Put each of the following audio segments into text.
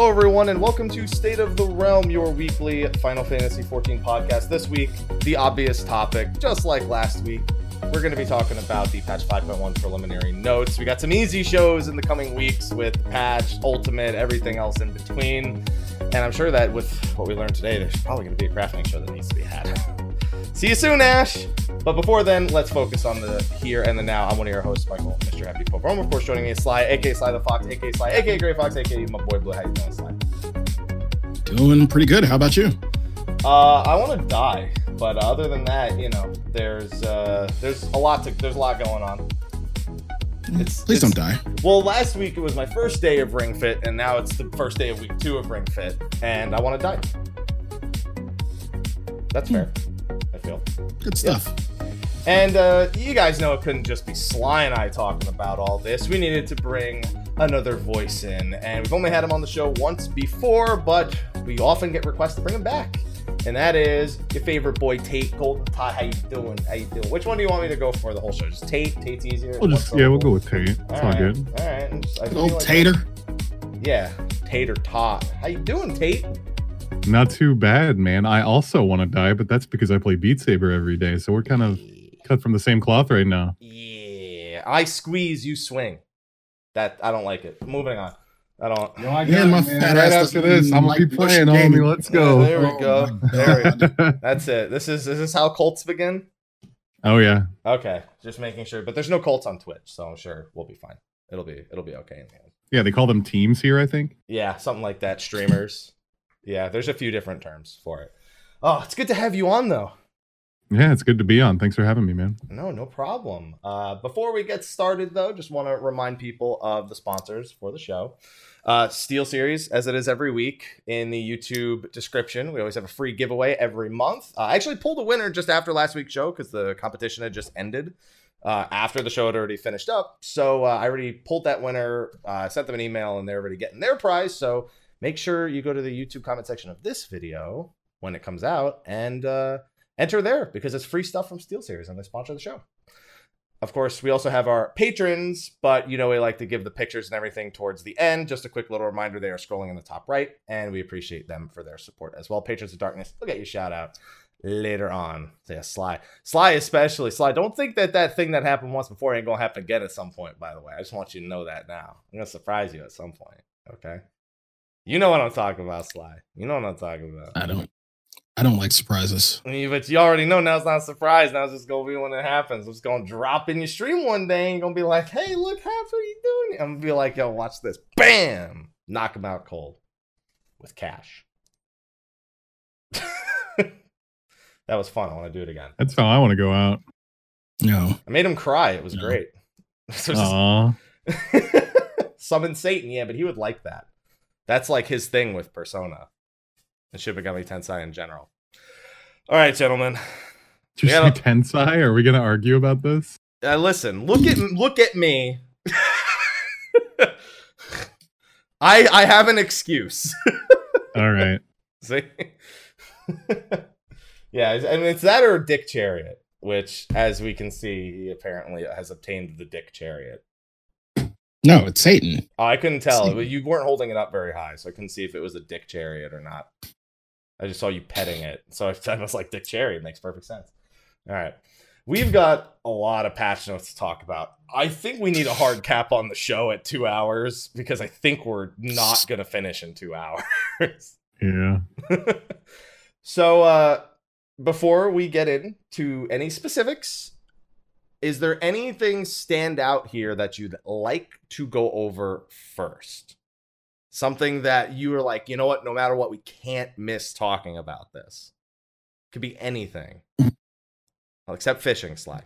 Hello, everyone, and welcome to State of the Realm, your weekly Final Fantasy XIV podcast. This week, the obvious topic, just like last week, we're going to be talking about the patch 5.1 preliminary notes. We got some easy shows in the coming weeks with patch, ultimate, everything else in between. And I'm sure that with what we learned today, there's probably going to be a crafting show that needs to be had. See you soon, Ash! But before then, let's focus on the here and the now. I'm one of your hosts, Michael, Mr. Happy Pope. Of course, joining me is Sly, aka Sly the Fox, aka Sly, aka Gray Fox, aka my boy Blue. How you doing? Doing pretty good. How about you? Uh, I want to die, but other than that, you know, there's uh, there's a lot to there's a lot going on. It's, Please it's, don't die. Well, last week it was my first day of Ring Fit, and now it's the first day of week two of Ring Fit, and I want to die. That's fair. Hmm. I feel good stuff. Yeah. And uh, you guys know it couldn't just be Sly and I talking about all this. We needed to bring another voice in, and we've only had him on the show once before, but we often get requests to bring him back. And that is your favorite boy, Tate Golden Tie. How you doing? How you doing? Which one do you want me to go for the whole show? Just Tate. Tate's easier. We'll just, yeah, we'll go with Tate. It's all, all right. good. All right. Just, Old oh, like Tater. Yeah, Tater Tot. How you doing, Tate? Not too bad, man. I also want to die, but that's because I play Beat Saber every day. So we're kind of cut from the same cloth right now. Yeah, I squeeze, you swing. That I don't like it. Moving on. I don't. No, I yeah, my fat right after this, I'm gonna be playing, homie. Let's go. Yeah, there we oh go. There we. That's it. This is is this how cults begin? Oh yeah. Okay, just making sure. But there's no cults on Twitch, so I'm sure we'll be fine. It'll be it'll be okay in the end. Yeah, they call them teams here, I think. Yeah, something like that. Streamers. yeah, there's a few different terms for it. Oh, it's good to have you on though. Yeah, it's good to be on. Thanks for having me, man. No, no problem. Uh, before we get started, though, just want to remind people of the sponsors for the show. Uh, Steel Series, as it is every week in the YouTube description. We always have a free giveaway every month. Uh, I actually pulled a winner just after last week's show because the competition had just ended uh, after the show had already finished up. So uh, I already pulled that winner, uh, sent them an email, and they're already getting their prize. So make sure you go to the YouTube comment section of this video when it comes out and uh, enter there because it's free stuff from Steel Series and they sponsor the show. Of course, we also have our patrons, but you know, we like to give the pictures and everything towards the end. Just a quick little reminder they are scrolling in the top right, and we appreciate them for their support as well. Patrons of Darkness, we'll get you shout out later on. Yeah, Sly. Sly, especially. Sly, don't think that that thing that happened once before ain't going to happen again at some point, by the way. I just want you to know that now. I'm going to surprise you at some point, okay? You know what I'm talking about, Sly. You know what I'm talking about. I don't. I don't like surprises. I mean, but you already know now it's not a surprise. Now it's just gonna be when it happens. It's gonna drop in your stream one day and gonna be like, "Hey, look, how are you doing?" I'm gonna be like, "Yo, watch this!" Bam, knock him out cold with cash. that was fun. I want to do it again. That's how I want to go out. No, I made him cry. It was no. great. Aww. Summon Satan, yeah, but he would like that. That's like his thing with Persona and Shibagami Tensei in general. All right, gentlemen. Did you say Tensei? Are we going to argue about this? Uh, listen, look at look at me. I I have an excuse. All right. See? yeah, I mean it's that or Dick Chariot, which, as we can see, he apparently has obtained the Dick Chariot. No, it's Satan. Oh, I couldn't tell. Satan. You weren't holding it up very high, so I couldn't see if it was a Dick Chariot or not. I just saw you petting it. So I was like, Dick Cherry. It makes perfect sense. All right. We've got a lot of patch notes to talk about. I think we need a hard cap on the show at two hours because I think we're not going to finish in two hours. Yeah. so uh, before we get into any specifics, is there anything stand out here that you'd like to go over first? Something that you were like, you know what, no matter what, we can't miss talking about this. Could be anything. Well, except fishing slide.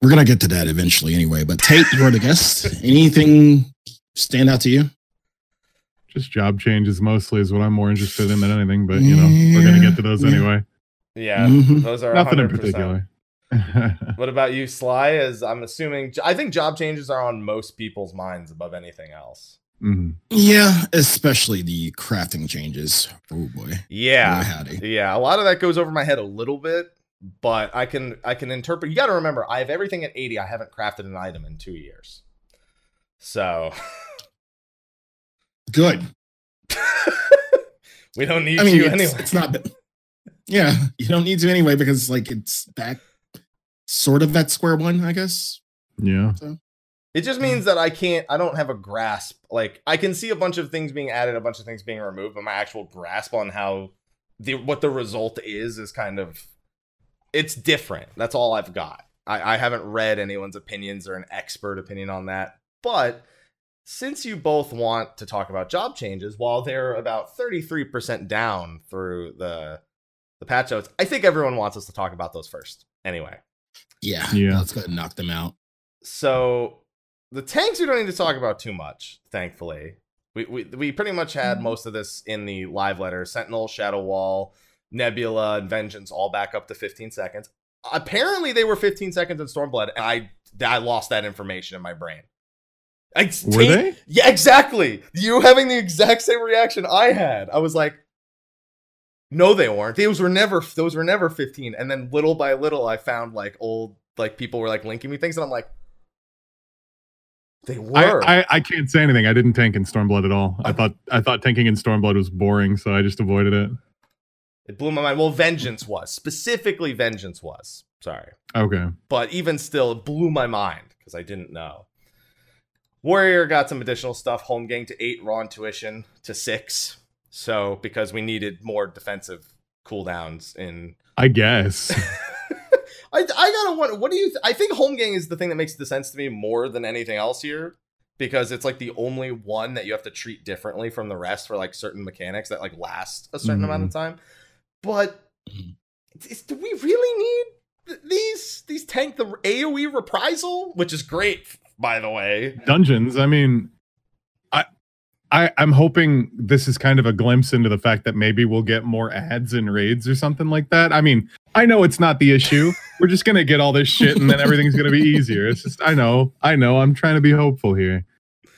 We're gonna get to that eventually, anyway. But Tate, you're the guest. Anything stand out to you? Just job changes mostly is what I'm more interested in than anything. But you know, we're gonna get to those Yeah. anyway. Yeah, Mhm. those are Nothing in 100%. particular. What about you, Sly? As I'm assuming, I think job changes are on most people's minds above anything else. Mhm. Yeah, especially the crafting changes. Oh boy. Boy, Yeah, howdy. yeah. A lot of that goes over my head a little bit, but I can I can interpret. You got to remember, I have everything at 80. I haven't crafted an item in two years, so Good. we don't need I mean, you it's, anyway. it's not. Yeah, you don't need to anyway because like it's back, sort of at square one, I guess. Yeah. It just means that I can't. I don't have a grasp. Like I can see a bunch of things being added, a bunch of things being removed, but my actual grasp on how the what the result is is kind of it's different. That's all I've got. I, I haven't read anyone's opinions or an expert opinion on that. But since you both want to talk about job changes, while they're about 33% down through the the patch notes, I think everyone wants us to talk about those first. Anyway. Yeah. Yeah. Let's go ahead and knock them out. So the tanks we don't need to talk about too much, thankfully. We we, we pretty much had Mhm. most of this in the live letter. Sentinel, Shadow Wall, Nebula, and Vengeance all back up to 15 seconds. Apparently they were 15 seconds in Stormblood, and I I lost that information in my brain. I, Were they? Yeah, exactly. You having the exact same reaction I had. I was like, no, they weren't. Those were never those were never 15. And then little by little I found like old like people were like linking me things and I'm like they were. I, I, I can't say anything. I didn't tank in Stormblood at all. I thought I thought tanking in Stormblood was boring, so I just avoided it. it blew my mind. Well, Vengeance was. Specifically Vengeance was. Sorry. Okay. But even still, it blew my mind because I didn't know. Warrior got some additional stuff. Holmgang to eight, raw intuition to six. So because we needed more defensive cooldowns in I guess. I, I gotta wonder. What do you? Th- I think Holmgang is the thing that makes the sense to me more than anything else here, because it's like the only one that you have to treat differently from the rest for like certain mechanics that like last a certain amount of time. But Mhm. is, do we really need th- these these tank the AOE reprisal, which is great by the way. Dungeons. I mean, I, I, I'm hoping this is kind of a glimpse into the fact that maybe we'll get more ads and raids or something like that. I mean, I know it's not the issue. We're just gonna get all this shit, and then everything's gonna be easier. It's just, I know, I know. I'm trying to be hopeful here,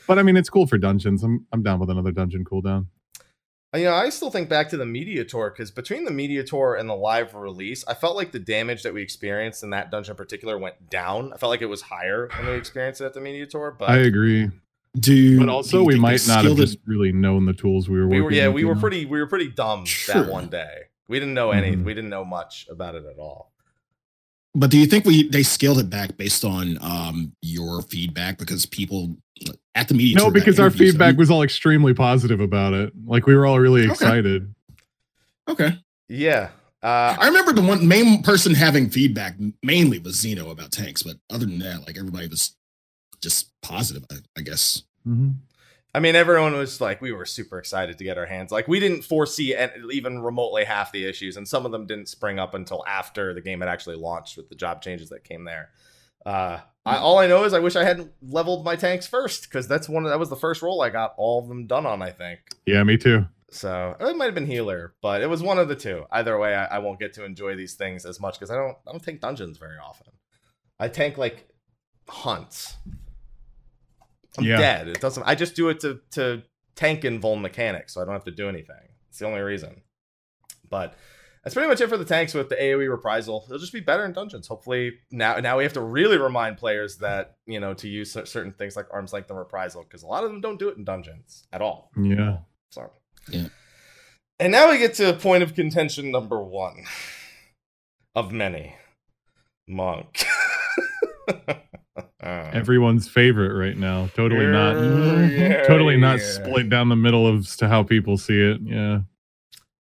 but I mean, it's cool for dungeons. I'm, I'm down with another dungeon cooldown. Uh, You know, I still think back to the media tour because between the media tour and the live release, I felt like the damage that we experienced in that dungeon in particular went down. I felt like it was higher when we experienced it at the media tour, but I agree, Do but also you we might not have just really known the tools we were we working. were yeah with, we were know? pretty we were pretty dumb Sure. that one day. We didn't know any. Mhm. We didn't know much about it at all. But do you think we they scaled it back based on um your feedback because people at the media No, because our feedback and- was all extremely positive about it. Like we were all really Okay. excited. okay. Yeah. Uh, I remember the one main person having feedback mainly was Zeno about tanks, but other than that, like everybody was just positive, I, I guess. Hmm I mean, everyone was like, we were super excited to get our hands. Like, we didn't foresee even remotely half the issues, and some of them didn't spring up until after the game had actually launched with the job changes that came there. Uh, I, all I know is I wish I hadn't leveled my tanks first because that's one. That was the first roll I got all of them done on. I think Yeah, me too. so. It might have been healer, but it was one of the two. Either way, I, I won't get to enjoy these things as much because I don't. I don't tank dungeons very often. I tank like hunts. I'm Yeah. dead. It doesn't. I just do it to to tank and vul mechanics, so I don't have to do anything. It's the only reason. But that's pretty much it for the tanks with the AOE reprisal. It'll just be better in dungeons. Hopefully now now we have to really remind players that you know to use certain things like arms length and reprisal because a lot of them don't do it in dungeons at all. Yeah. So Yeah. And now we get to point of contention number one of many. Monk. Uh, Everyone's favorite right now. Totally not yeah, totally not yeah. split down the middle of to how people see it. Yeah.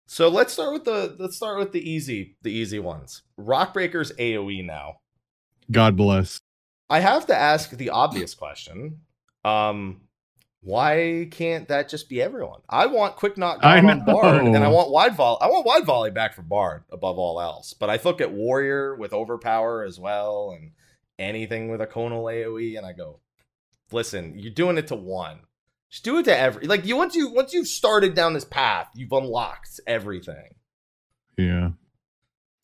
So let's start with the let's start with the easy the easy ones. Rockbreaker's AoE now. God bless. I have to ask the obvious question. Um why can't that just be everyone? I want Quick Nock down on Bard, and I want wide volley. I want wide volley back for Bard above all else. But I look at Warrior with overpower as well, and anything with a conal AOE, and I go, listen, you're doing it to one. Just do it to every like you once you once you've started down this path, you've unlocked everything. Yeah.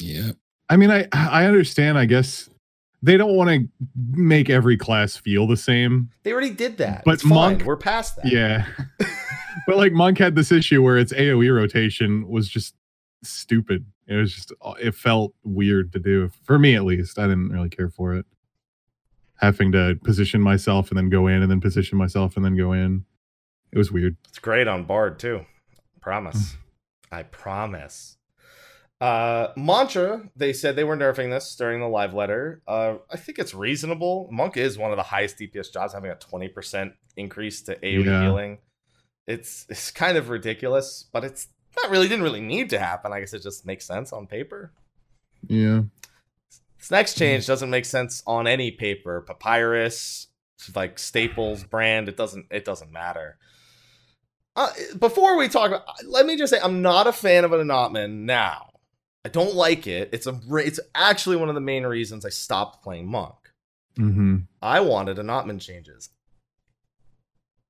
Yeah. I mean, I I understand. I guess they don't want to make every class feel the same. They already did that. But it's fine. Monk- we're past that. Yeah. but like Monk had this issue where its AoE rotation was just stupid. It was just uh, it felt weird to do for me at least. I didn't really care for it. Having to position myself and then go in and then position myself and then go in. It was weird. It's great on Bard too. Promise. I promise. Uh Mantra, they said they were nerfing this during the live letter. Uh I think it's reasonable. Monk is one of the highest DPS jobs, having a 20% increase to AoE Yeah. healing. It's it's kind of ridiculous, but it's not really didn't really need to happen. I guess it just makes sense on paper. Yeah. This next change doesn't make sense on any paper. Papyrus, like Staples brand, it doesn't it doesn't matter. Uh, before we talk about, let me just say, I'm not a fan of an Anatman now. I don't like it. It's a it's actually one of the main reasons I stopped playing Monk. hmm I wanted Anatman changes.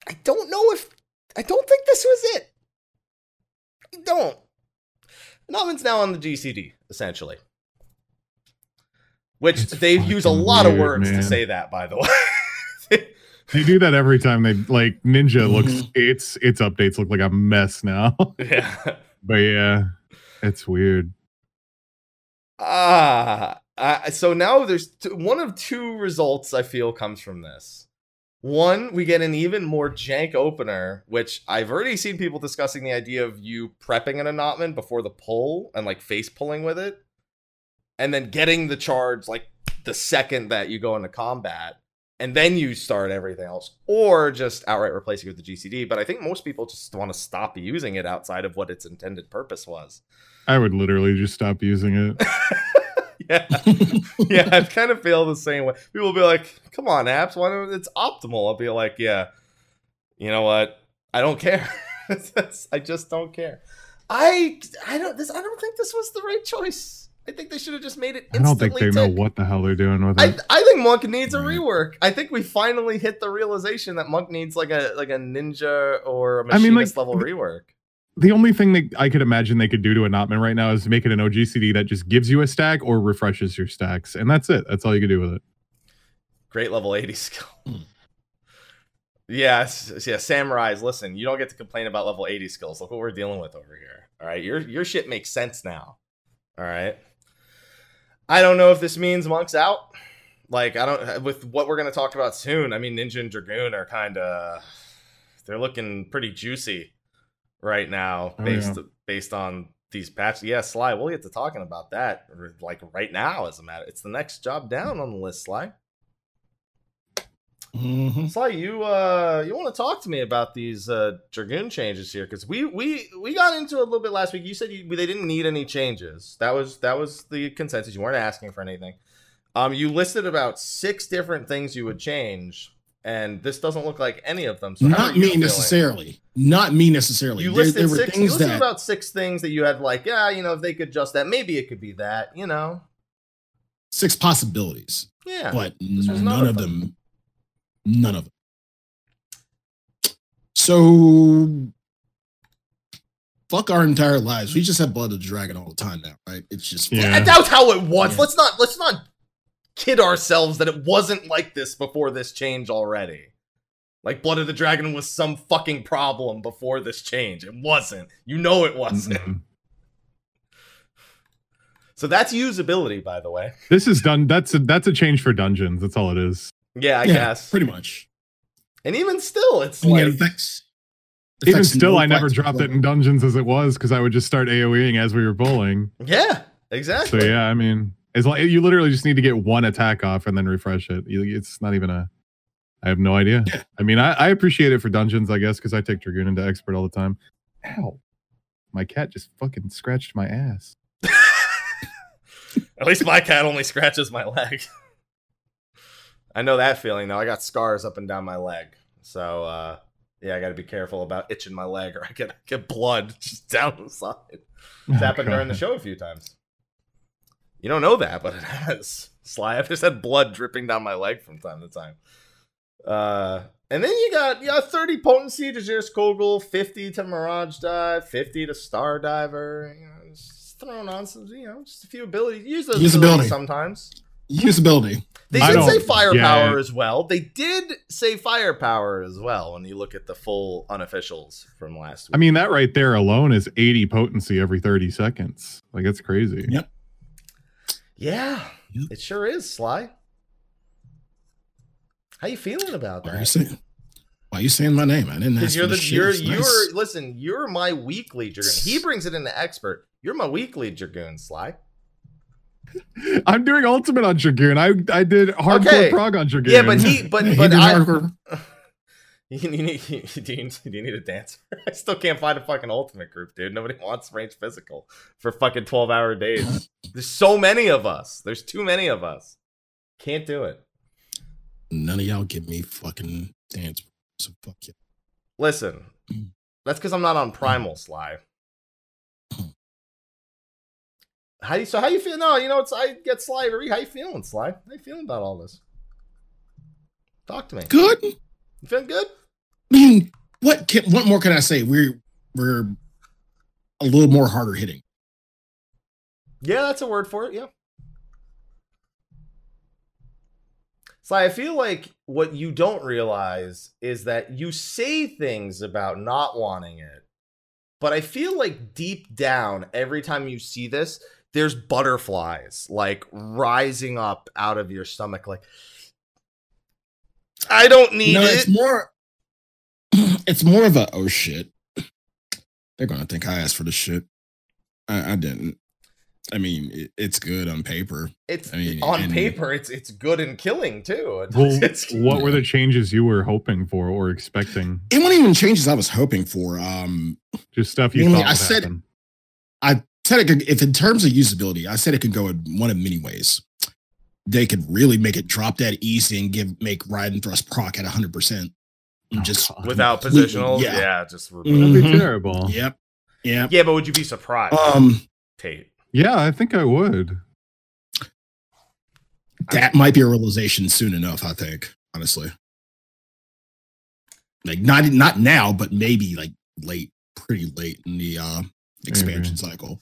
I don't know if I don't think this was it. I don't. Anatman's now on the GCD essentially, which It's they use a lot of weird, words to say that. By the way, They do that every time they like Ninja looks Mhm. its its updates look like a mess now. yeah. but yeah, it's weird. Ah, uh, so now there's one of two results I feel comes from this. One, we get an even more jank opener, which I've already seen people discussing the idea of you prepping an Anatman before the pull and like face pulling with it, and then getting the charge like the second that you go into combat, and then you start everything else, or just outright replacing it with the GCD. But I think most people just want to stop using it outside of what its intended purpose was. I would literally just stop using it. yeah. yeah, I kind of feel the same way. People will be like, "Come on, apps, why don't it's optimal?" I'll be like, "Yeah, you know what? I don't care. I just don't care. I I don't this I don't think this was the right choice. I think they should have just made it. I don't think they know what the hell they're doing with it. I think Monk needs a rework. I think we finally hit the realization that Monk needs like a like a ninja or a I mean, like, machinist level rework. the only thing that I could imagine they could do to Anatman right now is make it an OGCD that just gives you a stack or refreshes your stacks, and that's it. That's all you can do with it. Great level 80 skill. Yes, yeah, samurais. Listen, you don't get to complain about level 80 skills. Look what we're dealing with over here. All right, your your shit makes sense now. All right. I don't know if this means monks out. Like I don't with what we're gonna talk about soon. I mean, Ninja and Dragoon are kind of they're looking pretty juicy right now Oh, based yeah. based on these patches. Yeah, Sly, we'll get to talking about that like right now. As a matter, it's the next job down on the list, Sly. Mhm. Sly, you uh you want to talk to me about these uh dragoon changes here because we we we got into it a little bit last week. You said you, they didn't need any changes. That was that was the consensus. You weren't asking for anything. Um, you listed about six different things you would change, and this doesn't look like any of them. So Not me feeling? necessarily. Not me necessarily. You listed there, were six. You things listed that about six things that you had like, yeah, you know, if they could adjust that, maybe it could be that. You know, six possibilities, yeah. but none, of them. them. None of them. So fuck our entire lives. We just have blood of the dragon all the time now, right? It's just Yeah. I doubt how it was. Yeah. Let's not let's not kid ourselves that it wasn't like this before this change already. Like Blood of the Dragon was some fucking problem before this change. It wasn't. You know it wasn't. Mm-mm. So that's usability, by the way. This is done. That's a, that's a change for dungeons. That's all it is. Yeah, I yeah, guess. pretty much. And even still, it's And like it affects. Even affects still, no I never classes dropped it in dungeons as it was because I would just start AOEing as we were bowling. yeah, exactly. So yeah, I mean, as long you literally just need to get one attack off and then refresh it. It's not even a. I have no idea. Yeah. I mean, I, I appreciate it for dungeons, I guess, because I take Dragoon into expert all the time. Ow. My cat just fucking scratched my ass. At least my cat only scratches my leg. I know that feeling though. I got scars up and down my leg. So uh yeah, I got to be careful about itching my leg or I get get blood just down the side. It's Oh, happened during the show a few times. You don't know that, but it has. Sly, I've just had blood dripping down my leg from time to time. Uh, and then you got yeah, 30 potency to Geirskogul, 50 to Mirage Dive, 50 to Star Diver. You know, just throwing on some, you know, just a few abilities. Use those Usability. abilities sometimes. Usability. They I did say firepower get- as well. They did say firepower as well when you look at the full unofficials from last week. I mean, that right there alone is 80 potency every 30 seconds. Like, it's crazy. Yep. yeah, Yep. it sure is, Sly. How you feeling about Why are you that? saying? Why are you saying my name? I didn't Because ask you're for the the you're It's you're nice. listen. You're my weekly dragoon. He brings it into expert. You're my weekly dragoon, Sly. I'm doing ultimate on Dragoon. I I did hardcore Okay. prog on Dragoon. Yeah, but he but He but did I. hardcore. You need, do, you, do you need a dancer? I still can't find a fucking ultimate group, dude. Nobody wants range physical for fucking 12 hour days. There's so many of us. There's too many of us. Can't do it. None of y'all give me fucking dance. So fuck you. Listen, that's because I'm not on Primal Sly. How you so how you feel? No, you know it's I get Sly every. How you feeling, Sly? How you feeling about all this? Talk to me. Good. You feeling good? I mean, what can what more can I say? We're we're a little more harder hitting. Yeah, that's a word for it. Yeah. Sly, I feel like what you don't realize is that you say things about not wanting it, but I feel like deep down, every time you see this, there's butterflies like rising up out of your stomach, like, I don't need no, it. it's more it's more of a oh shit. They're gonna think I asked for the shit. I, I didn't. I mean, it, it's good on paper. It's I mean, on and- paper, it's it's good in killing too. Well, it's- what were the changes you were hoping for or expecting? It wasn't even changes I was hoping for. Um, Just stuff you Mainly, thought I would said- happen. I said it could, if in terms of usability, I said it could go in one of many ways. They could really make it drop that easy and give make Raiden Thrust proc at hundred percent. Oh, Just God. without positional. yeah. Yeah, just That'd be terrible. Yep. Yep. Yeah, but would you be surprised, Um, Tate? Yeah, I think I would. that might be a realization soon enough. I think, honestly, like not not now, but maybe like late, pretty late in the uh expansion cycle,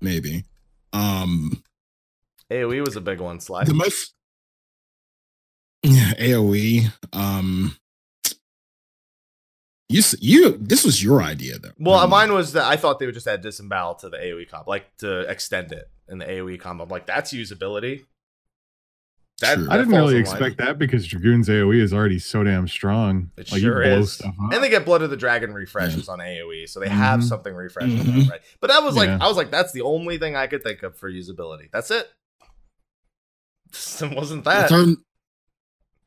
maybe. Um, AOE was a big one, Sly. the most yeah, AOE. Um, you you this was your idea though. Well, Um, mine was that I thought they would just add disembowel to the AOE comp, like to extend it in the AOE comp. I'm like, that's usability. That, that I didn't really expect that because Dragoon's AoE is already so damn strong. It like sure you blow is. stuff up. And they get Blood of the Dragon refreshes on AOE, so they have Mhm. something refreshing, Mhm. right? But that was like, Yeah. I was like, that's the only thing I could think of for usability. That's it. It wasn't the that. third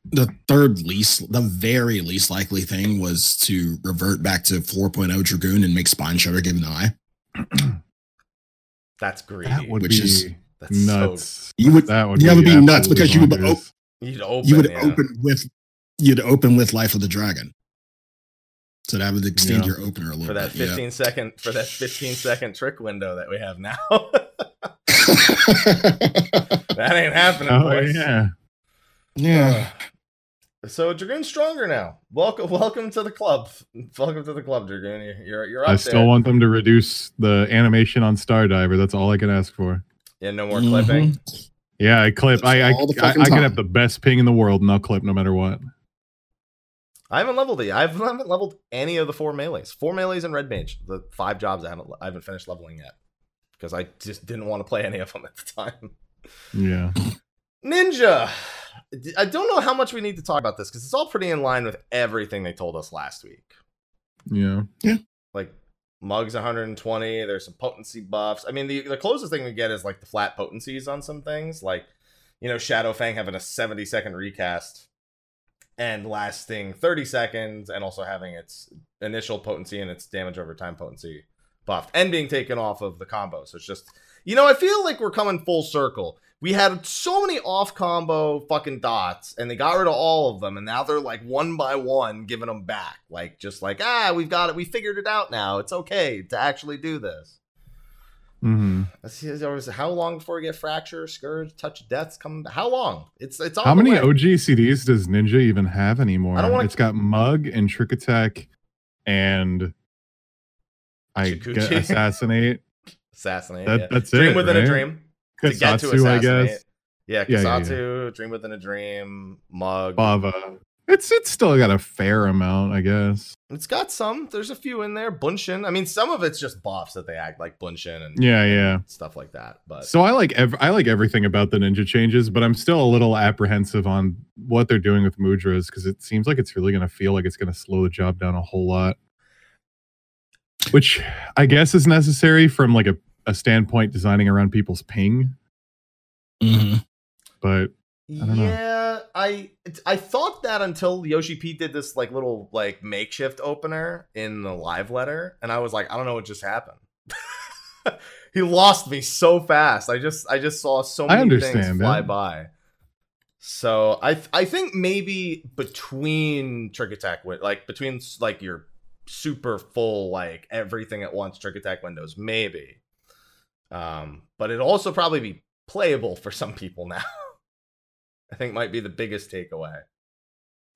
the third least the very least likely thing was to revert back to 4.0 dragoon and make Spineshatter give an eye That's greedy. that would which be is that's so. nuts. you would That would that would be nuts because you would bonkers. You'd open. you would yeah. open with you'd open with life of the dragon so that would extend Yeah. your opener a little for that bit 15 second for that 15 second trick window that we have now. that ain't happening, Oh boys. yeah. yeah So Dragoon's stronger now. Welcome, welcome to the club. Welcome to the club, Dragoon. You're you're, you're up I there. still want them to reduce the animation on Stardiver. That's all I can ask for. Yeah, no more clipping. Mhm. Yeah, I clip. I I, I, I fucking can have the best ping in the world and I'll clip no matter what. I haven't leveled it. I haven't I haven't leveled any of the four melees. Four melees and red mage. The five jobs I haven't I haven't finished leveling yet because I just didn't want to play any of them at the time. Yeah. Ninja. I don't know how much we need to talk about this because it's all pretty in line with everything they told us last week. Yeah. Yeah. like mugs 120 there's some potency buffs i mean the, the closest thing we get is like the flat potencies on some things like you know shadow fang having a 70 second recast and lasting 30 seconds and also having its initial potency and its damage over time potency buffed and being taken off of the combo. So it's just, you know, I feel like we're coming full circle. We had so many off combo fucking dots, and they got rid of all of them, and now they're like one by one giving them back. Like, just like, ah, we've got it. We figured it out now. It's okay to actually do this. hmm Let's see, there was- How long before we get fracture, scourge, touch deaths come? How long? It's it's on How many way. OG CDs does Ninja even have anymore? I don't wanna- It's got Mug and Trick Attack and I Chikuchi. get Assassinate. assassinate? That- yeah. that's it. dream it, within a right? Dream to get to Kassatsu, I guess. Yeah, Yeah, yeah, Kassatsu, dream within a dream, mug. Bava. It's it's still got a fair amount, I guess. It's got some. There's a few in there. Bunshin. I mean, some of it's just buffs that they act like Bunshin and Yeah, yeah. stuff like that. But So I like ev- I like everything about the ninja changes, but I'm still a little apprehensive on what they're doing with Mudras because it seems like it's really going to feel like it's going to slow the job down a whole lot. Which I guess is necessary from like a, a standpoint designing around people's ping, hmm but don't know. yeah, I I thought that until Yoshi P did this like little like makeshift opener in the live letter, and I was like, I don't know what just happened. he lost me so fast. I just I just saw so I many things understand fly that. by. So I th- I think maybe between trick attack win- like between like your super full like everything at once trick attack windows maybe. Um, but it'll also probably be playable for some people now. I think might be the biggest takeaway.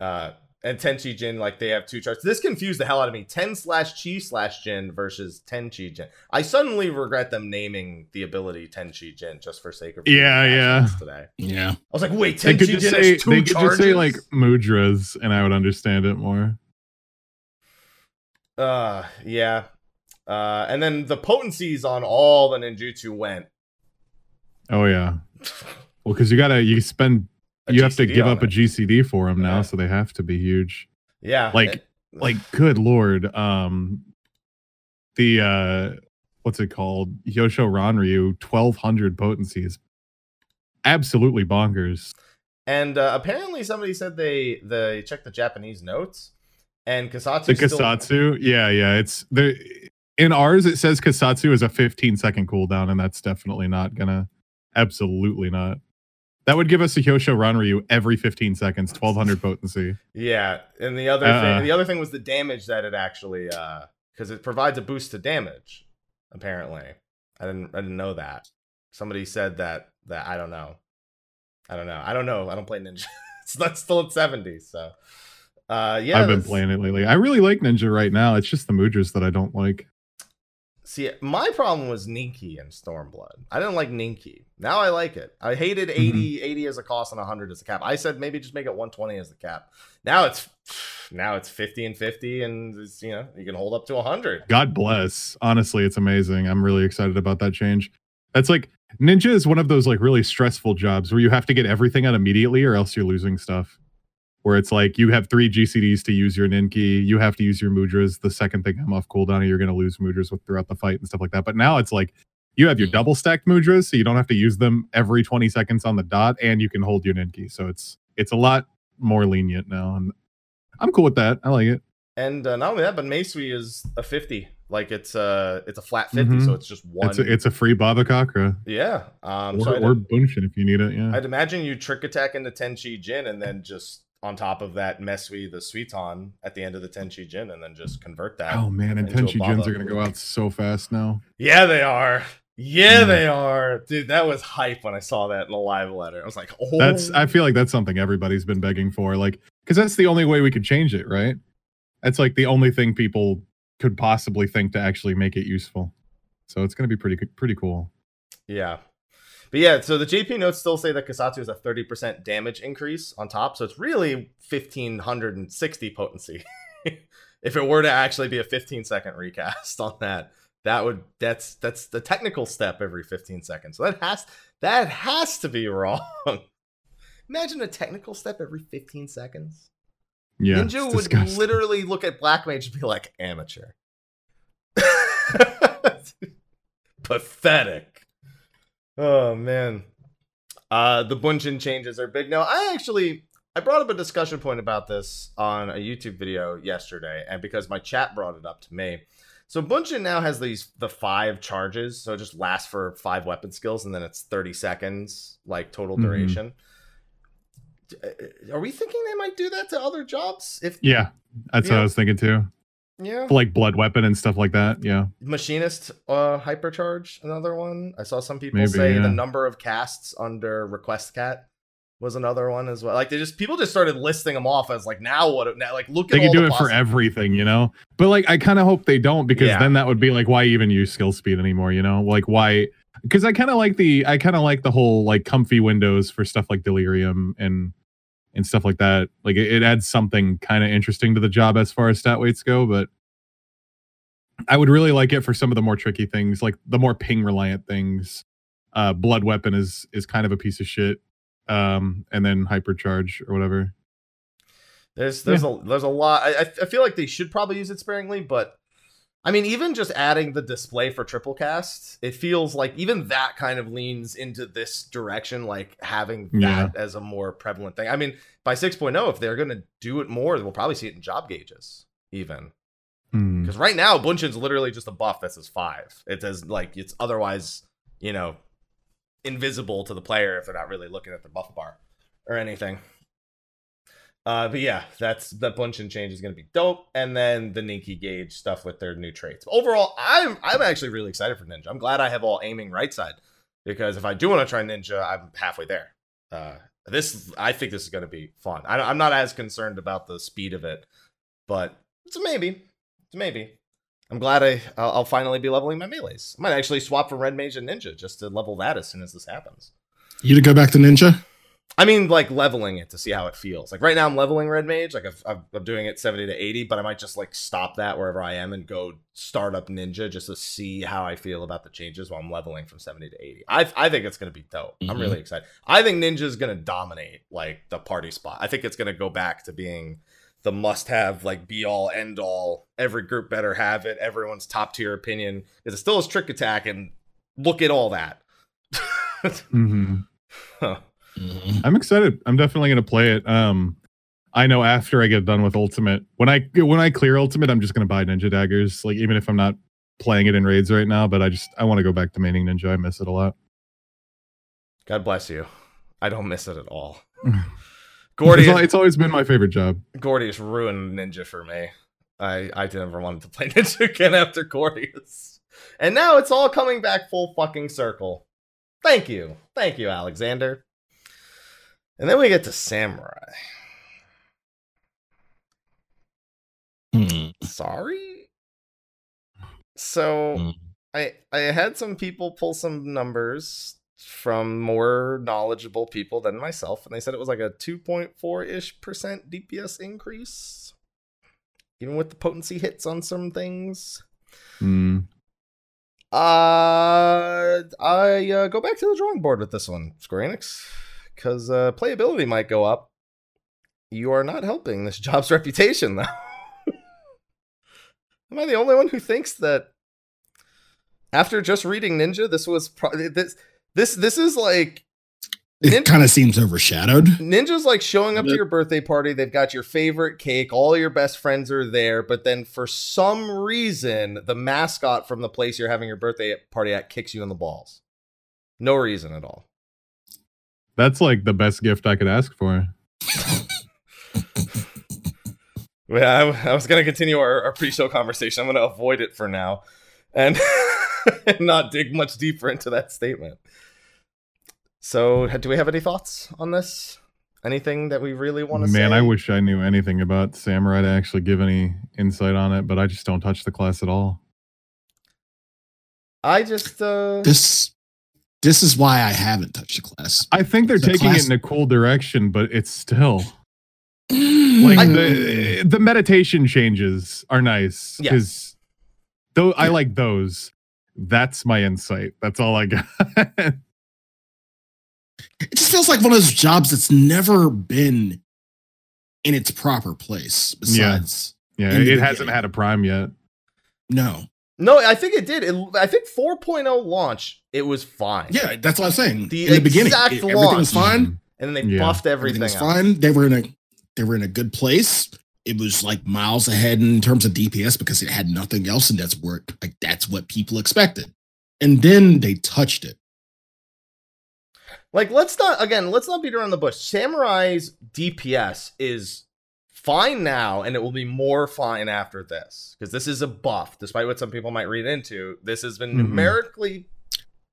Uh, and Tenchi Jin, like they have two charts. This confused the hell out of me. 10 slash Chi slash Jin versus Tenchi Jin. I suddenly regret them naming the ability Tenchi Jin just for sake of Yeah, yeah. today. Yeah. I was like, wait, they Tenchi Jin just has say two they could charges? just say like Mudras, and I would understand it more. uh, yeah. Uh, and then the potencies on all the ninjutsu went. Oh yeah, well because you gotta you spend you have to give up a. GCD for them now, Yeah. so they have to be huge. Yeah. Like- it- like good lord um the uh what's it called Hyosho Ranryu 1200 potencies. absolutely bonkers And uh, apparently, somebody said they they checked the Japanese notes, and Kassatsu. the still- yeah yeah it's there in ours it says Kassatsu is a 15 second cooldown and that's definitely not gonna absolutely not that would give us a Hyosho Ranryu every 15 seconds 1200 potency Yeah, and the other Uh-uh. thing, the other thing was the damage that it actually, because it provides a boost to damage. Apparently, I didn't, I didn't know that. Somebody said that. That I don't know. I don't know. I don't know. I don't play Ninja. it's not still at seventy. So, uh, yeah, i've been playing it lately i really like ninja right now it's just the mudras that i don't like See, my problem was Ninki and Stormblood. I didn't like Ninki. Now I like it. I hated Mm-hmm. 80, 80 as a cost and 100 as a cap. I said maybe just make it 120 as the cap. Now it's now it's 50 and 50 and it's, you know, you can hold up to 100. God bless. Honestly, it's amazing. I'm really excited about that change. That's like ninja is one of those like really stressful jobs where you have to get everything out immediately or else you're losing stuff. Where it's like you have three GCDs to use your Ninki, you have to use your Mudras. The second thing I'm off cooldown, you're going to lose Mudras with, throughout the fight and stuff like that. But now it's like you have your double stacked Mudras, so you don't have to use them every 20 seconds on the dot, and you can hold your Ninki. So it's it's a lot more lenient now, and I'm cool with that. I like it. And uh, not only that, but Meisui is a 50. Like it's a it's a flat 50, Mhm. so it's just one. It's a, it's a free Bhavacakra. yeah. Um or, so I'd, or Bunshin if you need it. Yeah. I'd imagine you trick attack into Tenchi Jin and then just on top of that Meisui the Suiton at the end of the Tenchi Jin and then just convert that. Oh man, and Tenchi Jins are gonna go out so fast now. Yeah, they are. Yeah, Yeah. they are. Dude, that was hype when I saw that in the live letter. I was like, oh. That's I feel like that's something everybody's been begging for, like because that's the only way we could change it, right? That's like the only thing people could possibly think to actually make it useful. So it's gonna be pretty pretty cool. yeah. But yeah, so the JP notes still say that Kassatsu has a 30% damage increase on top. So it's really 1560 potency. if it were to actually be a 15 second recast on that, that would that's that's the technical step every 15 seconds. So that has that has to be wrong. Imagine a technical step every 15 seconds. Yeah, Ninja would disgusting. literally look at Black Mage and be like, amateur. Pathetic. Oh man. Uh the Bunshin changes are big. Now I actually I brought up a discussion point about this on a YouTube video yesterday, and because my chat brought it up to me. So Bunshin now has these the five charges, so it just lasts for five weapon skills, and then it's thirty seconds like total Mhm. duration. Uh, Are we thinking they might do that to other jobs? If Yeah, that's what. I was thinking too. Yeah, For like blood weapon and stuff like that. Yeah. machinist uh hypercharge another one. I saw some people Maybe, say the number of casts under Requiescat was another one as well. Like they just people just started listing them off as like now what now like look They all do the it for everything, you know? But like I kind of hope they don't because Yeah. then that would be like why even use skill speed anymore, you know? Like why because I kind of like the I kind of like the whole like comfy windows for stuff like delirium and and stuff like that. Like it, it adds something kind of interesting to the job as far as stat weights go, but I would really like it for some of the more tricky things, like the more ping reliant things. Uh blood weapon is is kind of a piece of shit. Um and then hypercharge or whatever. There's there's a there's a lot. I I feel like they should probably use it sparingly, but I mean, even just adding the display for triple cast, it feels like even that kind of leans into this direction, like having Yeah. that as a more prevalent thing. I mean, by 6.0, if they're gonna do it more, we'll probably see it in job gauges, even. Hmm. Because right now, Bunshin's literally just a buff that says five. It says like it's otherwise, you know, invisible to the player if they're not really looking at the buff bar or anything. Uh, but yeah, that's that and change is going to be dope, and then the Ninki gauge stuff with their new traits. Overall, I'm I'm actually really excited for Ninja. I'm glad I have all aiming right side because if I do want to try Ninja, I'm halfway there. Uh, this I think this is going to be fun. I, I'm not as concerned about the speed of it, but it's a maybe. It's a maybe. I'm glad I I'll finally be leveling my melees. I might actually swap from Red Mage and Ninja just to level that as soon as this happens. You to go back to Ninja? I mean, like leveling it to see how it feels. Like right now, I'm leveling Red Mage. Like I've, I've, I'm doing it 70 to 80, but I might just like stop that wherever I am and go start up Ninja just to see how I feel about the changes while I'm leveling from 70 to 80. I, I think it's gonna be dope. I'm Mhm. really excited. I think Ninja's gonna dominate like the party spot. I think it's gonna go back to being the must-have, like be all end all. Every group better have it. Everyone's top tier opinion. is it still is trick attack, and look at all that. hmm Huh. Mhm. I'm excited. I'm definitely gonna play it. Um, I know after I get done with Ultimate, when I when I clear Ultimate, I'm just gonna buy Ninja daggers. Like even if I'm not playing it in raids right now, but I just I want to go back to maining Ninja. I miss it a lot. God bless you. I don't miss it at all. It's, Gordy, al- it's always been my favorite job. Gordy's ruined Ninja for me. I I never wanted to play Ninja again after Gordy's, and now it's all coming back full fucking circle. Thank you, thank you, Alexander. And then we get to Samurai. Hmm. Sorry. So Hmm. I I had some people pull some numbers from more knowledgeable people than myself, and they said it was like a 2.4 ish percent DPS increase, even with the potency hits on some things. Mm. Uh, I uh, go back to the drawing board with this one, Square Enix, because uh, playability might go up. You are not helping this job's reputation, though. Am I the only one who thinks that after just reading Ninja, this was pro- this this this is like Nin- It kind of seems overshadowed. Ninja's like showing up to your birthday party. They've got your favorite cake. All your best friends are there. But then for some reason, the mascot from the place you're having your birthday party at kicks you in the balls. No reason at all. That's like the best gift I could ask for. Yeah, I, I was going to continue our, our pre show conversation. I'm going to avoid it for now and not dig much deeper into that statement. So, do we have any thoughts on this? Anything that we really want to say? Man, I wish I knew anything about Samurai to actually give any insight on it, but I just don't touch the class at all. I just. uh This this is why I haven't touched the class. I think they're The taking class- it in a cool direction, but it's still mm. like like the the meditation changes are nice Yeah. because though I like those. That's my insight. That's all I got. it just feels like one of those jobs that's never been in its proper place. Besides, yeah, In the it hasn't beginning. had a prime yet. no, No, I think it did. It, I think 4.0 launch, it was fine. yeah, that's what I'm saying. The in the beginning, it- everything was fine. And then they Yeah. buffed Everything everything was else. fine. They were in a they were in a good place. it was like miles ahead in terms of DPS because it had nothing else in that's work. Like that's what people expected. And then they touched it. Like, let's not again, let's not beat around the bush. Samurai's DPS is fine now, and it will be more fine after this because this is a buff. Despite what some people might read into, this has been Mhm. numerically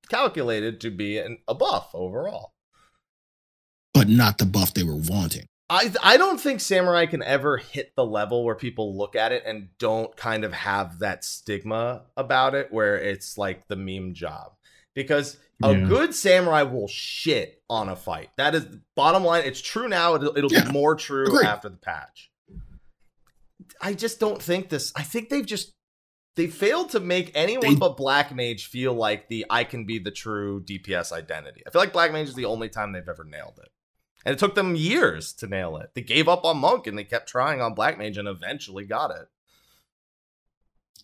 calculated to be an, a buff overall. But not the buff they were wanting. I I don't think Samurai can ever hit the level where people look at it and don't kind of have that stigma about it where it's like the meme job. Because a Yeah. good samurai will shit on a fight. That is bottom line. It's true now. It'll, it'll Yeah, be more true agreed. after the patch. I just don't think this. I think they've just they failed to make anyone They- but Black Mage feel like the I can be the true DPS identity. I feel like Black Mage is the only time they've ever nailed it. And it took them years to nail it. They gave up on Monk and they kept trying on Black Mage and eventually got it.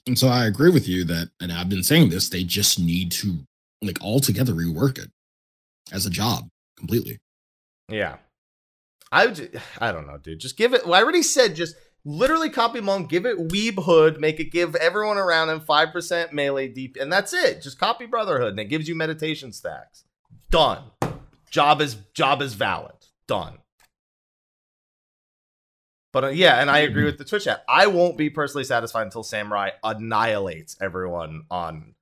And so I agree with you that, and I've been saying this, they just need to like altogether rework it as a job completely. Yeah. I would, I don't know, dude. Just give it. Well, I already said just literally copy Monk, give it Weeb Hood, make it give everyone around him 5% melee deep, and that's it. Just copy Brotherhood and it gives you meditation stacks. Done. Job is job is valid. Done. But uh, yeah, and I agree with the Twitch chat. I won't be personally satisfied until Samurai annihilates everyone on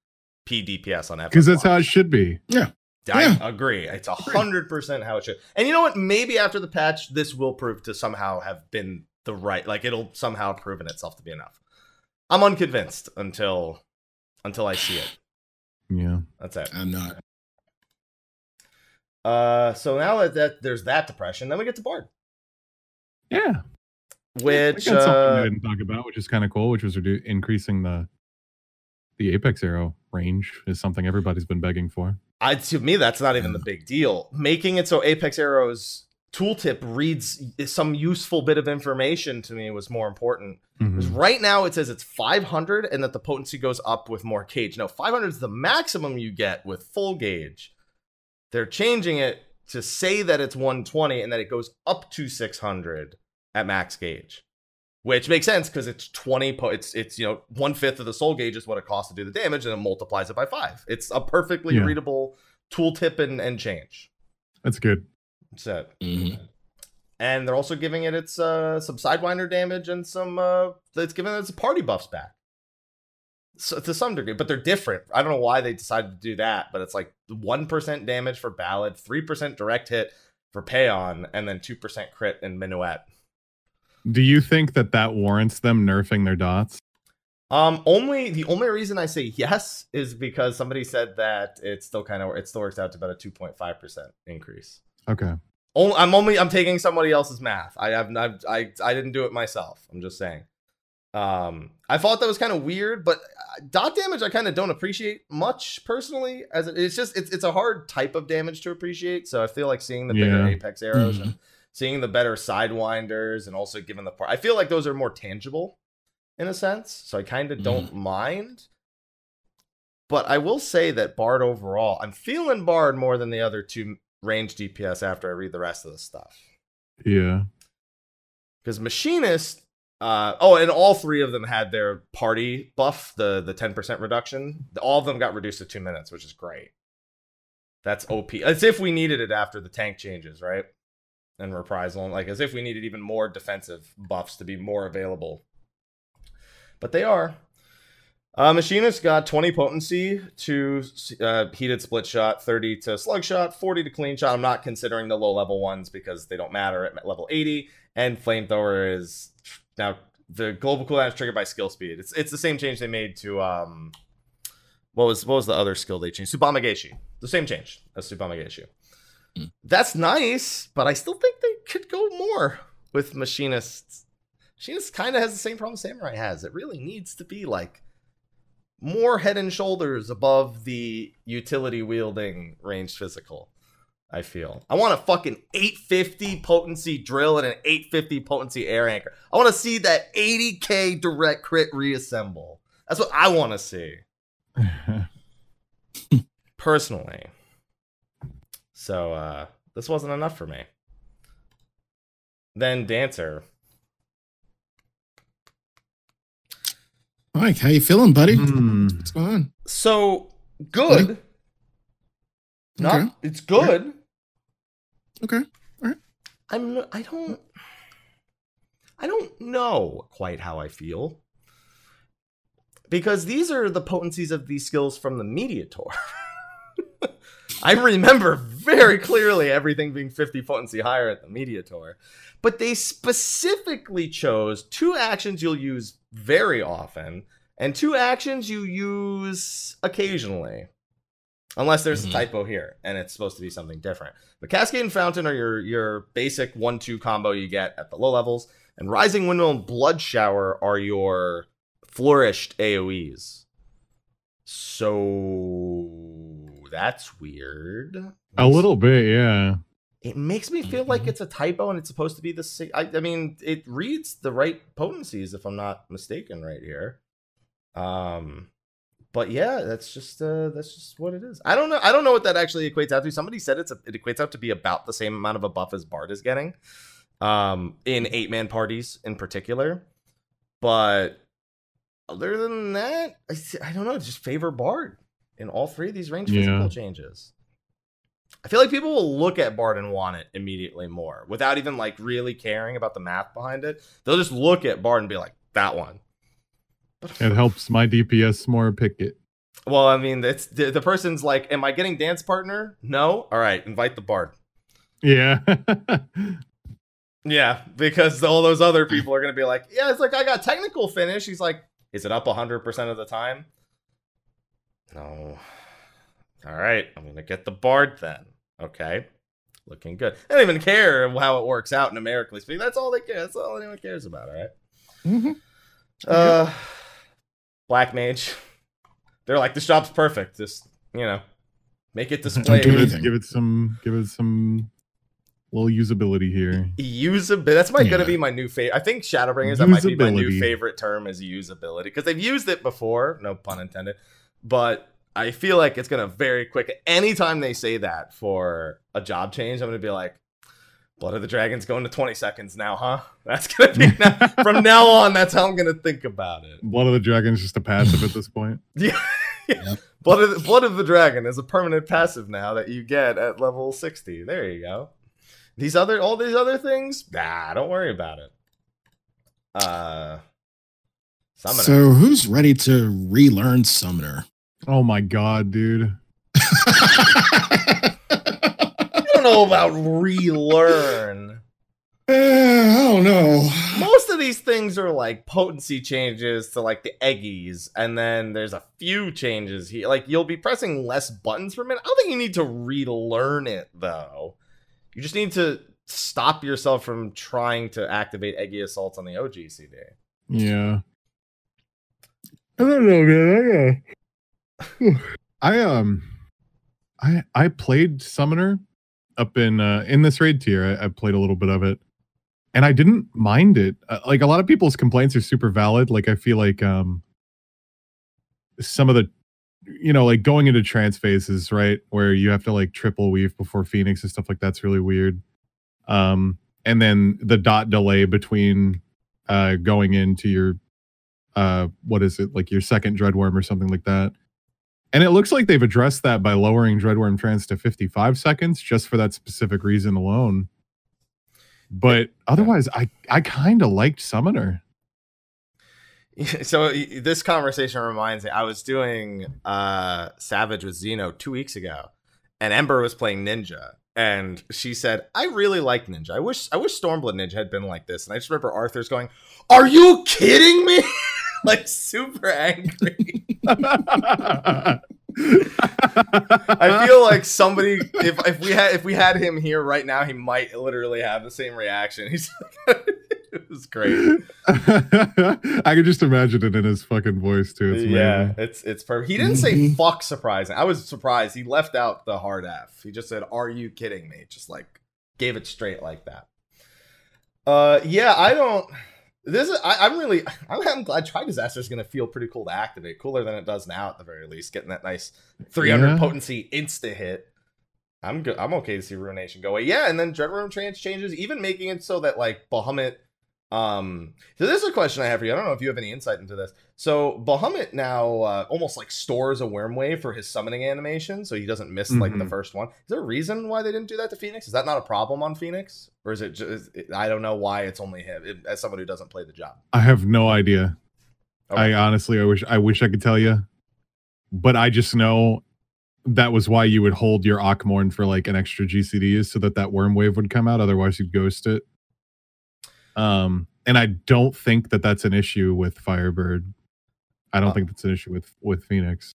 PDPS on FS1. Because that's how it should be. Yeah. I Yeah. agree. It's a hundred percent how it should. And you know what? Maybe after the patch, this will prove to somehow have been the right. Like it'll somehow proven itself to be enough. I'm unconvinced until until I see it. Yeah. That's it. I'm not. Uh, so now that, that there's that depression, then we get to Bard, Yeah. which I got something I uh, didn't talk about, which is kind of cool, which was redu- increasing the the apex arrow range is something everybody's been begging for. I to me that's not even the big deal. Making it so Apex Arrow's tooltip reads some useful bit of information to me was more important. Because mm-hmm. right now it says it's 500 and that the potency goes up with more gauge. No, 500 is the maximum you get with full gauge. They're changing it to say that it's 120 and that it goes up to 600 at max gauge, which makes sense because it's 20. Po- it's it's you know one fifth of the soul gauge is what it costs to do the damage, and it multiplies it by five. It's a perfectly Yeah. readable tooltip and and change. That's good. That's it Mhm. and they're also giving it its uh some sidewinder damage and some uh it's giving it its party buffs back so to some degree but they're different i don't know why they decided to do that but it's like 1% damage for ballad 3% direct hit for Paeon and then 2% crit and minuet Do you think that that warrants them nerfing their dots? um only the only reason i say yes is because somebody said that it still kind of it still works out to about a 2.5% increase Okay. Only, I'm only I'm taking somebody else's math. I have not I I didn't do it myself. I'm just saying. Um, I thought that was kind of weird, but uh, dot damage I kind of don't appreciate much personally. As it, it's just it's it's a hard type of damage to appreciate. So I feel like seeing the bigger Yeah. apex arrows and seeing the better sidewinders and also given the part, I feel like those are more tangible in a sense. So I kind of don't mind. But I will say that Bard overall, I'm feeling Bard more than the other two range DPS after I read the rest of the stuff. Yeah. Because Machinist, uh, oh, and all three of them had their party buff, the the 10% reduction. All of them got reduced to two minutes, which is great. That's OP. As if we needed it after the tank changes, right? And reprisal, like as if we needed even more defensive buffs to be more available. But they are. Uh, Machinist got 20 potency to uh, heated split shot, 30 to slug shot, 40 to clean shot. I'm not considering the low level ones because they don't matter at level 80. And flamethrower is now the global cooldown is triggered by skill speed. It's it's the same change they made to um, what was what was the other skill they changed? Subama Geishu. The same change as Subama That's nice, but I still think they could go more with machinists. Machinist kind of has the same problem Samurai has. It really needs to be like more head and shoulders above the utility wielding ranged physical. I feel. I want a fucking 850 potency drill and an 850 potency air anchor. I want to see that 80k direct crit reassemble. That's what I want to see personally. So uh this wasn't enough for me. Then Dancer. Mike, how you feeling, buddy? Hmm. What's going on? So good. Not Okay. it's good. Okay. I'm I don't I don't know quite how I feel. Because these are the potencies of these skills from the Media Tour. I remember very clearly everything being 50 potency higher at the Media Tour. But they specifically chose two actions you'll use very often and two actions you use occasionally. Unless there's Mhm. a typo here and it's supposed to be something different. But Cascade and Fountain are your your basic one-two combo you get at the low levels, and Rising Windmill and Blood Shower are your flourished AoEs. So that's weird. A little bit, yeah. It makes me feel like Mhm. it's a typo and it's supposed to be the same. I, I mean, it reads the right potencies if I'm not mistaken right here. Um, but yeah, that's just uh, that's just what it is. I don't know. I don't know what that actually equates out to. Somebody said it's a, it equates out to be about the same amount of a buff as Bard is getting, um, in eight man parties in particular. But other than that, I, I don't know. Just favor Bard in all three of these range Yeah. physical changes. I feel like people will look at Bard and want it immediately more without even like really caring about the math behind it. They'll just look at Bard and be like, that one. It helps my DPS more pick it. Well, I mean, it's the, the person's like, am I getting dance partner? No. All right, invite the Bard. Yeah. Yeah, because all those other people are gonna be like, yeah, it's like I got technical finish. He's like, is it up hundred percent of the time? No. All right, I'm gonna get the Bard then. Okay, looking good. I don't even care how it works out numerically speaking. That's all they care. That's all anyone cares about. All right. Mhm. Uh, Black Mage. They're like, this job's perfect. Just you know, make it display. do give, it, give it some give it some little usability here. usability. That's my gonna be my new favorite. I think Shadowbringers that might be my new favorite term is usability because they've used it before. No pun intended. But I feel like it's gonna very quick. Anytime they say that for a job change, I'm gonna be like, "Blood of the Dragon's going to 20 seconds now, huh?" That's gonna be now, from now on. That's how I'm gonna think about it. Blood of the Dragon is just a passive at this point. Yeah. Yep. Blood of the, Blood of the Dragon is a permanent passive now that you get at level 60. There you go. These other all these other things, nah, don't worry about it. Uh Summoner. So who's ready to relearn Summoner? Oh my god, dude. I don't know about relearn. Uh, I don't know. Most of these things are like potency changes to like the eggies, and then there's a few changes here. Like you'll be pressing less buttons per minute. I don't think you need to relearn it though. You just need to stop yourself from trying to activate eggy assaults on the oGCD. Yeah. I don't know, man. I, uh, I um I I played Summoner up in uh in this raid tier. I, I played a little bit of it. And I didn't mind it. Uh, like a lot of people's complaints are super valid. Like I feel like um some of the you know, like going into trance phases, right? Where you have to like triple weave before Phoenix and stuff like that's really weird. Um and then the dot delay between uh going into your uh what is it like your second dreadworm or something like that and it looks like they've addressed that by lowering dreadworm trance to 55 seconds just for that specific reason alone but otherwise i i kind of liked summoner So this conversation reminds me. I was doing uh Savage with Zeno two weeks ago, and Ember was playing Ninja, and she said, "I really like Ninja. I wish I wish Stormblood Ninja had been like this." And I just remember Arthur's going, "Are you kidding me?" like super angry. I feel like somebody if if we had if we had him here right now, he might literally have the same reaction. He's it was great. i could just imagine it in his fucking voice too it's yeah, amazing. it's it's perfect. He didn't say Mhm. fuck surprising. I was surprised. He left out the hard F. He just said, "Are you kidding me?" Just like gave it straight like that. Uh, yeah, I don't. This is. I, I'm really. I'm, I'm glad Tri Disaster is going to feel pretty cool to activate. Cooler than it does now, at the very least. Getting that nice 300 Yeah. potency insta hit. I'm good. I'm okay to see Ruination go away. Yeah, and then Dreadworm Trance changes, even making it so that like Bahamut Um, so this is a question I have for you. I don't know if you have any insight into this. So Bahamut now uh, almost like stores a Wyrmwave for his summoning animation, so he doesn't miss like the Mhm. first one. Is there a reason why they didn't do that to Phoenix? Is that not a problem on Phoenix, or is it just? I don't know why it's only him. It, as someone who doesn't play the job, I have no idea. Okay. I honestly, I wish, I wish I could tell you, but I just know that was why you would hold your Akh Morn for like an extra GCD is so that that Wyrmwave would come out. Otherwise, you'd ghost it. Um, and I don't think that that's an issue with Firebird. I don't Uh, think that's an issue with with Phoenix.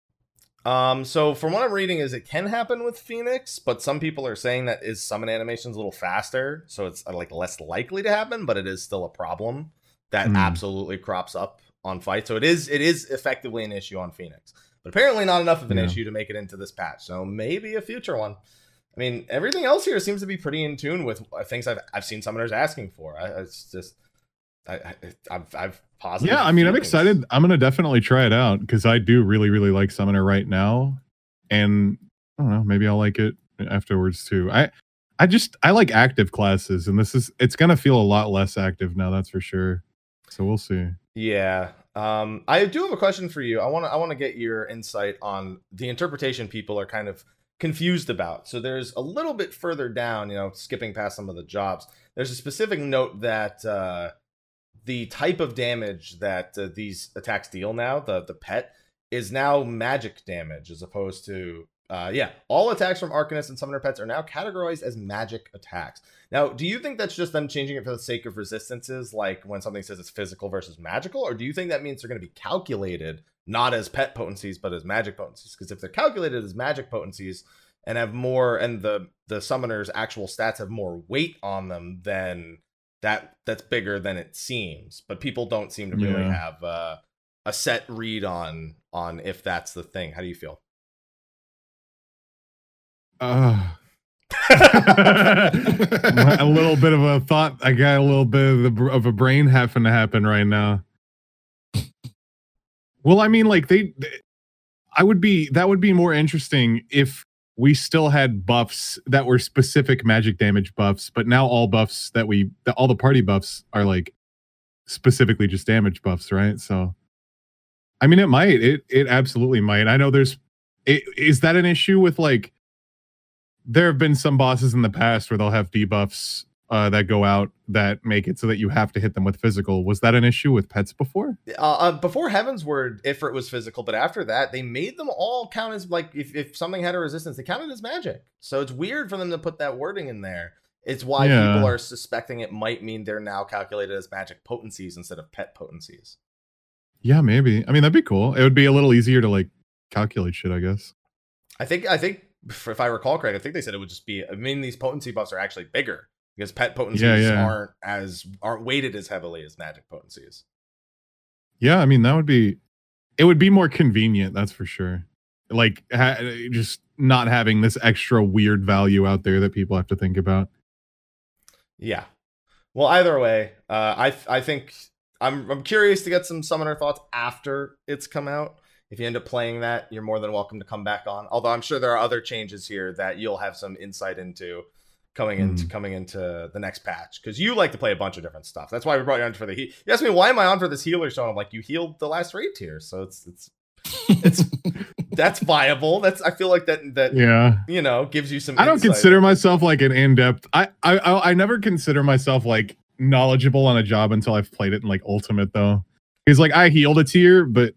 Um, so from what I'm reading, is it can happen with Phoenix, but some people are saying that is summon animations a little faster, so it's uh, like less likely to happen, but it is still a problem that Hmm. absolutely crops up on fight. So it is it is effectively an issue on Phoenix, but apparently not enough of an Yeah. issue to make it into this patch. So maybe a future one. I mean, everything else here seems to be pretty in tune with uh, things I've I've seen summoners asking for. I, it's just I, I I've I've positive. Yeah, I mean, I'm excited. I'm gonna definitely try it out because I do really, really like Summoner right now, and I don't know, maybe I'll like it afterwards too. I, I just I like active classes, and this is it's gonna feel a lot less active now. That's for sure. So we'll see. Yeah. Um, I do have a question for you. I want to I want to get your insight on the interpretation people are kind of confused about. So there's a little bit further down, you know, skipping past some of the jobs. There's a specific note that uh, the type of damage that uh, these attacks deal now, the the pet, is now magic damage as opposed to uh, yeah, all attacks from Arcanist and Summoner pets are now categorized as magic attacks. Now, do you think that's just them changing it for the sake of resistances, like when something says it's physical versus magical, or do you think that means they're going to be calculated not as pet potencies but as magic potencies? Because if they're calculated as magic potencies and have more, and the the summoner's actual stats have more weight on them, then that that's bigger than it seems. But people don't seem to really Yeah. have uh, a set read on on if that's the thing. How do you feel? Uh, a little bit of a thought. I got a little bit of, the, of a brain having to happen right now. Well, I mean, like they, they- I would be that would be more interesting if we still had buffs that were specific magic damage buffs, but now all buffs that we, that all the party buffs are like specifically just damage buffs, right? So, I mean, it might, it it absolutely might. I know there's, i- is that an issue with like there have been some bosses in the past where they'll have debuffs uh, that go out that make it so that you have to hit them with physical. Was that an issue with pets before? uh, uh, before Heavensward, if it was physical, but after that, they made them all count as like if, if something had a resistance, they counted as magic. So it's weird for them to put that wording in there. It's why Yeah. people are suspecting it might mean they're now calculated as magic potencies instead of pet potencies. Yeah, maybe. I mean, that'd be cool. It would be a little easier to like calculate shit, I guess. I think I think if I recall correct, I think they said it would just be. I mean, these potency buffs are actually bigger because pet potencies yeah. aren't as aren't weighted as heavily as magic potencies. Yeah, I mean, that would be. It would be more convenient, that's for sure. Like ha- just not having this extra weird value out there that people have to think about. Yeah. Well, either way, uh, I I think I'm I'm curious to get some summoner thoughts after it's come out. If you end up playing that, you're more than welcome to come back on. Although I'm sure there are other changes here that you'll have some insight into coming into Hmm. coming into the next patch because you like to play a bunch of different stuff. That's why we brought you on for the heat. You asked me why am I on for this healer show? I'm like, you healed the last raid tier, so it's it's it's that's viable. That's I feel like that that Yeah. you know gives you some. I don't consider myself like an in-depth. I, I I I never consider myself like knowledgeable on a job until I've played it in like Ultimate though. Because like I healed a tier, but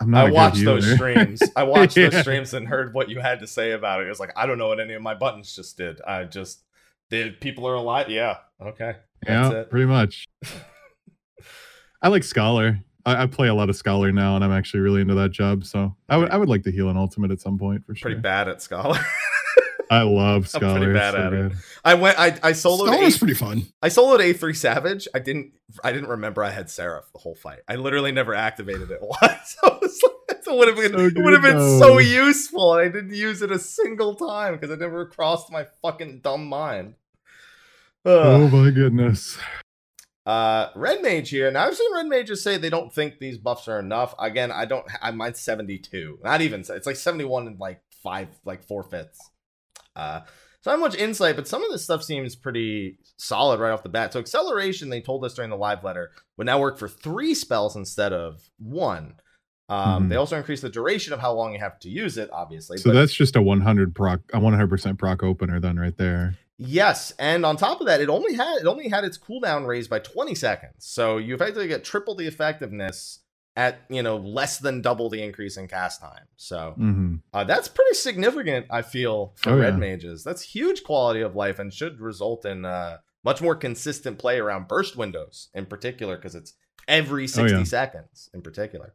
I'm not. I watched those streams. I watched those streams and heard what you had to say about it. It was like I don't know what any of my buttons just did. I just did. People are alive. Yeah. Okay. That's yeah, it. pretty much. I like Scholar. I, I play a lot of Scholar now, and I'm actually really into that job. So I would I would like to heal an Ultimate at some point for sure. Pretty bad at Scholar. I love I'm pretty bad so at it. I went. I I soloed. Scholar's A, pretty fun. I soloed A three Savage. I didn't. I didn't remember I had Seraph the whole fight. I literally never activated it once. So it, like, it would have been. So it would have good, been so useful. And I didn't use it a single time because it never crossed my fucking dumb mind. Ugh. Oh my goodness. Uh, Red Mage here. Now I've seen Red Mages say they don't think these buffs are enough. Again, I don't. I mine's seventy two. Not even. It's like seventy one and like five, like four fifths. Uh, So not much insight, but some of this stuff seems pretty solid right off the bat. So acceleration, they told us during the live letter, would now work for three spells instead of one. Um, Mhm. They also increased the duration of how long you have to use it, obviously. So that's just a 100 proc, a 100% proc opener then right there. yes, and on top of that, it only had it only had its cooldown raised by 20 seconds. So you effectively get triple the effectiveness at you know less than double the increase in cast time. So hmm Uh, that's pretty significant, I feel, for Oh, red yeah. mages. That's huge quality of life and should result in uh, much more consistent play around burst windows in particular, because it's every 60 Oh, yeah. seconds in particular.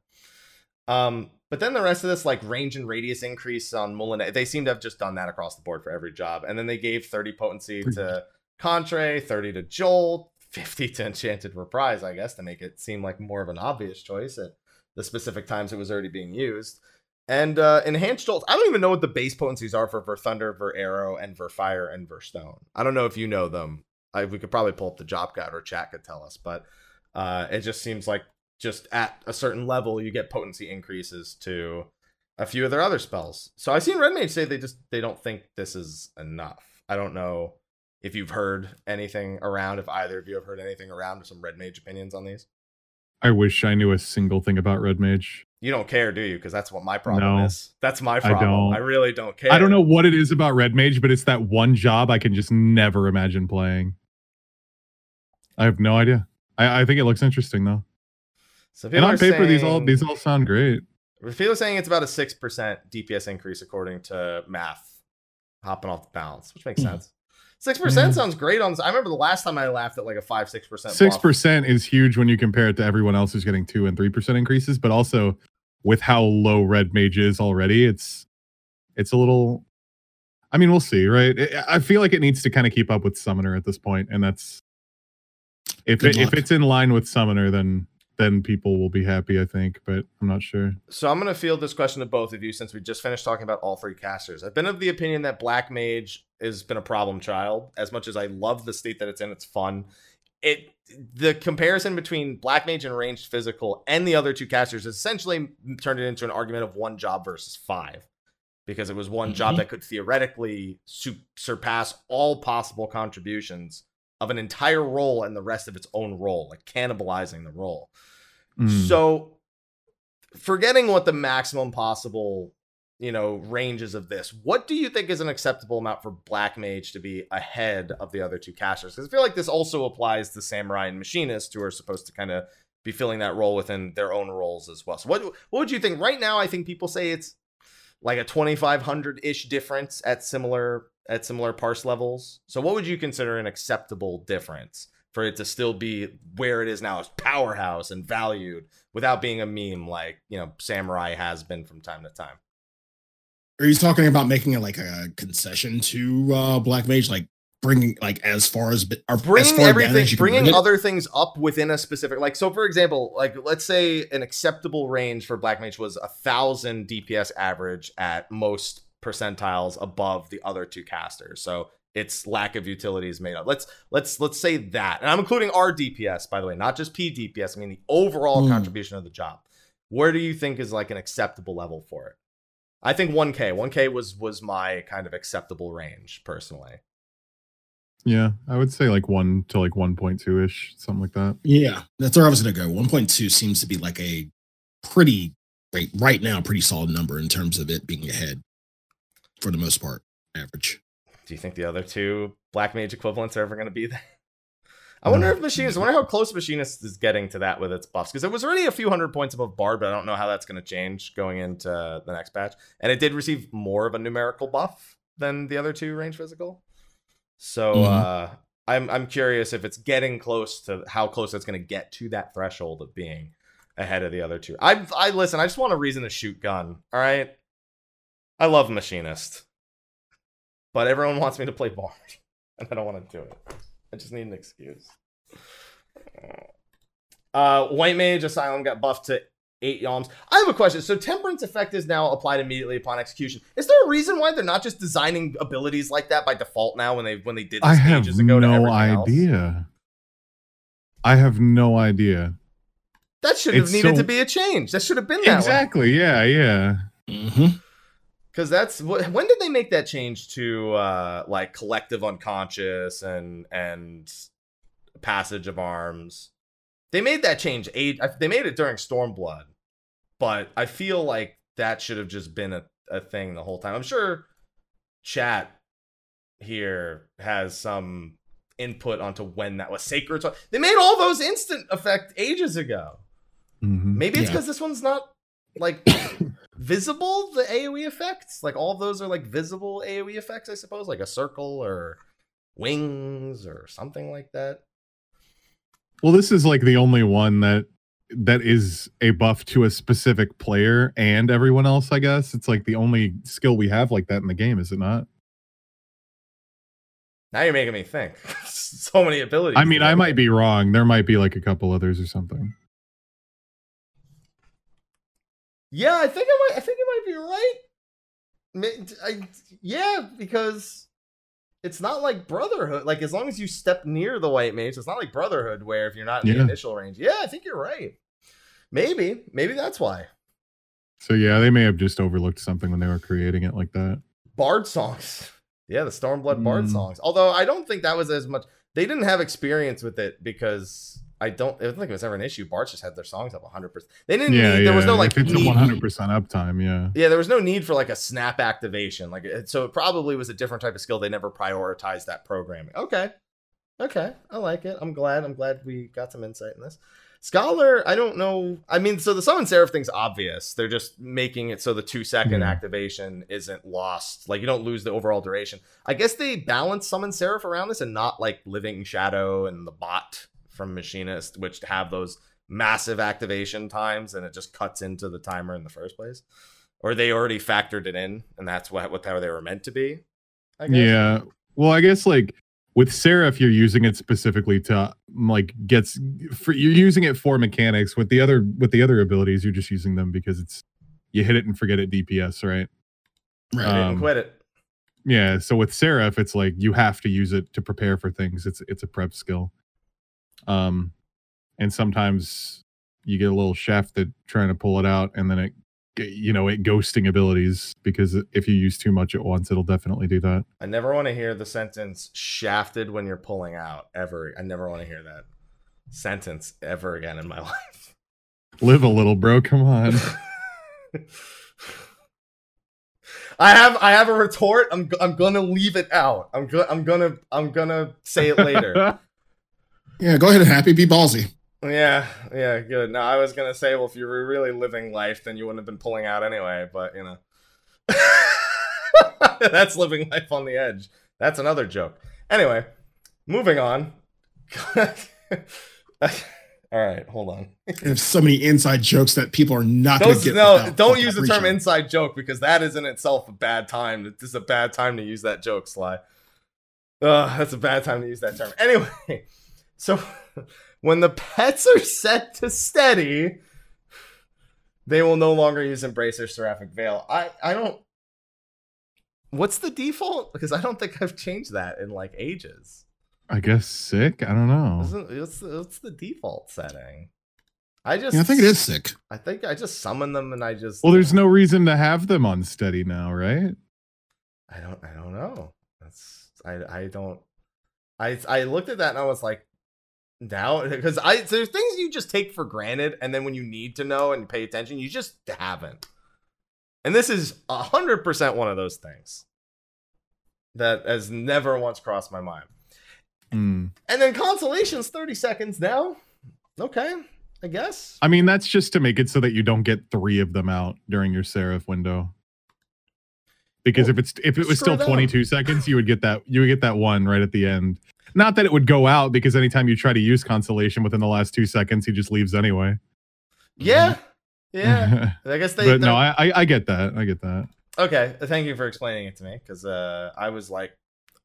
Um, but then the rest of this, like range and radius increase on Moulinet, they seem to have just done that across the board for every job. And then they gave 30 potency to Contre, 30 to Jolt, 50 to Enchanted Reprise, I guess, to make it seem like more of an obvious choice at the specific times it was already being used. And uh, enhanced jolts. I don't even know what the base potencies are for Ver Thunder, Veraero, and Ver Fire and Ver Stone. I don't know if you know them. I, we could probably pull up the job guide or chat could tell us, but uh, it just seems like just at a certain level you get potency increases to a few of their other spells. So I've seen Red Mage say they just they don't think this is enough. I don't know if you've heard anything around. If either of you have heard anything around, or some Red Mage opinions on these. I wish I knew a single thing about red mage. You don't care, do you? Because that's what my problem No. is. That's my problem. I, don't. I really don't care. I don't know what it is about red mage, but it's that one job I can just never imagine playing. I have no idea. I, I think it looks interesting though. So And on paper, these all these all sound great. People are saying it's about a six percent DPS increase according to math, hopping off the balance, which makes sense. Six percent Yeah. sounds great on. I remember the last time I laughed at like a five six percent. Six percent is huge when you compare it to everyone else who's getting two and three percent increases, but also with how low red mage is already, it's it's a little. I mean, we'll see, right? I- I feel like it needs to kind of keep up with summoner at this point, and that's if Good it, if it's in line with summoner, then then people will be happy, I think. But I'm not sure. So I'm going to field this question to both of you since we just finished talking about all three casters. I've been of the opinion that Black Mage has been a problem child. As much as I love the state that it's in, it's fun. It the comparison between Black Mage and ranged physical and the other two casters essentially turned it into an argument of one job versus five. Because it was one job Mhm. that could theoretically su- surpass all possible contributions of an entire role and the rest of its own role, like cannibalizing the role. Mm. So, forgetting what the maximum possible, you know, ranges of this, what do you think is an acceptable amount for Black Mage to be ahead of the other two casters? Because I feel like this also applies to Samurai and Machinist, who are supposed to kind of be filling that role within their own roles as well. So, what what would you think? Right now, I think people say it's like a 2500 ish difference at similar at similar parse levels. So, what would you consider an acceptable difference? For it to still be where it is now as powerhouse and valued without being a meme like you know samurai has been from time to time. Are you talking about making it like a concession to uh Black Mage, like bringing like as far as or as bringing far everything as bringing bring other things up within a specific like so for example like let's say an acceptable range for black mage was a thousand dps average at most percentiles above the other two casters. So its lack of utility is made up let's let's let's say that and i'm including our dps by the way not just p dps i mean the overall Hmm. contribution of the job where do you think is like an acceptable level for it i think 1k 1k was was my kind of acceptable range personally yeah, I would say like one to like 1.2 ish, something like that. Yeah, that's where I was gonna go. 1.2 seems to be like a pretty right right now, pretty solid number in terms of it being ahead for the most part, average. Do you think the other two Black Mage equivalents are ever going to be there? I wonder if Machinist, I wonder how close Machinist is getting to that with its buffs. Because it was already a few hundred points above Bard, but I don't know how that's going to change going into the next patch. And it did receive more of a numerical buff than the other two range physical. So Mhm. uh, I'm, I'm curious if it's getting close to how close it's going to get to that threshold of being ahead of the other two. I, I listen, I just want a reason to shoot gun. All right. I love Machinist but everyone wants me to play Bard, and I don't want to do it. I just need an excuse. Uh, White Mage Asylum got buffed to eight yalms. I have a question. So Temperance effect is now applied immediately upon execution. Is there a reason why they're not just designing abilities like that by default now when they when they did this I have ages ago to no everything else? idea. I have no idea. That should have It's needed so- to be a change. That should have been that way. Exactly. Yeah. Yeah. Mm-hmm. Because that's when did they make that change to uh like collective unconscious and and passage of arms they made that change eight they made it during stormblood but i feel like that should have just been a, a thing the whole time i'm sure chat here has some input onto when that was sacred they made all those instant effect ages ago Mhm. maybe it's Yeah. because this one's not like visible the aoe effects like all those are like visible aoe effects i suppose like a circle or wings or something like that Well, this is like the only one that that is a buff to a specific player and everyone else. I guess it's like the only skill we have like that in the game, is it not? now you're making me think so many abilities I mean, I might be wrong. There might be like a couple others or something. Yeah i think i might i think it might be right I, yeah because it's not like brotherhood like as long as you step near the white mage it's not like brotherhood where if you're not in the initial range yeah i think you're right maybe maybe that's why So yeah, they may have just overlooked something when they were creating it like that. bard songs. Yeah, the Stormblood bard Mm. songs. Although I don't think that was as much. They didn't have experience with it because I don't. I don't think it was ever an issue. Bards just had their songs up 100. percent They didn't. Yeah, need, yeah. There was no like. if it's a need- one hundred percent uptime, yeah. Yeah, there was no need for like a snap activation. Like, it- so it probably was a different type of skill. They never prioritized that programming. Okay, okay, I like it. I'm glad. I'm glad we got some insight in this. Scholar, I don't know. I mean, so the summon seraph thing's obvious. They're just making it so the two second Yeah. activation isn't lost. Like you don't lose the overall duration. I guess they balance summon seraph around this and not like living shadow and the bot from machinist, which have those massive activation times and it just cuts into the timer in the first place. Or they already factored it in and that's what what how they were meant to be. I guess. Yeah. Well, I guess like with Seraph, you're using it specifically to like gets for you're using it for mechanics. With the other with the other abilities, you're just using them because it's you hit it and forget it DPS, right? Right. I Um, quit it. Yeah. So with Seraph, it's like you have to use it to prepare for things. It's it's a prep skill. Um, and sometimes you get a little shafted trying to pull it out, and then it you know it ghosting abilities because if you use too much at once, it'll definitely do that. I never want to hear the sentence shafted when you're pulling out ever. I never want to hear that sentence ever again in my life. Live a little, bro. Come on. I have I have a retort. I'm I'm gonna leave it out. I'm go- I'm gonna I'm gonna say it later. Yeah, go ahead and happy, be ballsy. yeah, yeah, good. No, I was gonna say, well, if you were really living life, then you wouldn't have been pulling out anyway. But you know, that's living life on the edge. That's another joke. Anyway, moving on. All right, hold on. There's so many inside jokes that people are not going to get. no, don't use the term inside joke because that is in itself a bad time. This is a bad time to use that joke, Sly. Ugh, that's a bad time to use that term. Anyway, so when the pets are set to steady, they will no longer use Embrace or Seraphic Veil. I, I don't. What's the default? Because I don't think I've changed that in like ages. I guess Sic. I don't know. Isn't, what's, the, what's the default setting? I just. Yeah, I think it is Sic. I think I just summon them and I just. Well, there's no reason to have them on steady now, right? I don't I don't know. That's I I don't I I looked at that and I was like now because I there's things you just take for granted and then when you need to know and pay attention you just haven't. And this is a hundred percent one of those things that has never once crossed my mind. Hmm. And then consolation's 30 seconds now. Okay, I guess. I mean, that's just to make it so that you don't get three of them out during your Seraph window. Because Well, if it's if it was still them. 22 seconds, you would get that you would get that one right at the end. Not that it would go out because anytime you try to use consolation within the last two seconds, he just leaves anyway. Yeah. Yeah. I guess they but no, I, I get that. I get that. Okay, thank you for explaining it to me because uh, I was like,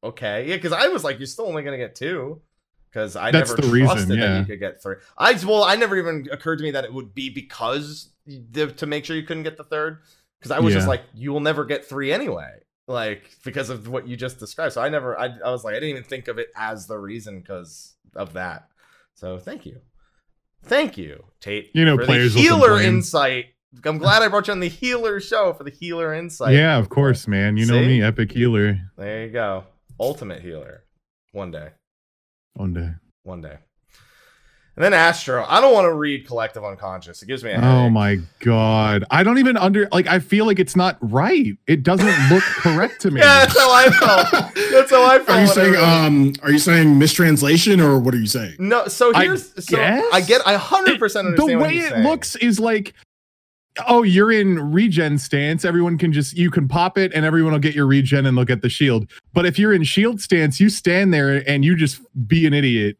okay, yeah, because I was like, you're still only gonna get two because I That's never the reason, trusted that you could get three. I well, I never even occurred to me that it would be because the, to make sure you couldn't get the third because I was just like, you will never get three anyway, like because of what you just described. So I never, I, I was like, I didn't even think of it as the reason because of that. So thank you, thank you, Tate. You know, players the healer insight I'm glad I brought you on the healer show for the healer insight. yeah, of course, man. You know me, epic healer. There you go. Ultimate healer. One day. One day. One day. And then Astro. I don't want to read Collective Unconscious. It gives me a Oh my god. I don't even under like I feel like it's not right. It doesn't look correct to me. Yeah, that's how I felt. That's how I felt. Are you saying um are you saying mistranslation or what are you saying? No, so I here's so guess? I get I hundred percent the understand what way it saying. looks is like oh you're in regen stance everyone can just you can pop it and everyone will get your regen and they'll get the shield but if you're in shield stance you stand there and you just be an idiot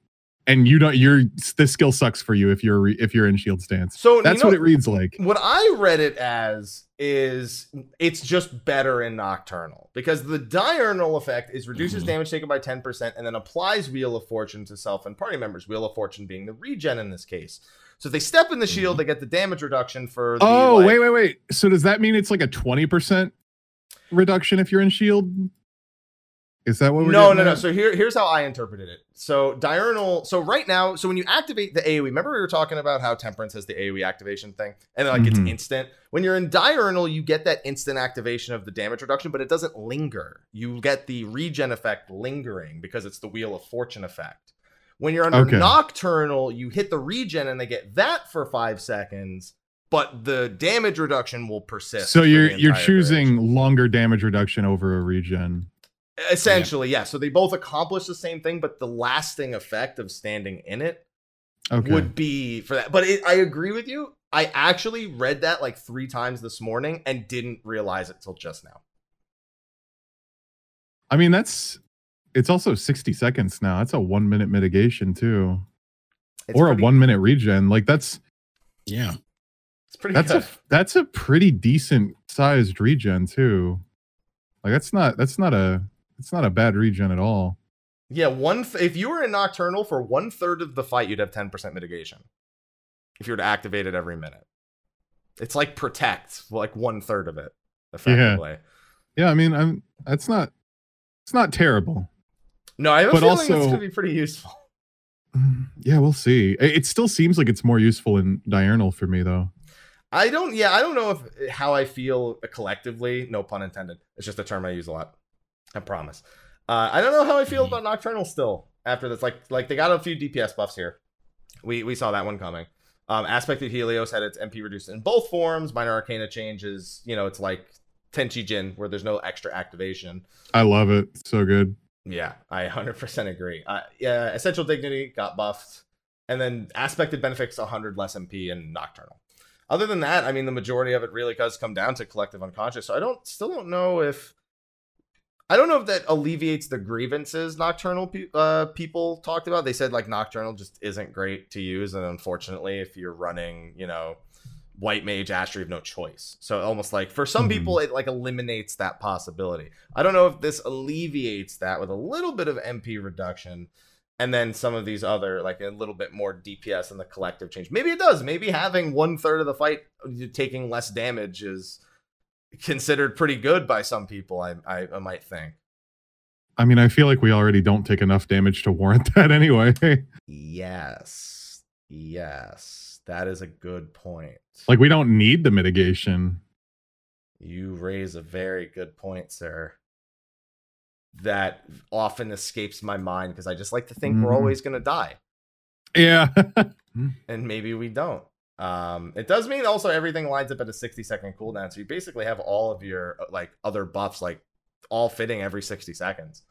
and you don't you're the skill sucks for you if you're if you're in shield stance So that's you know, what it reads like what I read it as is it's just better in Nocturnal because the diurnal effect is reduces Mm-hmm. Mhm. damage taken by 10% and then applies Wheel of Fortune to self and party members. Wheel of Fortune being the regen in this case. So if they step in the shield, they get the damage reduction for the Mm-hmm. oh like- wait wait wait so does that mean it's like a 20% reduction if you're in shield is that what we're no, no, no. So here, here's how I interpreted it. So diurnal. So right now, so when you activate the AOE, remember we were talking about how Temperance has the AOE activation thing, and then like Mhm. it's instant. When you're in diurnal, you get that instant activation of the damage reduction, but it doesn't linger. You get the regen effect lingering because it's the Wheel of Fortune effect. When you're under Okay. nocturnal, you hit the regen and they get that for five seconds, but the damage reduction will persist. so you're you're choosing duration. longer damage reduction over a regen Essentially, yeah. So they both accomplish the same thing, but the lasting effect of standing in it okay would be for that. But it, I agree with you. I actually read that like three times this morning and didn't realize it till just now. I mean, that's it's also 60 seconds now. That's a one minute mitigation too. It's or pretty- a one minute regen. Like that's Yeah. It's pretty that's good. a that's a pretty decent sized regen too. Like that's not that's not a it's not a bad regen at all. yeah, one. Th- if you were in nocturnal for one third of the fight, you'd have ten percent mitigation. If you were to activate it every minute, it's like protect, like one third of it, effectively. Yeah, yeah, I mean, I'm that's not it's not terrible. No, I have a But feeling it's also- gonna be pretty useful. Yeah, we'll see. It, it still seems like it's more useful in diurnal for me though. I don't. Yeah, I don't know if how I feel collectively. No pun intended. It's just a term I use a lot. I promise. Uh, I don't know how I feel about Nocturnal still after this. Like, like they got a few DPS buffs here. We we saw that one coming. Um, Aspected Helios had its MP reduced in both forms. Minor Arcana changes. You know, it's like Tenchi Jin where there's no extra activation. I love it. So good. Yeah, I 100% agree. Uh, yeah, Essential Dignity got buffed, and then Aspected benefits 100 less MP in Nocturnal. Other than that, I mean, the majority of it really does come down to Collective Unconscious. So I don't, still don't know if, I don't know if that alleviates the grievances Nocturnal pe- uh, people talked about. They said like Nocturnal just isn't great to use, and unfortunately, if you're running, you know, White Mage Astro, you have no choice. So almost like for some Mhm. people, it like eliminates that possibility. I don't know if this alleviates that with a little bit of MP reduction, and then some of these other like a little bit more DPS and the collective change. Maybe it does. Maybe having one third of the fight uh, taking less damage is considered pretty good by some people. I I, I might think. I mean, I feel like we already don't take enough damage to warrant that anyway. Yes, yes, that is a good point. like we don't need the mitigation. You raise a very good point, sir. That often escapes my mind because I just like to think we're Mhm. always going to die, Yeah. and maybe we don't. Um, it does mean also everything lines up at a 60 second cooldown, so you basically have all of your uh, like other buffs like all fitting every 60 seconds.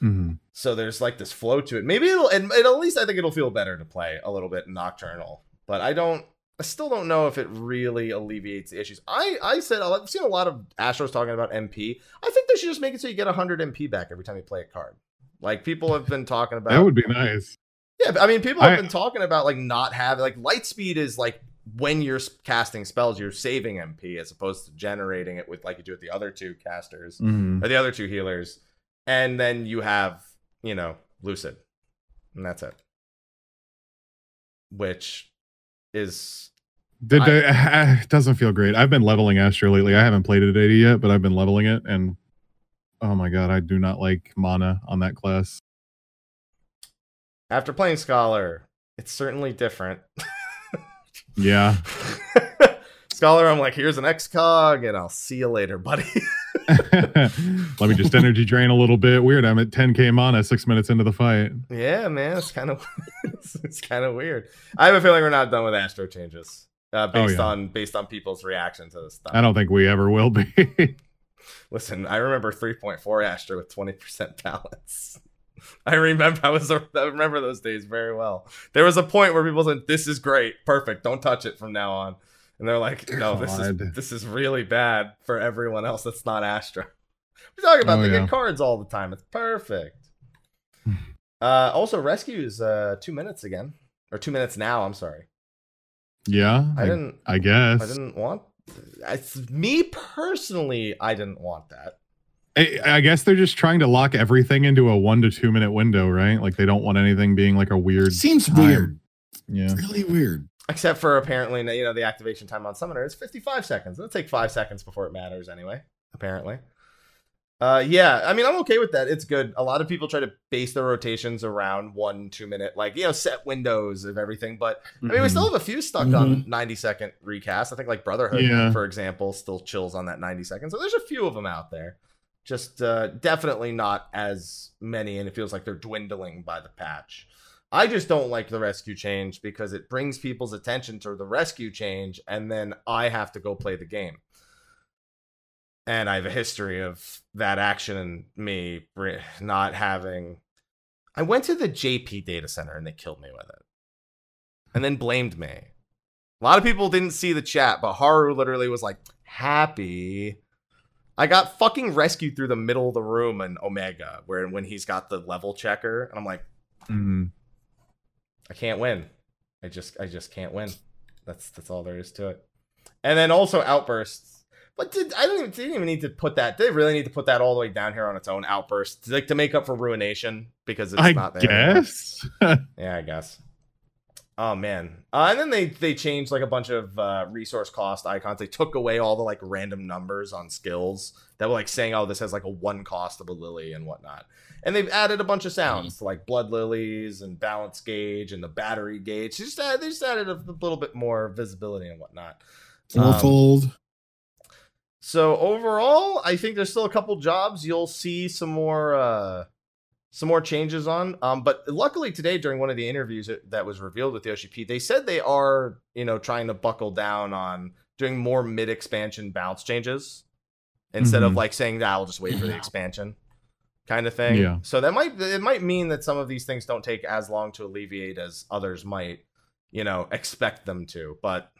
Mhm. So there's like this flow to it. Maybe it'll, and, and at least I think it'll feel better to play a little bit nocturnal. But I don't, I still don't know if it really alleviates the issues. I, I said I've seen a lot of Astros talking about MP. I think they should just make it so you get 100 MP back every time you play a card. Like people have been talking about. That would be nice. Yeah, I mean, people have I- been talking about like not having like light speed is like when you're casting spells, you're saving MP as opposed to generating it with like you do with the other two casters Mhm. or the other two healers, and then you have you know lucid, and that's it. Which is Did I- they, it doesn't feel great. I've been leveling Astro lately. I haven't played it at 80 yet, but I've been leveling it and oh my god, I do not like mana on that class. After playing scholar, it's certainly different. Yeah. Scholar, I'm like, here's an Excog, and I'll see you later, buddy. Let me just energy drain a little bit. Weird. I'm at 10k mana six minutes into the fight. yeah, man, it's kind of it's kind of weird. I have a feeling we're not done with Astro changes. Uh, based yeah. on based on people's reaction to this stuff. I don't think we ever will be. Listen, I remember 3.4 Astro with 20% balance. I remember I was I remember those days very well. There was a point where people said, "This is great, perfect. Don't touch it from now on." And they're like, "No, this is this is really bad for everyone else that's not Astra." We're talking about Oh, they yeah. get cards all the time. It's perfect. uh, also, rescue is uh, two minutes again, or two minutes now. I'm sorry. yeah, I I, didn't. I guess. I didn't want. It's me personally. I didn't want that. I, I guess they're just trying to lock everything into a one to two minute window, right? Like they don't want anything being like a weird. Seems time. weird. Yeah. Really weird. Except for apparently, you know, the activation time on Summoner is 55 seconds. It'll take five seconds before it matters anyway, apparently. Uh, yeah, I mean, I'm okay with that. It's good. A lot of people try to base their rotations around one, two minute, like, you know, set windows of everything. But I mean, we Mhm. still have a few stuck on 90 second recast. I think, like, Brotherhood, Yeah. for example, still chills on that 90 seconds. So there's a few of them out there. Just uh, definitely not as many, and it feels like they're dwindling by the patch. I just don't like the rescue change because it brings people's attention to the rescue change, and then I have to go play the game. And I have a history of that action and me not having. I went to the JP data center and they killed me with it, and then blamed me. A lot of people didn't see the chat, but Haru literally was like, "Happy." I got fucking rescued through the middle of the room in Omega, where when he's got the level checker, and I'm like. Mhm. I can't win. I just I just can't win. That's that's all there is to it. And then also outbursts. But did I don't even didn't even need to put that. Did they really need to put that all the way down here on its own outburst, like to make up for ruination because it's I not there. guess. Yeah, I guess. Oh man. Uh, and then they they changed like a bunch of uh, resource cost icons. They took away all the like random numbers on skills that were like saying, "Oh, this has like a one cost of a lily and whatnot." And they've added a bunch of sounds to like blood lilies and balance gauge and the battery gauge. They just added, they just added a little bit more visibility and whatnot. Um, So overall, I think there's still a couple jobs you'll see some more uh some more changes on. Um, but luckily today during one of the interviews that- that was revealed with the P, they said they are you know trying to buckle down on doing more mid expansion bounce changes instead of Mhm. like saying that I'll just wait for the expansion kind of thing. Yeah. So that might it might mean that some of these things don't take as long to alleviate as others might you know expect them to. But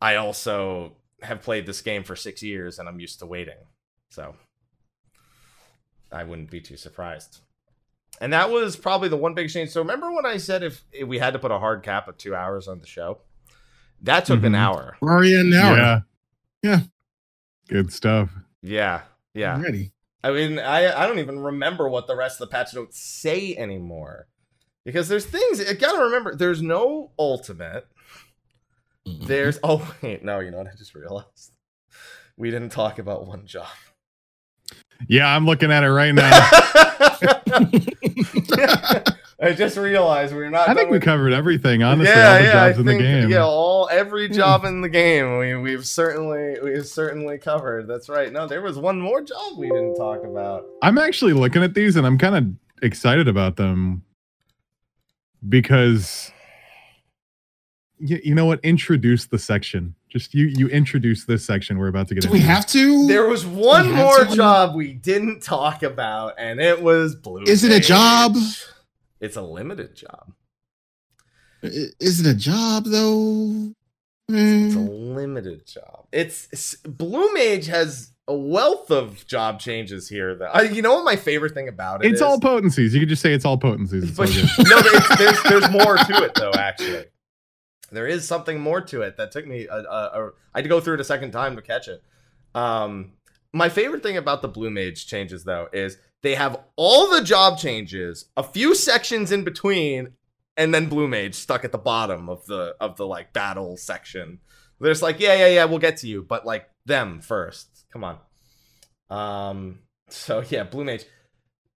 I also have played this game for six years and I'm used to waiting. So I wouldn't be too surprised. And that was probably the one big change. So remember when I said if, if we had to put a hard cap of two hours on the show? That took an Mhm. hour. We're already an hour. Yeah. Yeah. Good stuff. Yeah. Yeah. Already. I mean, I, I don't even remember what the rest of the patch notes say anymore. Because there's things I gotta remember, there's no ultimate. There's oh wait, no, you know what I just realized? We didn't talk about one job. Yeah, I'm looking at it right now. I just realized we're not. I think we covered everything. Honestly, yeah, all the yeah, jobs I in the game. Yeah, all every hmm. job in the game we we've certainly we've certainly covered. That's right. No, there was one more job we didn't talk about. I'm actually looking at these and I'm kind of excited about them because you, you know what? Introduce the section. Just you you introduce this section we're about to get Do into. we have to? There was one more to- job we didn't talk about, and it was blue. Is it a job? It's a limited job. Is it a job though? It's a Mm. limited job. It's, it's Blue Mage has a wealth of job changes here. though. I, you know what my favorite thing about it It's is? all potencies. You could just say it's all potencies. It's all But good. no, it's, there's there's more to it though. Actually, there is something more to it that took me. A, a, a, I had to go through it a second time to catch it. Um, my favorite thing about the Blue Mage changes though is they have all the job changes, a few sections in between, and then Blue Mage stuck at the bottom of the of the like battle section. They're just like, yeah, yeah, yeah, we'll get to you, but like them first. Come on. Um. So yeah, Blue Mage.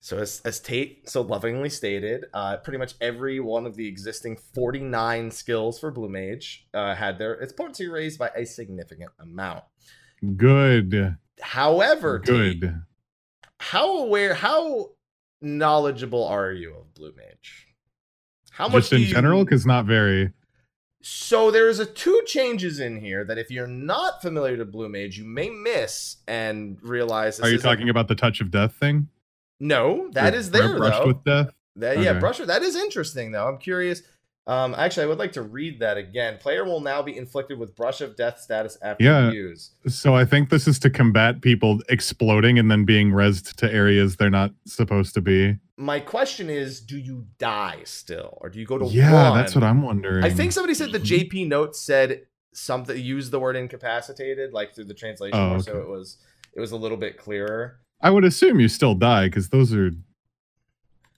So as, as Tate so lovingly stated, uh, pretty much every one of the existing 49 skills for Blue Mage uh, had their its potency raised by a significant amount. Good. However, Tate, Good. how aware, how knowledgeable are you of Blue Mage? How much Just in you- general, because not very. So there's a two changes in here that if you're not familiar to Blue Mage, you may miss and realize. Are you talking about the touch of death thing? No, that is there brushed though. with death. That, Yeah, Okay. brusher. That is interesting though. I'm curious. Um, actually, I would like to read that again. Player will now be inflicted with brush of death status after Yeah. use. So I think this is to combat people exploding and then being rezzed to areas they're not supposed to be. My question is, do you die still, or do you go to Yeah, one? that's what I'm wondering. I think somebody said the Mhm. JP note said something used the word incapacitated, like through the translation, Oh, more, so it was it was a little bit clearer. I would assume you still die because those are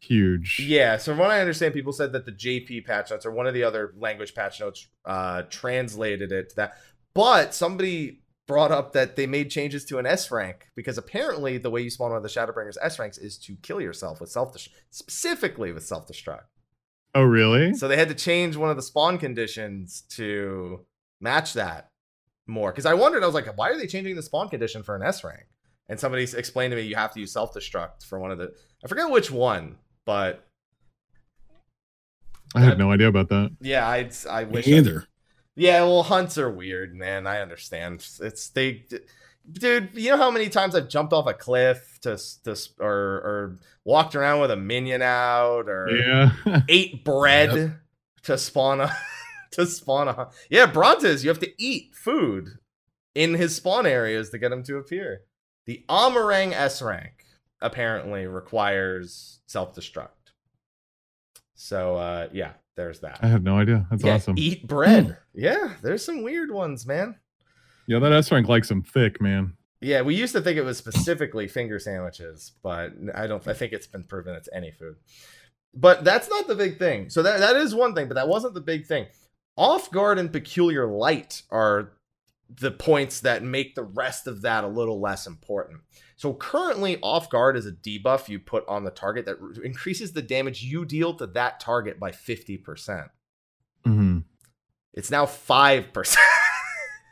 huge. Yeah, so from what I understand, people said that the JP patch notes or one of the other language patch notes uh, translated it to that. But somebody brought up that they made changes to an S rank because apparently the way you spawn one of the Shadowbringers S ranks is to kill yourself with self destruct, specifically with self destruct. Oh, really? So they had to change one of the spawn conditions to match that more. Because I wondered, I was like, why are they changing the spawn condition for an S rank? And somebody explained to me you have to use self destruct for one of the. I forget which one, but I had no idea about that. yeah, I I Me wish. I- either. yeah, well, hunts are weird, man. I understand. It's they, dude. You know how many times I've jumped off a cliff to to or or walked around with a minion out or Yeah. ate bread to spawn a to spawn a yeah Brontes you have to eat food in his spawn areas to get him to appear the Amh Araeng S rank apparently requires self-destruct. So uh yeah there's that. I had no idea. That's yeah, awesome. eat bread. Yeah there's some weird ones man. Yeah, that S rank likes them thick, man. yeah we used to think it was specifically finger sandwiches but i don't i think it's been proven it's any food. But that's not the big thing. So that, that is one thing but that wasn't the big thing. Off guard and peculiar light are the points that make the rest of that a little less important. So currently off guard is a debuff you put on the target that increases the damage you deal to that target by 50% hmm it's now 5%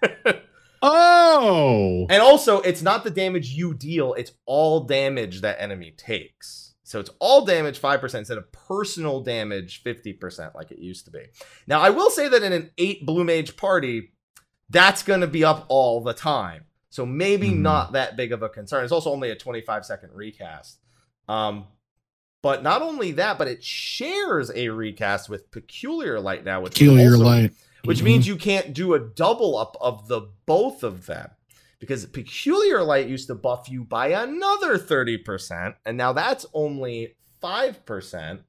Oh, And also, it's not the damage you deal, it's all damage that enemy takes. So it's all damage 5% instead of personal damage 50% like it used to be. Now, I will say that in an 8 Blue Mage party, that's going to be up all the time. So maybe Mhm. not that big of a concern. It's also only a 25 second recast. Um, but not only that, but it shares a recast with Peculiar Light now. Which Peculiar also- light. which Mhm. means you can't do a double up of the both of them because peculiar light used to buff you by another 30% and now that's only 5%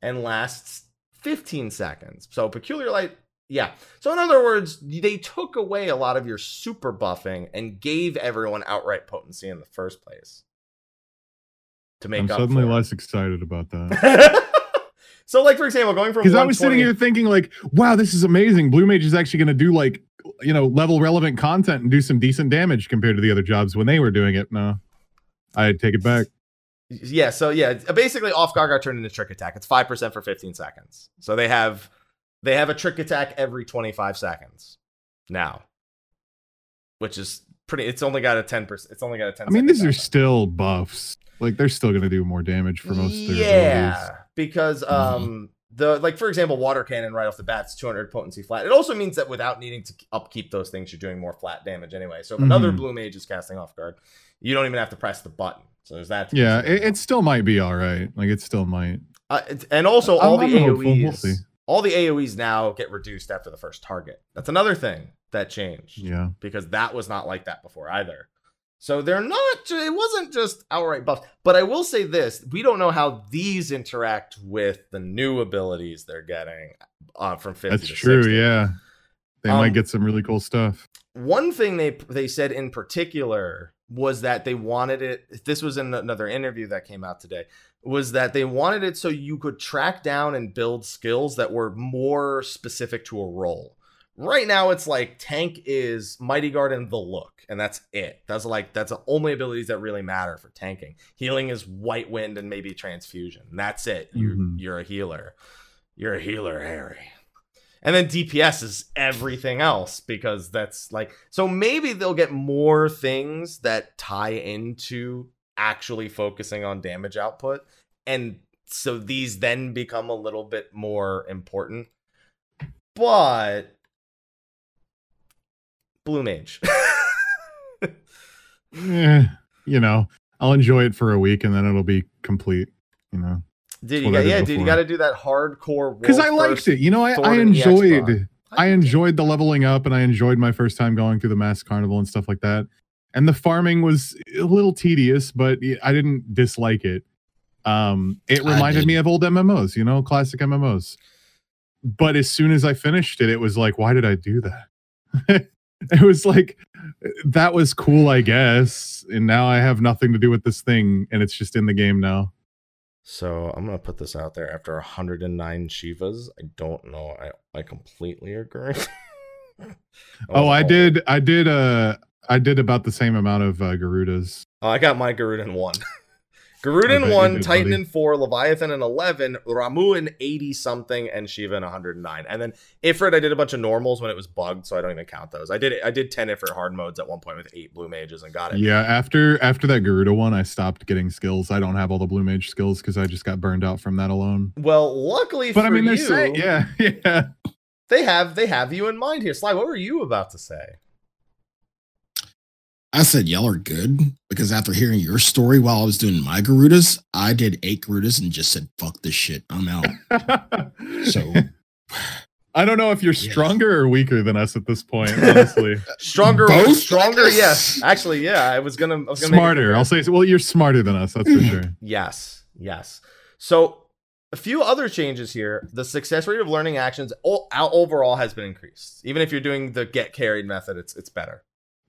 and lasts 15 seconds so peculiar light yeah so in other words they took away a lot of your super buffing and gave everyone outright potency in the first place to make I'm up suddenly less excited about that. so like for example going from Because I was sitting here thinking, like, wow, this is amazing. Blue Mage is actually going to do like, you know, level relevant content and do some decent damage compared to the other jobs when they were doing it. No, I take it back. Yeah, so yeah, basically off guard got turned into trick attack. It's five percent for 15 seconds. So they have they have a trick attack every 25 seconds now. Which is pretty it's only got a 10%. It's only got a 10 I mean, these are still buffs. Like, they're still going to do more damage for most of their Yeah, because Mm-hmm. um the like for example, water cannon right off the bat, it's 200 potency flat. It also means that without needing to upkeep those things, you're doing more flat damage anyway. So if another Mhm. blue mage is casting off guard, you don't even have to press the button. So there's that. Yeah, it, it still might be all right. Like, it still might. Uh, and also all I'm- the I'm. AoEs, We'll see. All the AoEs now get reduced after the first target. That's another thing that changed Yeah. because that was not like that before either. So they're not. It wasn't just outright buffs. But I will say this: we don't know how these interact with the new abilities they're getting uh, from 50 That's to true. 60. Yeah. They Um, might get some really cool stuff. one thing they they said in particular was that they wanted it this was in another interview that came out today was that they wanted it so you could track down and build skills that were more specific to a role Right now, it's like tank is Mighty Guard and the look, and that's it. That's like that's the only abilities that really matter for tanking. Healing is White Wind and maybe Transfusion. That's it. You Mhm. you're a healer. You're a healer, Harry. And then DPS is everything else because that's like so maybe they'll get more things that tie into actually focusing on damage output and so these then become a little bit more important. But Blue Mage. Eh, you know, I'll enjoy it for a week and then it'll be complete. You know, Dude, That's you what got I did yeah, dude, you got to do that hardcore. because I liked it. You know, I, I enjoyed. I enjoyed the leveling up and I enjoyed my first time going through the Masked Carnival and stuff like that. And the farming was a little tedious, but I didn't dislike it. Um, it reminded me of old MMOs, you know, classic MMOs. But as soon as I finished it, it was like, why did I do that? it was like that was cool, I guess. And now I have nothing to do with this thing, and it's just in the game now. So I'm gonna put this out there. After 109 Shivas, I don't know. I I completely agree. Oh, I did, I did, uh, I did about the same amount of uh, Garudas. Oh, I got my Garuda in one. I Garudin one, did, Titan buddy. in four, Leviathan in eleven, Ramuh in eighty something, and Shiva in 109. And then Ifrit, I did a bunch of normals when it was bugged, so I don't even count those. I did I did 10 Ifrit hard modes at one point with eight blue mages and got it. Yeah, after after that Garuda one, I stopped getting skills. I don't have all the blue mage skills because I just got burned out from that alone. Well, luckily But for I mean, they're you, saying, yeah, yeah. they have they have you in mind here. Sly, what were you about to say? I said y'all are good because after hearing your story while I was doing my Garudas, I did eight Garudas and just said, fuck this shit. I'm out. So I don't know if you're Yes. stronger or weaker than us at this point. Honestly, Stronger, Both? stronger, yes. Actually, yeah. I was gonna, I was gonna make smarter. I'll say. Well, you're smarter than us. That's for sure. Yes, yes. So a few other changes here. The success rate of learning actions o- out- overall has been increased. Even if you're doing the get carried method, it's it's better.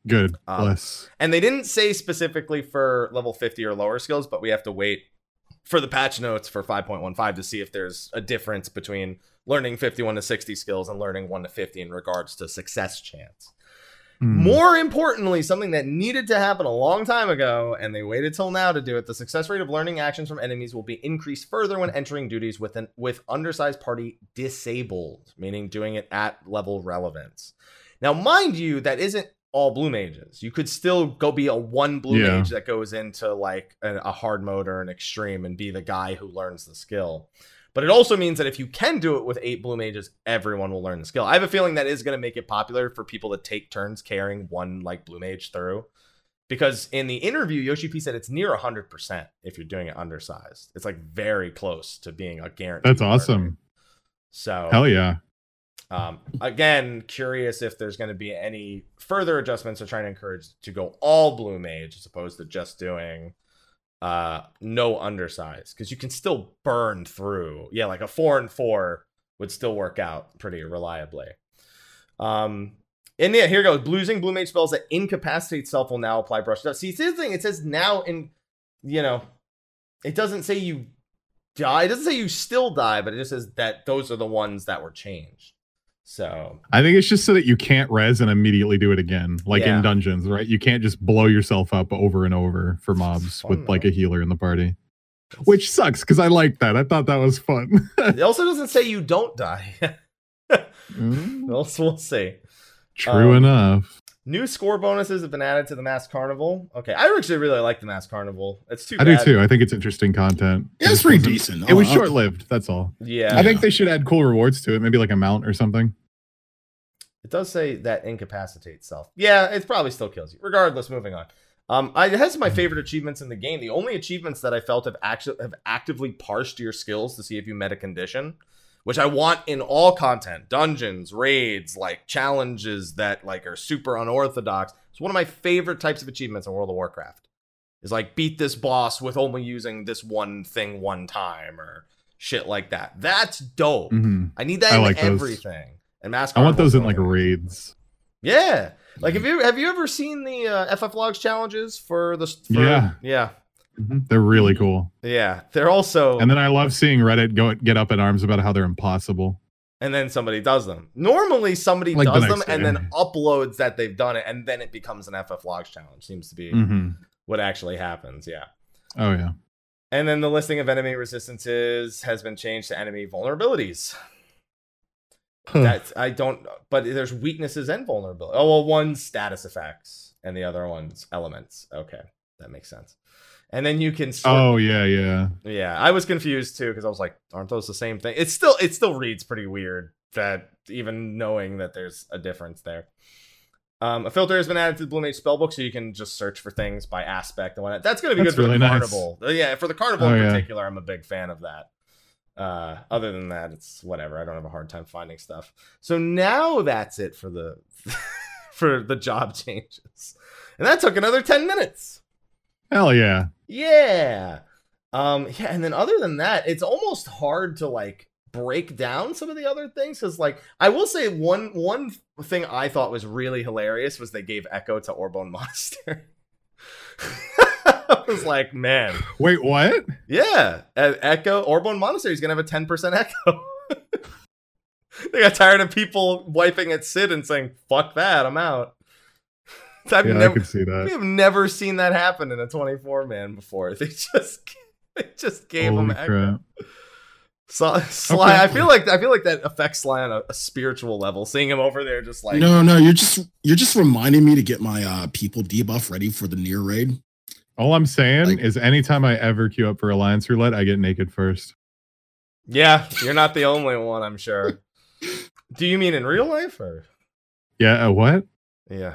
Good. Um, Bless. And they didn't say specifically for level 50 or lower skills, but we have to wait for the patch notes for 5.15 to see if there's a difference between learning 51 to 60 skills and learning 1 to 50 in regards to success chance. Hmm. More importantly, something that needed to happen a long time ago, and they waited till now to do it. The success rate of learning actions from enemies will be increased further when entering duties with an with undersized party disabled, meaning doing it at level relevance. Now, mind you, that isn't all blue mages. You could still go be a one blue Yeah. mage that goes into like a, a hard mode or an extreme and be the guy who learns the skill. But it also means that if you can do it with eight blue mages, everyone will learn the skill. I have a feeling that is going to make it popular for people to take turns carrying one like blue mage through. Because in the interview, Yoshi P said it's near 100% if you're doing it undersized. It's like very close to being a guarantee. That's awesome. So Hell yeah. Um, again, curious if there's going to be any further adjustments to trying to encourage to go all blue mage as opposed to just doing uh no undersize because you can still burn through. Yeah, like a four and four would still work out pretty reliably. Um, and yeah, here goes. Losing blue mage spells that incapacitate self will now apply brush up. See, see the thing. It says now in, you know, it doesn't say you die. It doesn't say you still die, but it just says that those are the ones that were changed. So I think it's just so that you can't res and immediately do it again, like Yeah. in dungeons, right? You can't just blow yourself up over and over for mobs fun, with like though. a healer in the party, which sucks because I like that. I thought that was fun. it also doesn't say you don't die. Mm, we'll, we'll see. True Um, enough. New score bonuses have been added to the Masked Carnival. Okay, I actually really like the Masked Carnival. It's too I do too. I think it's interesting content. yeah, It it's pretty wasn't- decent. It was I'll- short lived. That's all. Yeah, I think they should add cool rewards to it, maybe like a mount or something. It does say that incapacitates self. Yeah, it probably still kills you. Regardless, moving on. Um, I, it has my favorite achievements in the game. The only achievements that I felt have actually have actively parsed your skills to see if you met a condition, which I want in all content, dungeons, raids, like challenges that like are super unorthodox. It's one of my favorite types of achievements in World of Warcraft. Is like beat this boss with only using this one thing one time or shit like that. That's dope. Mhm. I need that I in like those. everything. And Mass I want those in like raids. Yeah. Like have you have you ever seen the uh, FF Logs challenges for the for, Yeah. yeah Mhm. They're really cool. yeah they're also And then I love seeing Reddit go get up in arms about how they're impossible. and then somebody does them. Normally, somebody Like the does them next and then uploads that they've done it, and then it becomes an FF Logs challenge. Seems to be hmm what actually happens. Yeah. Oh yeah. And then the listing of enemy resistances has been changed to enemy vulnerabilities. Huh. That's I don't, but there's weaknesses and vulnerability. Oh well, one's status effects and the other one's elements. Okay, that makes sense. And then you can. Sort, oh yeah, yeah. yeah, I was confused too because I was like, aren't those the same thing? It still it still reads pretty weird that even knowing that there's a difference there. Um, a filter has been added to the Blue Mage spellbook, so you can just search for things by aspect and whatnot. That's going to be That's good for the nice. carnival. Uh, Yeah, for the carnival Oh, in yeah. particular, I'm a big fan of that. Uh, other than that, it's whatever. I don't have a hard time finding stuff. So now that's it for the for the job changes, and that took another ten minutes. Hell yeah. Yeah. Um yeah, and then other than that, it's almost hard to like break down some of the other things cuz like I will say one one thing I thought was really hilarious was they gave Echo to Orbonne Monastery. I was like, man, Wait, what? yeah, Echo Orbonne Monastery is going to have a 10% Echo. they got tired of people wiping at Cid and saying, "Fuck that, I'm out." I've yeah, I never could see that. we have never seen that happen in a 24 man before. They just they just gave Holy him Echo. crap. So, Sly, Okay. I feel like I feel like that affects Sly on a, a spiritual level. Seeing him over there, just like no, no, you're just you're just reminding me to get my uh people debuff ready for the near raid. All I'm saying Like- is anytime I ever queue up for Alliance Roulette, I get naked first. yeah, you're not the only one, I'm sure. Do you mean in real life or Yeah, uh, what? yeah?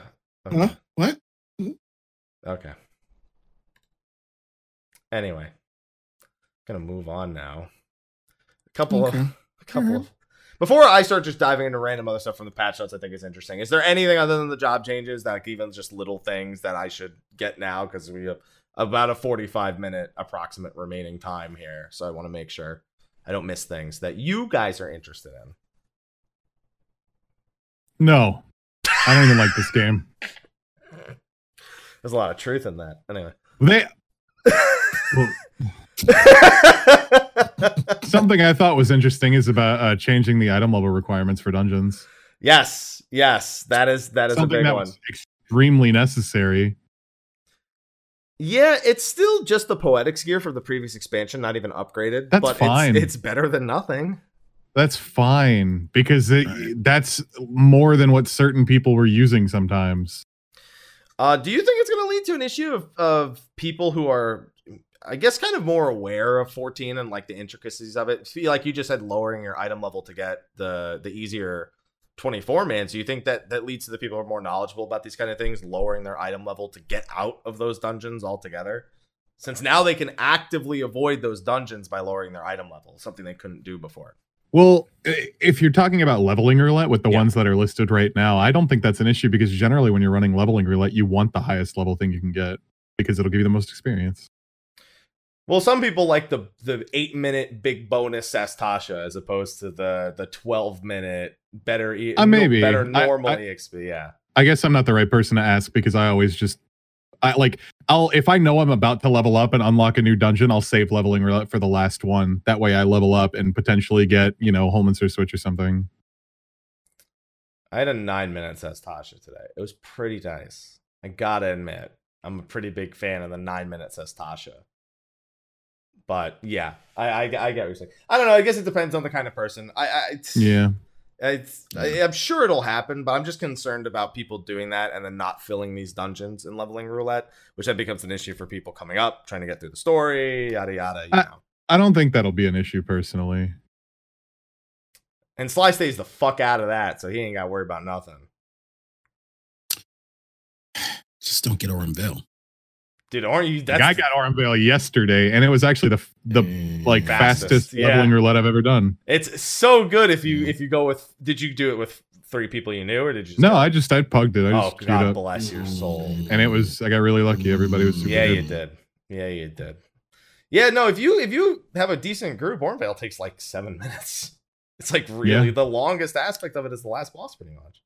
Huh? What? Hmm? Okay. Anyway, gonna move on now. A couple Okay. of a couple of before I start just diving into random other stuff from the patch notes, I think is interesting. Is there anything other than the job changes that like, even just little things that I should get now because we have about a forty-five minute approximate remaining time here, so I want to make sure I don't miss things that you guys are interested in. No. I don't even like this game. There's a lot of truth in that. Anyway. They well, something I thought was interesting is about uh, changing the item level requirements for dungeons. yes, yes, that is that is Something a big that one. was extremely necessary. Yeah, it's still just the poetics gear from the previous expansion, not even upgraded. That's but fine. It's, it's better than nothing. That's fine because it, Right. that's more than what certain people were using sometimes. Uh, do you think it's going to lead to an issue of, of people who are, I guess, kind of more aware of 14 and like the intricacies of it? Feel like you just said lowering your item level to get the the easier 24 man. So you think that that leads to the people who are more knowledgeable about these kind of things lowering their item level to get out of those dungeons altogether? Since now they can actively avoid those dungeons by lowering their item level, something they couldn't do before. Well, if you're talking about leveling roulette with the Yeah. ones that are listed right now, I don't think that's an issue because generally when you're running leveling roulette, you want the highest level thing you can get because it'll give you the most experience. Well, some people like the the eight minute big bonus Sastasha as opposed to the the twelve minute better Uh, maybe. better I- normal I- EXP. Yeah, I guess I'm not the right person to ask because I always just I like I'll if I know I'm about to level up and unlock a new dungeon, I'll save leveling for the last one. That way I level up and potentially get, you know, Holminster Switch or something. I had a nine minute Sastasha today. It was pretty nice. I gotta admit, I'm a pretty big fan of the nine minute Sastasha. But yeah, I, I I get what you're saying. I don't know. I guess it depends on the kind of person. I, I it's, Yeah. I, I'm sure it'll happen, but I'm just concerned about people doing that and then not filling these dungeons in leveling roulette, which then becomes an issue for people coming up, trying to get through the story, yada yada. You I- know. I don't think that'll be an issue personally. And Sly stays the fuck out of that, so he ain't got to worry about nothing. Just don't get Aurum Vale. Dude, aren't you? That's I got Aurum Vale yesterday, and it was actually the the like Mm. Fastest, fastest, yeah. leveling roulette I've ever done. It's so good if you if you go with. Did you do it with three people you knew, or did you? Just No, go- I just I pugged it. I oh just queued God up, bless your soul. and it was I got really lucky. Everybody was super Yeah, good. you did. Yeah, you did. Yeah, no. If you if you have a decent group, Aurum Vale takes like seven minutes. It's like really Yeah. the longest aspect of it is the last boss, pretty much.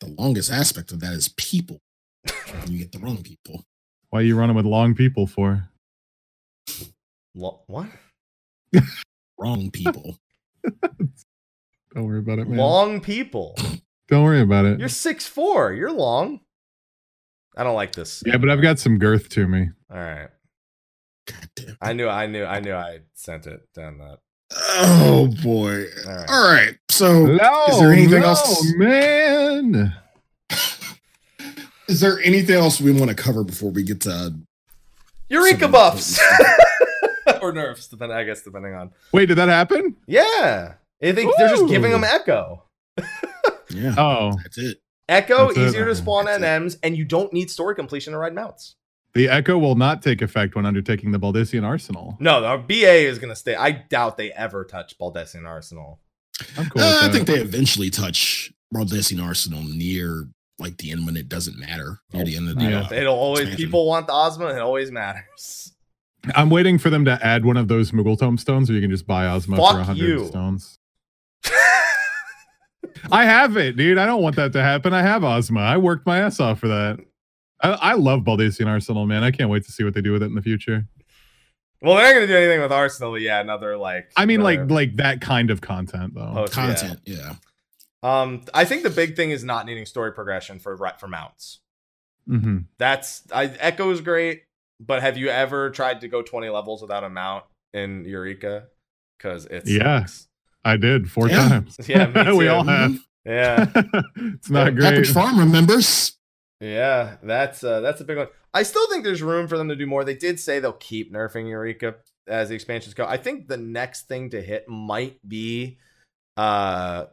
The longest aspect of that is people. you get the wrong people. Why are you running with long people for? Lo- what? Wrong people. Don't worry about it, man. Long people. Don't worry about it. You're six four. You're long. I don't like this. Yeah, but I've got some girth to me. All right. God damn. I knew. I knew. I knew. I sent it down that. Oh boy. All right. All right. So No, is there anything no, else? man? Is there anything else we want to cover before we get to Eureka buffs or nerfs, depending. I guess depending on. Wait, did that happen? Yeah, I think they're just giving them echo. yeah? Oh, That's it. Echo That's it. easier to spawn That's it. NMs, and you don't need story completion to ride mounts. the echo will not take effect when undertaking the Baldesion Arsenal. No, the BA is gonna stay. I doubt they ever touch Baldesion Arsenal. I'm cool. Uh, I think they eventually touch Baldesion Arsenal near like the end when it doesn't matter. Near the end of the Yeah. It'll always expansion. people want the Ozma, it always matters. I'm waiting for them to add one of those Moogle Tomestones so you can just buy Ozma Fuck for 100 you. stones. I have it, dude. I don't want that to happen. I have Ozma. I worked my ass off for that. I, I love Baldesion Arsenal, man. I can't wait to see what they do with it in the future. well, they're not gonna do anything with Arsenal. but Yeah, another like. I mean, like another like that kind of content, though. post, yeah. content. Yeah. Um, I think the big thing is not needing story progression for right for mounts. hmm That's I Echo is great, but have you ever tried to go 20 levels without a mount in Eureka? Because it's Yeah. I did four Yeah. times. Yeah, me we all have. Yeah, it's not Epic great. Farm remembers. yeah, that's uh, that's a big one. I still think there's room for them to do more. They did say they'll keep nerfing Eureka as the expansions go. I think the next thing to hit might be uh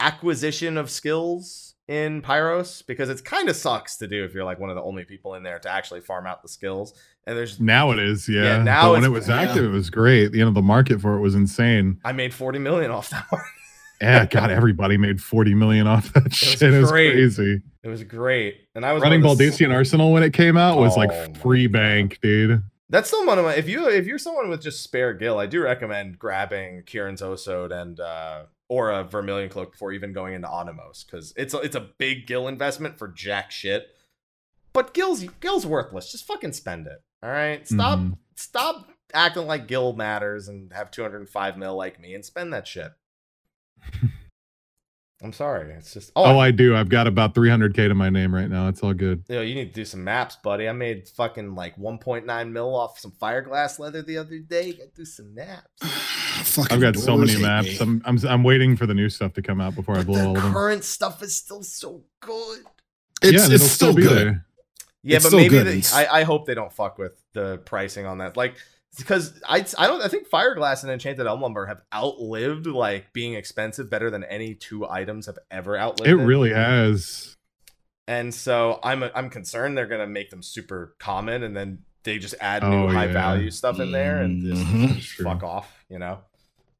acquisition of skills in Pyros because it's kind of sucks to do if you're like one of the only people in there to actually farm out the skills. And there's Now it is, yeah. Yeah, now when it was yeah. active, it was great. You know, the market for it was insane. I made 40 million off that one. Yeah, God, everybody made 40 million off that shit. It was crazy. It was great. And I was Running one of the- Baldesion Arsenal when it came out was Oh like free bank, dude. That's still one of my. If you if you're someone with just spare gil, I do recommend grabbing Kirin's Osode and uh, or a Vermilion cloak before even going into Anemos because it's a, it's a big gil investment for jack shit. But gil's gil's worthless. Just fucking spend it. All right. Stop Mhm. stop acting like gil matters and have 205 mil like me and spend that shit. I'm sorry. It's just Oh, oh I do. I've got about 300k to my name right now. It's all good. Yo, you need to do some maps, buddy. I made fucking like 1.9 mil off some fireglass leather the other day. Gotta do some maps. I've got so many maps. me. I'm, I'm I'm waiting for the new stuff to come out before I But blow all of them. current stuff is still so good. It's, yeah, it's it'll still good. there. Yeah, It's but maybe good. they, I, I hope they don't fuck with the pricing on that. Like, because I I don't I think Fireglass and Enchanted Elm Lumber have outlived like being expensive better than any two items have ever outlived. It really has. And so I'm I'm concerned they're gonna make them super common, and then they just add new Oh, high value stuff in there, and just, just fuck off, you know.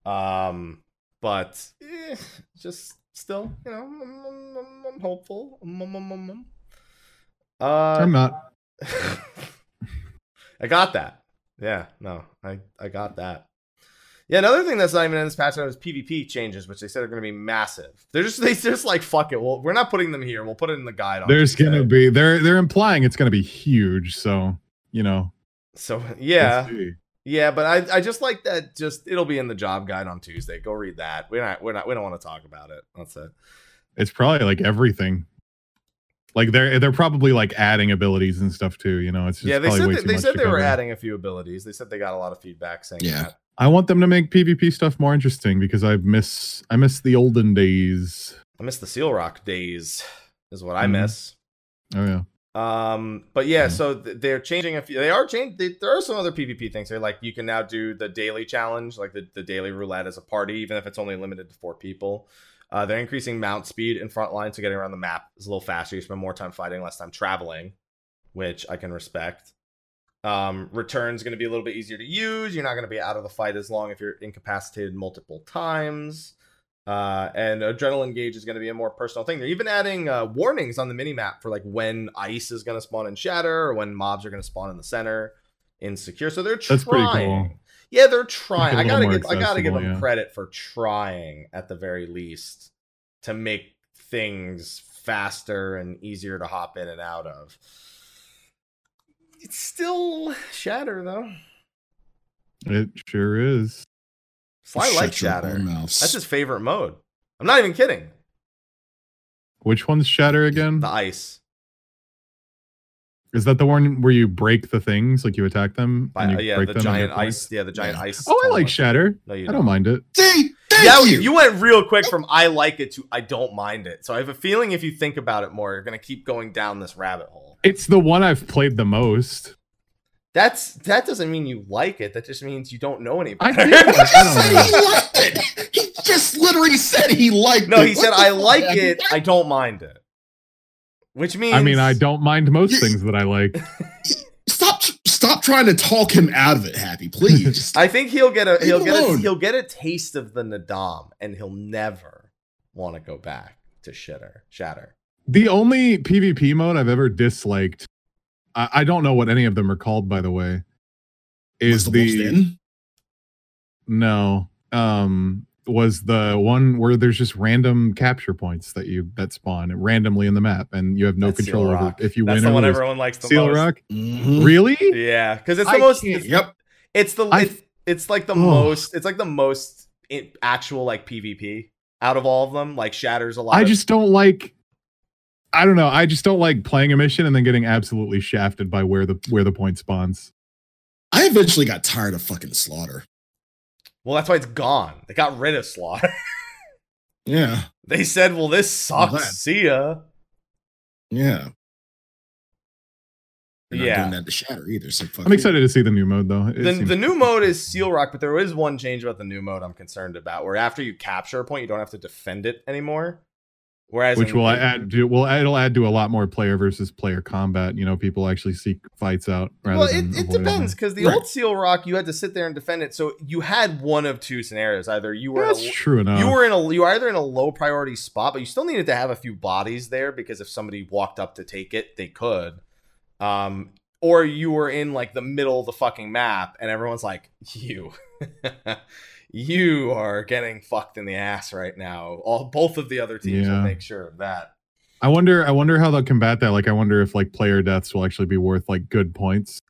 Um, but eh, just still, you know, I'm, I'm- I'm- I'm hopeful. Um. Uh, I'm not. I got that. Yeah, no, I I got that. Yeah, another thing that's not even in this patch note is PvP changes, which they said are going to be massive. They're just they just like fuck it. Well, we're not putting them here. We'll put it in the guide. There's gonna be they're they're implying it's gonna be huge. So you know. So yeah, yeah, but I I just like that. Just it'll be in the job guide on Tuesday. Go read that. We're not we're not we don't want to talk about it. That's it. It's probably like everything. Like they're they're probably like adding abilities and stuff too. You know, it's just yeah, they probably said way that, too they much said they were cover. adding a few abilities. They said they got a lot of feedback saying Yeah. that. I want them to make PvP stuff more interesting because I miss I miss the olden days. I miss the Seal Rock days. Is what I Mhm. miss. Oh yeah. Um, but yeah, so th- they're changing a few. They are changing. They, there are some other PvP things here. Like you can now do the daily challenge, like the, the daily roulette as a party, even if it's only limited to four people. Uh, they're increasing mount speed in front line, so getting around the map is a little faster. You spend more time fighting, less time traveling, which I can respect. Um, return's going to be a little bit easier to use. You're not going to be out of the fight as long if you're incapacitated multiple times. Uh, and adrenaline gauge is going to be a more personal thing. They're even adding uh, warnings on the mini map for like when ice is going to spawn in Shatter or when mobs are going to spawn in the center insecure. So they're trying. That's pretty cool. Yeah, they're trying. a I little gotta give I gotta give them yeah. credit for trying at the very least to make things faster and easier to hop in and out of. It's still Shatter though. It sure is. Sly Shut likes Shatter. whore. That's his favorite mode. I'm not even kidding. Which one's Shatter again? The ice. Is that the one where you break the things, like you attack them? By, and you uh, yeah, break the them giant get ice. Yeah, the giant ice. Oh, I like. Shatter. No, you I don't mind it. See, thank yeah, you. you went real quick from I like it to I don't mind it. So I have a feeling if you think about it more, you're gonna keep going down this rabbit hole. It's the one I've played the most. That's that doesn't mean you like it. That just means you don't know any I better. did. I He don't said know. he liked it. He just literally said he liked no, it. No, he What said I like man? it. I don't mind it. Which means I mean, I don't mind most things that I like. Stop! Stop trying to talk him out of it, Happy. Please. I think he'll get a Leave he'll get a, he'll get a taste of the Naadam, and he'll never want to go back to Shitter Shatter. The only PvP mode I've ever disliked, I, I don't know what any of them are called, by the way, is the, the no, um, was the one where there's just random capture points that you that spawn randomly in the map, and you have no That's control over if you That's win the or one lose. everyone likes the Seal most. Rock, Mhm. really? Yeah, because it's the I most. It's, Yep. it's the I- it's, it's like the Ugh. most. It's like the most i- actual like PvP out of all of them. Like Shatters a lot. I of- just don't like. I don't know. I just don't like playing a mission and then getting absolutely shafted by where the where the point spawns. I eventually got tired of fucking slaughter. Well, that's why it's gone. They got rid of Slaughter. Yeah. they said, "Well, this sucks. glad. See ya." Yeah. They're not Yeah. doing that to shatter either. So fuck I'm you. excited to see the new mode though. It The, the new mode is Seal Rock, but there is one change about the new mode I'm concerned about, where after you capture a point, you don't have to defend it anymore. Whereas, which will add to well, it'll add to a lot more player versus player combat. You know, people actually seek fights out rather well, than it, it depends because the Right. old Seal Rock, you had to sit there and defend it. So you had one of two scenarios: either you were in That's a, true enough. you were in a you were either in a low priority spot, but you still needed to have a few bodies there because if somebody walked up to take it, they could. Um, or you were in like the middle of the fucking map, and everyone's like, "You, you are getting fucked in the ass right now." All both of the other teams will make sure of that. I wonder. I wonder how they'll combat that. Like, I wonder if like player deaths will actually be worth like good points.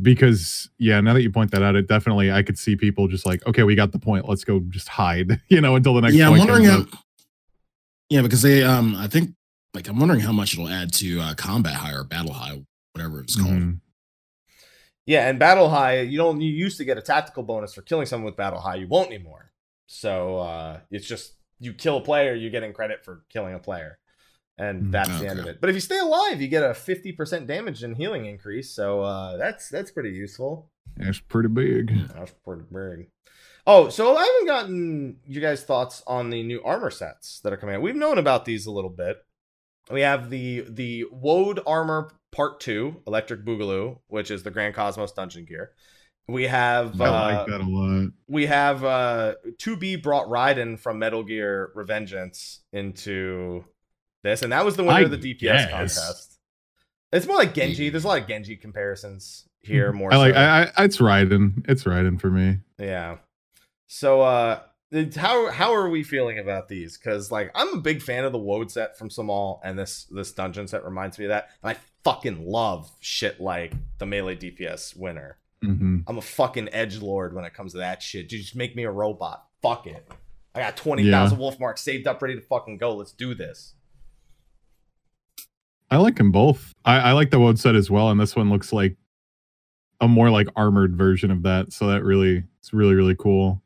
Because yeah, now that you point that out, it definitely I could see people just like, okay, we got the point. Let's go just hide, you know, until the next. yeah, I'm wondering comes how. Yeah, because they, um, I think, like, I'm wondering how much it'll add to uh, combat high or battle high, whatever it's called. Mhm. Yeah, and Battle High, you don't you used to get a tactical bonus for killing someone with Battle High. You won't anymore. So uh, it's just you kill a player, you're getting credit for killing a player, and Mm, that's the end of it. But if you stay alive, you get a fifty percent damage and healing increase. So uh, that's that's pretty useful. That's pretty big. That's pretty big. Oh, so I haven't gotten you guys' thoughts on the new armor sets that are coming out. We've known about these a little bit. We have the the Woad armor part two, Electric Boogaloo, which is the Grand Cosmos dungeon gear. We have I uh, like that a lot. we have uh 2B brought Raiden from Metal Gear Revengeance into this, and that was the winner I of the DPS guess. contest. It's more like Genji. There's a lot of Genji comparisons here. More I like. so. I, I. It's Raiden. It's Raiden for me. Yeah. So uh how how are we feeling about these? Because like I'm a big fan of the Woad set from Samal, and this this dungeon set reminds me of that. And I fucking love shit like the melee DPS winner. hmm I'm a fucking edge lord when it comes to that shit. Dude, just make me a robot. Fuck it. I got twenty thousand wolf marks saved up, ready to fucking go. Let's do this. I like them both. I, I like the Woad set as well, and this one looks like a more like armored version of that. So that really, it's really really cool.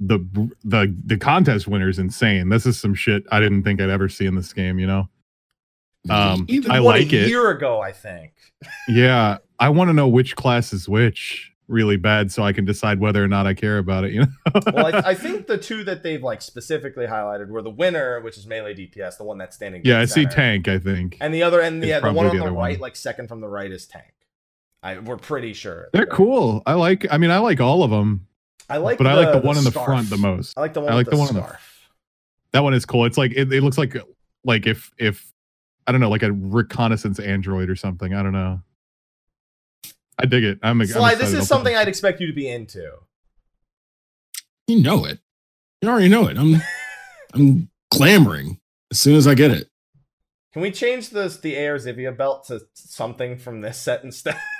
The the the contest winner is insane. This is some shit I didn't think I'd ever see in this game. You know? Um, Either I like a it. year ago, I think. Yeah, I want to know which class is which really bad, so I can decide whether or not I care about it. You know? Well, I, I think the two that they've like specifically highlighted were the winner, which is melee DPS, the one that's standing. yeah, I see tank. I think And the other, and yeah, the one on the the right, one. like second from the right, is tank. I we're pretty sure they're cool. I like. I mean, I like all of them, I like, but I like the one in the scarf. front the most. I like the one. I like with the the, one in the- scarf. That one is cool. It's like it, it looks like like if if I don't know, like a reconnaissance android or something. I don't know. I dig it. I'm, I'm Sly, excited. this I'll is something this- I'd expect you to be into. You know it. You already know it. I'm, I'm clamoring as soon as I get it. Can we change this the AR Zivia belt to something from this set instead?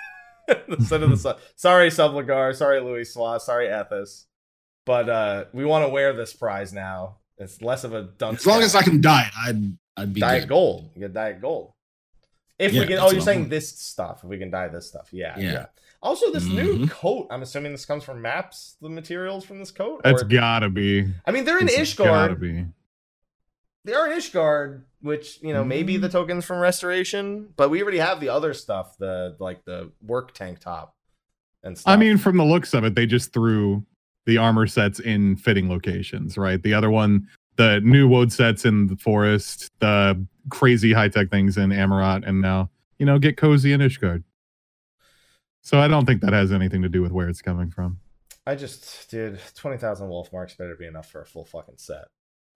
instead of the sun. sorry Sublagar, sorry Louis Swa, sorry Ethis. but uh, we want to wear this prize now. It's less of a dunk. As long as I can dye it, I'd I'd be diet good. gold. You get diet gold. If Yeah, we can, oh, you're what I saying this stuff. If we can dye this stuff, yeah, yeah. Yeah. Also, this new Mhm. coat. I'm assuming this comes from Maps. The materials from this coat. That's Or- gotta be. I mean, they're in It's gotta be. They are in Ishgard, which you know maybe Mm-hmm. the tokens from Restoration, but we already have the other stuff. The like the work tank top and stuff. I mean, from the looks of it, they just threw the armor sets in fitting locations, right? The other one, the new woad sets in the forest, the crazy high tech things in Amaurot, and now you know get cozy in Ishgard. So I don't think that has anything to do with where it's coming from. I just, dude, twenty thousand wolf marks better be enough for a full fucking set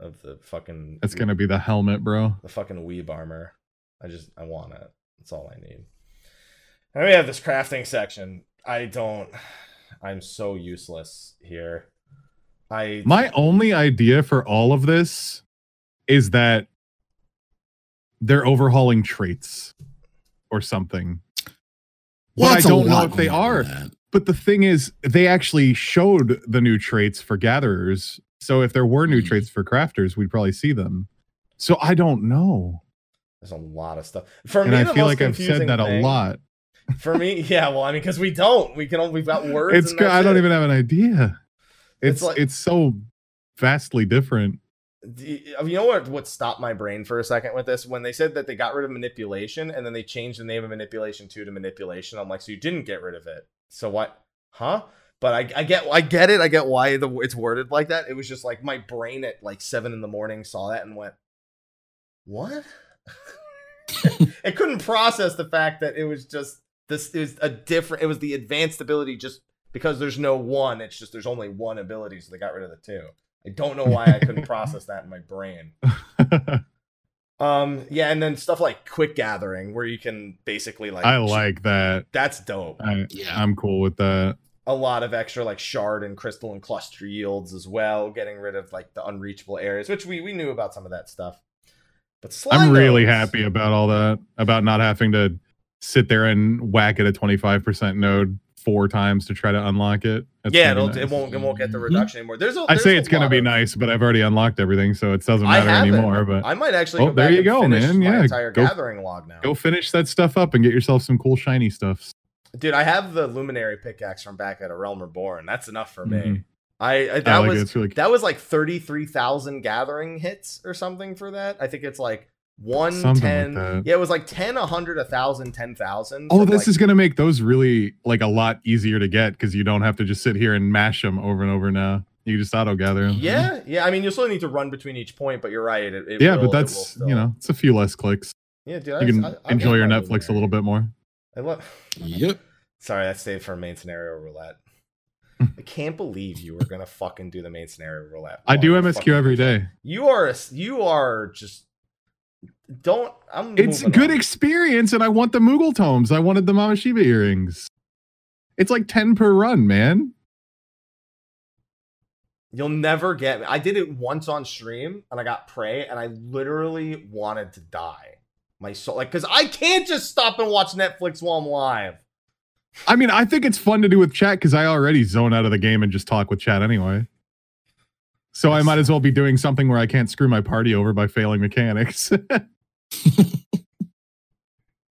of the fucking. It's gonna be the helmet, bro. the fucking weeb armor. I just I want it. That's all I need. And we have this crafting section. I don't. I'm so useless here. I My only idea for all of this is that they're overhauling traits or something. But I don't know if they are. that. But the thing is, they actually showed the new traits for gatherers. So if there were new Mhm. traits for crafters, we'd probably see them. So I don't know. there's a lot of stuff for And me. I feel like I've said that a lot. For me, yeah. Well, I mean, because we don't. We can. Only, we've got words. It's. I don't even have an idea. It's It's it's, so vastly different. You know what? What stopped my brain for a second with this when they said that they got rid of manipulation and then they changed the name of manipulation two to manipulation. I'm like, so you didn't get rid of it. So what? Huh? But I, I get I get it. I get why the it's worded like that. It was just like my brain at like seven in the morning saw that and went, what? it couldn't process the fact that it was just this is a different. It was the advanced ability just because there's no one. It's just there's only one ability, so they got rid of the two. I don't know why I couldn't process that in my brain. Um, yeah, and then stuff like quick gathering, where you can basically like I like that. that's dope. I, Yeah. I'm cool with that. A lot of extra like shard and crystal and cluster yields as well, getting rid of like the unreachable areas, which we we knew about some of that stuff. But I'm really happy about all that. About not having to sit there and whack at a 25% node four times to try to unlock it. That's Yeah, gonna it'll, be it nice. won't it won't get the Mhm. reduction anymore. There's a I there's say it's gonna be of- nice, but I've already unlocked everything, so it doesn't matter anymore. But I might actually Oh, go there back you and go, finish man. my Yeah, entire go- gathering log now. go finish that stuff up and get yourself some cool shiny stuff. Dude, I have the luminary pickaxe from back at a Realm Reborn. That's enough for me. Mhm. I, I that I like was it. Really that was like 33,000 gathering hits or something for that. I think it's like 1 Something 10. that. yeah, it was like 10 100 1000 10,000. Oh, this like- is gonna make those really like a lot easier to get because you don't have to just sit here and mash them over and over now. You just auto gather them. Yeah, yeah. I mean, you'll still need to run between each point, but you're right. It, it Yeah, will- but that's still- you know, it's a few less clicks. yeah, dude. You I- can I enjoy your Netflix a little bit more. I love. Yep. Sorry, that stayed for main scenario roulette. I can't believe you were gonna fucking do the main scenario roulette. I do MSQ fucking every You are a, you are just don't. I'm. It's good on. experience, and I want the Moogle tomes. I wanted the Mama Shiba earrings. It's like 10 per run, man. You'll never get me. I did it once on stream and I got prey and I literally wanted to die. My soul, like, because I can't just stop and watch Netflix while I'm live. I mean, I think it's fun to do with chat because I already zone out of the game and just talk with chat anyway. So I might as well be doing something where I can't screw my party over by failing mechanics.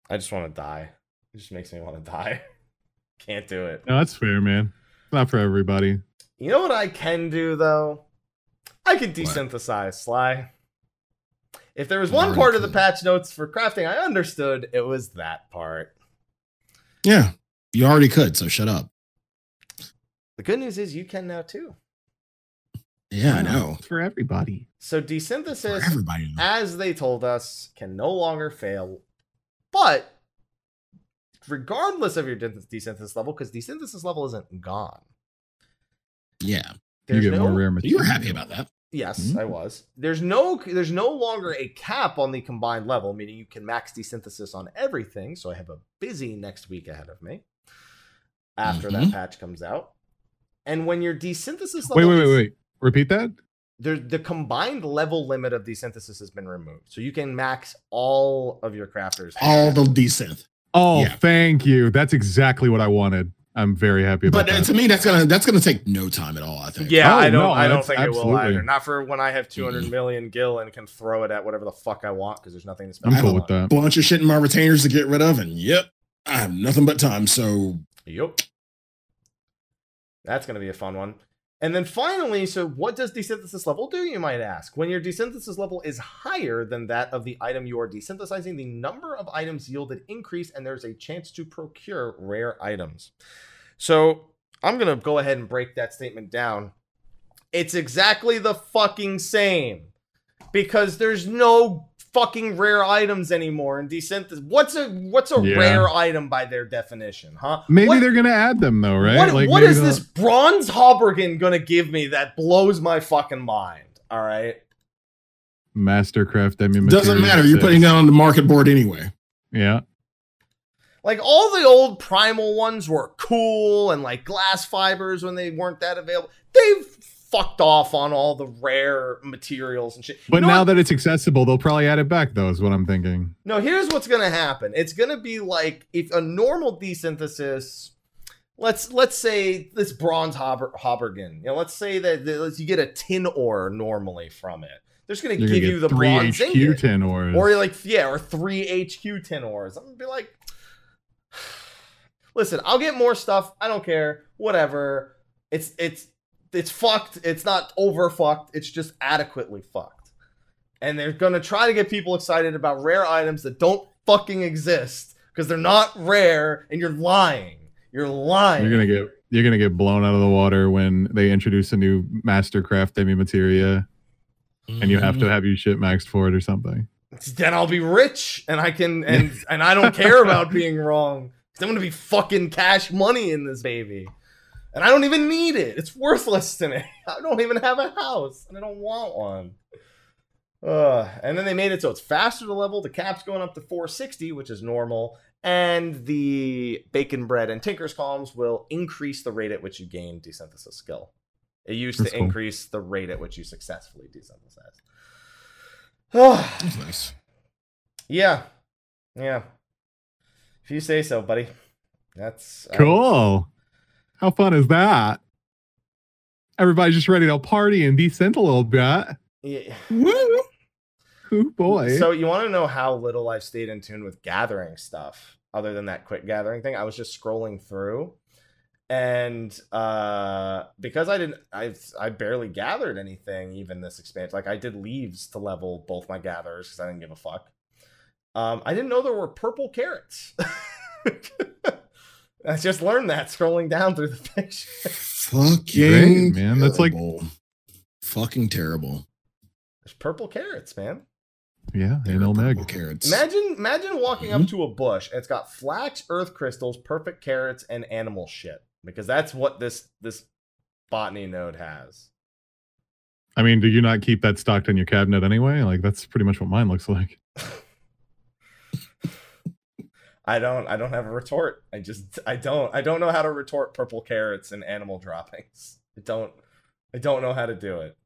I just want to die. It just makes me want to die. Can't do it. no, that's fair, man. Not for everybody. You know what I can do though? I can desynthesize Sly. If there was one part of the patch notes for crafting I understood, it was that part. Yeah. You already could, so shut up. The good news is you can now too. Yeah, I know. It's for everybody. So For desynthesis everybody. as they told us, can no longer fail. But regardless of your desynthesis level, because desynthesis level isn't gone. Yeah. You get no, more rare You were happy about that. Yes, Mhm. I was. There's no there's no longer a cap on the combined level, meaning you can max desynthesis on everything. So I have a busy next week ahead of me after that Mhm. patch comes out. And when your desynthesis level Wait, wait, wait, is- wait. Repeat that? there, the combined level limit of desynthesis has been removed. So you can max all of your crafters. All the desynth. Oh, Yeah. thank you. That's exactly what I wanted. I'm very happy about that. But uh, that. to me, that's gonna that's gonna take no time at all. I think. Yeah, Oh, I don't. no, I don't that's think it will either. Not for when I have 200 million gil and can throw it at whatever the fuck I want because there's nothing to spend. I'm cool don't with that. bunch of shit in my retainers to get rid of, and yep, I have nothing but time. So Yep. That's going to be a fun one. And then finally, so what does desynthesis level do, you might ask? When your desynthesis level is higher than that of the item you are desynthesizing, the number of items yielded increase, and there's a chance to procure rare items. So I'm going to go ahead and break that statement down. It's exactly the fucking same because there's no fucking rare items anymore in desynthesis. What's a what's a Yeah. rare item by their definition, huh? Maybe What- they're gonna add them though, right? what, what maybe is they'll- this bronze Haubergeon gonna give me that blows my fucking mind? All right. Mastercraft demi doesn't matter. You're putting it on the market board anyway. Yeah. Like all the old primal ones were cool and like glass fibers when they weren't that available. They've fucked off on all the rare materials and shit. You But know now what? that it's accessible, they'll probably add it back though, is what I'm thinking. No, here's what's gonna happen. It's gonna be like if a normal desynthesis, let's let's say this bronze Hauber, Haubergeon, you know, let's say that, you get a tin ore normally from it. They're just gonna You're give gonna you the three bronze HQ ingot. tin ores. or like yeah, or three HQ tin ores. I'm gonna be like, listen, I'll get more stuff. I don't care. Whatever. It's it's it's fucked. It's not over fucked. It's just adequately fucked. And they're gonna try to get people excited about rare items that don't fucking exist because they're not rare, and you're lying. You're lying. you're gonna get you're gonna get blown out of the water when they introduce a new Mastercraft demi materia and you have Mm-hmm. to have your shit maxed for it or something. then I'll be rich and I can and and I don't care about being wrong. I'm gonna be fucking cash money in this baby. And I don't even need it. It's worthless to me. I don't even have a house and I don't want one. Uh, and then they made it so it's faster to level. The cap's going up to 460, which is normal. And the bacon bread and tinker's columns will increase the rate at which you gain desynthesis skill. It used That's to cool. increase the rate at which you successfully desynthesize. Oh, That's nice. yeah. Yeah. If you say so, buddy. That's I- Cool. How fun is that? Everybody's just ready to party and desynth a little bit. yeah. Woo. Ooh, boy. So you want to know how little I've stayed in tune with gathering stuff, other than that quick gathering thing? I was just scrolling through, and uh, because I didn't, I I barely gathered anything even this expansion. Like I did leaves to level both my gatherers because I didn't give a fuck. Um, I didn't know there were purple carrots. I just learned that scrolling down through the picture. Fucking Great, man. That's like- terrible. fucking terrible. There's purple carrots, man. yeah, They're and Omega. purple carrots. Imagine imagine walking Mm-hmm. up to a bush and it's got flax, earth crystals, perfect carrots, and animal shit. Because that's what this this botany node has. I mean, do you not keep that stocked in your cabinet anyway? Like that's pretty much what mine looks like. I don't I don't have a retort. I just I don't I don't know how to retort purple carrots and animal droppings. I don't I don't know how to do it.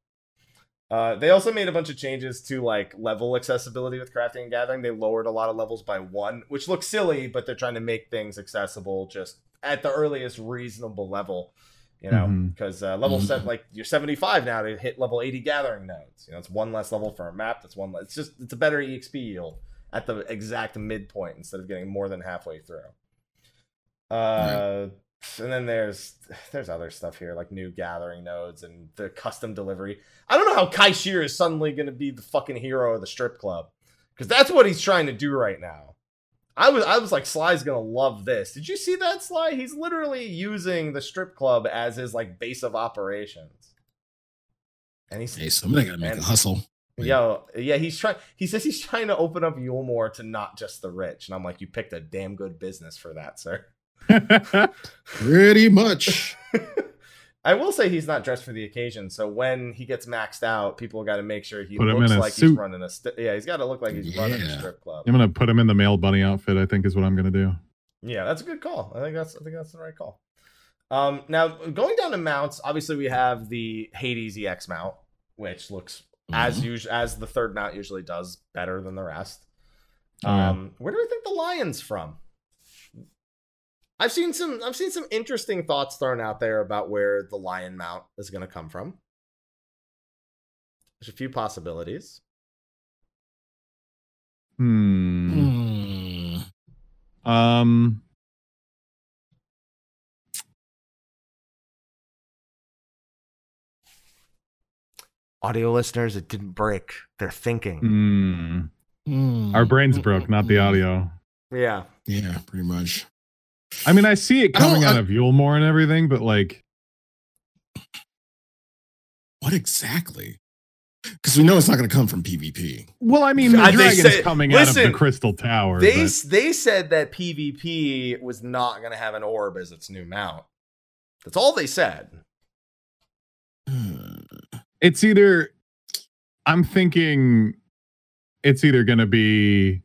Uh, they also made a bunch of changes to like level accessibility with crafting and gathering. They lowered a lot of levels by one, which looks silly, but they're trying to make things accessible just at the earliest reasonable level. You know, because uh, level Mhm. set like you're 75 now to hit level 80 gathering nodes. You know, it's one less level for a map. That's one. Less, it's just it's a better exp yield at the exact midpoint instead of getting more than halfway through. Uh, and then there's there's other stuff here like new gathering nodes and the custom delivery. I don't know how Kai-Shirr is suddenly going to be the fucking hero of the strip club because that's what he's trying to do right now. I was I was like Sly's gonna love this. Did you see that Sly? He's literally using the strip club as his like base of operations. And he's Hey, somebody gotta make a hustle. Yo, yeah, he's trying. He says he's trying to open up Eulmore to not just the rich, and I'm like, you picked a damn good business for that, sir. Pretty much. I will say he's not dressed for the occasion, so when he gets maxed out, people got to make sure he Put looks like he's running a. St- yeah, he's got to look like he's running a strip club. I'm gonna put him in the male bunny outfit. I think is what I'm gonna do. Yeah, that's a good call. I think that's I think that's the right call. Um, now going down to mounts, obviously we have the Hades EX mount, which looks as Mhm. usual as the third mount usually does better than the rest. Oh, yeah. Um, where do we think the lion's from? I've seen some I've seen some interesting thoughts thrown out there about where the lion mount is going to come from. There's a few possibilities. Hmm. Hmm. Um. Audio listeners, it didn't break. They're thinking. hmm. Hmm. Our brains broke, not the Hmm. audio. Yeah. Yeah, pretty much. I mean, I see it coming out I- of Eulmore and everything, but like, What exactly? Because we know it's not going to come from PvP. well, I mean, the I- they dragon's say- coming out of the crystal tower. They but- they said that PvP was not going to have an orb as its new mount. That's all they said. It's either I'm thinking it's either going to be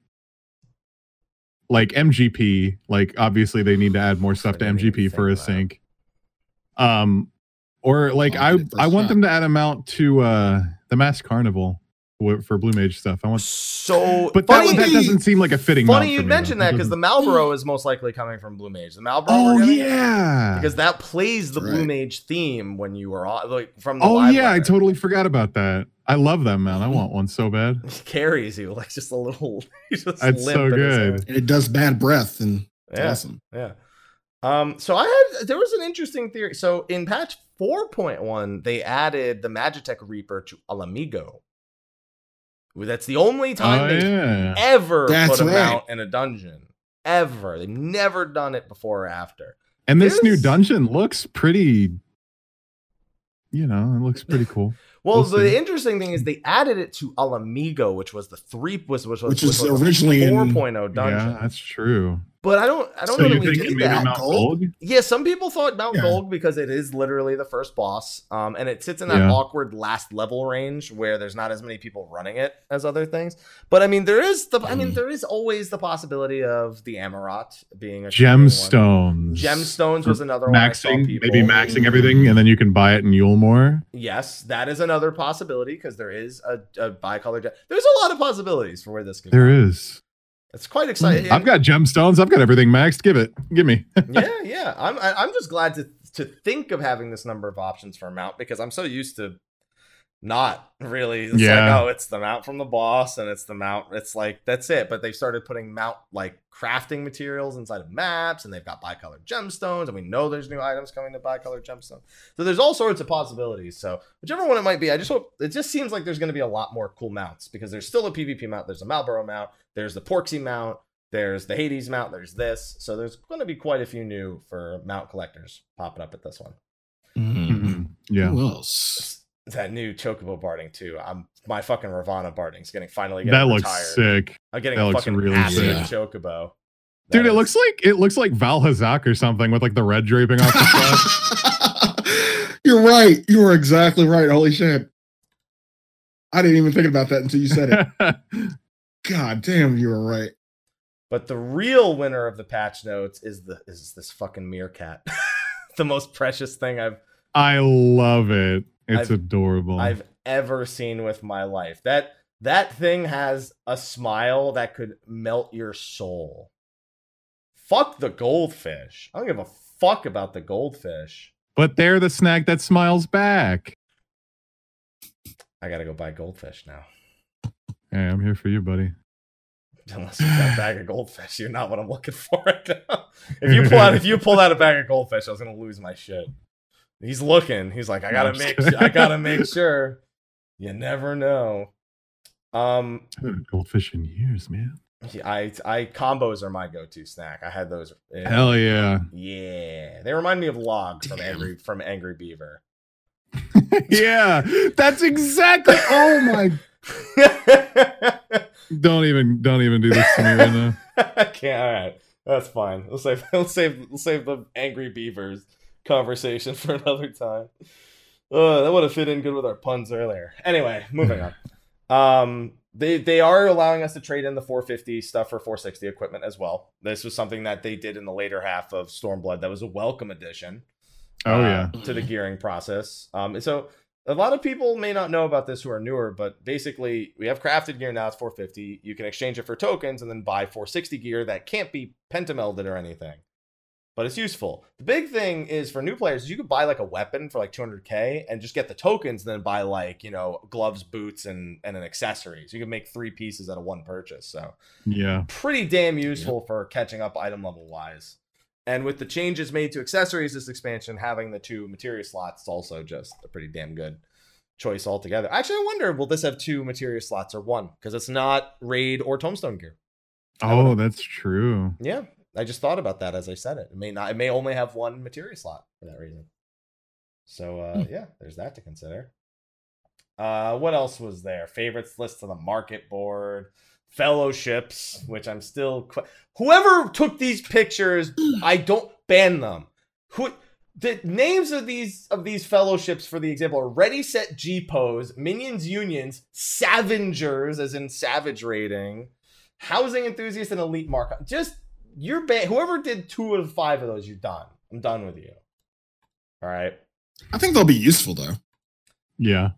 like MGP, like obviously they need to add more stuff to I didn't even MGP for a sync. Um or like I get it first I want them to add a mount to uh the Masked Carnival for Blue Mage stuff. I want So, but that, funny, one- that doesn't seem like a fitting mount funny for you me, mentioned that because the Malboro is most likely coming from Blue Mage. The Malboro. Oh we're yeah. because that plays the Blue Mage theme when you were on, like from the. Oh live yeah, I totally forgot about that. I love that man. I want one so bad. He carries you like just a little. He's just That's limp so good. And it does bad breath, and it's Yeah. awesome. Yeah. Um, so I had there was an interesting theory. So in patch 4.1, they added the Magitek Reaper to Ala Mhigo. That's the only time Oh they yeah. ever That's put a right. mount in a dungeon. Ever. They've never done it before or after. And this new dungeon looks pretty, you know, it looks pretty cool. Well, We'll the see. interesting thing is they added it to Ala Mhigo, which was the three was which was Which is was the originally in- 4.0 dungeon. Yeah, that's true. But I don't I don't So know you that we think did that. Mount Gulg? Gulg? Yeah, some people thought Mount Yeah. Gulg because it is literally the first boss, um, and it sits in that Yeah. awkward last level range where there's not as many people running it as other things. But I mean, there is the I mean, Mm. there is always the possibility of the Amaurot being a. Gemstones. Gemstones was another one. Maxing, maybe maxing everything, and then you can buy it in Eulmore. Yes, that is another possibility because there is a, a bicolor. Gem- There's a lot of possibilities for where this could. There go. is. It's quite exciting. I've got gemstones. I've got everything maxed. Give it. Give me. yeah, yeah. I'm I'm just glad to to think of having this number of options for a mount because I'm so used to not really. It's Yeah. like oh, it's the mount from the boss and it's the mount. It's like that's it. But they've started putting mount like crafting materials inside of maps, and they've got bicolored gemstones, and we know there's new items coming to bicolored gemstones. So there's all sorts of possibilities. So whichever one it might be, I just hope it just seems like there's going to be a lot more cool mounts because there's still a PvP mount. There's a Malboro mount. There's the Porksy mount. There's the Hades mount. There's this. So there's going to be quite a few new for mount collectors popping up at this one. Hmm. Mhm. Yeah. Who else? That new Chocobo barding too. I'm my fucking Ravana barding's getting finally getting That getting looks sick, I'm getting That a looks fucking really acid sick. Chocobo. dude. That It is- looks like it looks like Vaal Hazak or something with like the red draping off the front. You're right. You were exactly right. Holy shit. I didn't even think about that until you said it. God damn, you were right. But the real winner of the patch notes is the is this fucking meerkat. the most precious thing I've I love it. It's I've- adorable. I've ever seen with my life. That that thing has a smile that could melt your soul. Fuck the goldfish. I don't give a fuck about the goldfish. but they're the snack that smiles back. I gotta go buy goldfish now. Hey, I'm here for you, buddy. Unless you got a bag of goldfish, you're not what I'm looking for right now. If you pull out, if you pull out a bag of goldfish, I was gonna lose my shit. He's looking. He's like, I gotta make, kidding. su- I gotta make sure. You never know. Um, I haven't had goldfish in years, man. I, I combos are my go-to snack. I had those. in- Hell yeah. Yeah, they remind me of log from Damn. Angry from Angry Beaver. yeah, that's exactly. Oh my! Don't even, don't even do this to me right now. I can't. All right, that's fine. We'll save. We'll save. We'll save the Angry Beavers conversation for another time. Uh, that would have fit in good with our puns earlier. Anyway, moving on. Um, they they are allowing us to trade in the 450 stuff for 460 equipment as well. This was something that they did in the later half of Stormblood. That was a welcome addition. Oh uh, yeah, to the gearing process. Um, so a lot of people may not know about this who are newer, but basically we have crafted gear now. It's 450. You can exchange it for tokens and then buy 460 gear that can't be pentamelded or anything. but it's useful. The big thing is for new players, you could buy like a weapon for like 200k and just get the tokens, and then buy like you know gloves, boots, and and an accessory. So you can make three pieces out of one purchase. So Yeah. pretty damn useful for catching up item level wise. And with the changes made to accessories this expansion, having the two materia slots is also just a pretty damn good choice altogether. Actually, I wonder will this have two materia slots or one? Because it's not raid or tomestone gear. Oh, that's true. Yeah, I just thought about that as I said it. It may not. It may only have one materia slot for that reason. So uh, yeah, there's that to consider. Uh, what else was there? Favorites list to the market board, fellowships, which I'm still. Qu- Whoever took these pictures, I don't ban them. Who the names of these of these fellowships for the example are Ready Set G Pose, Minions Unions, Savengers, as in Savage Rating, Housing Enthusiast, and Elite Mark. Just you're ban. Whoever did two of five of those, you're done. I'm done with you. All right. I think they'll be useful though. Yeah.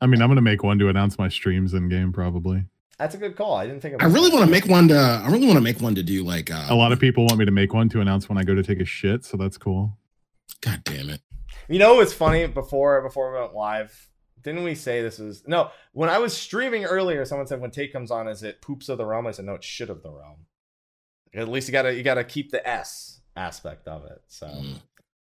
I mean, I'm gonna make one to announce my streams in game probably. That's a good call. I didn't think of it. I really want to make one to. I really want to make one to do like. Uh, A lot of people want me to make one to announce when I go to take a shit, so that's cool. God damn it! You know what's funny? Before before we went live, didn't we say this was no? When I was streaming earlier, someone said when Tate comes on, is it poops of the realm? I said no, it's shit of the realm. At least you gotta you gotta keep the S aspect of it. So Mm.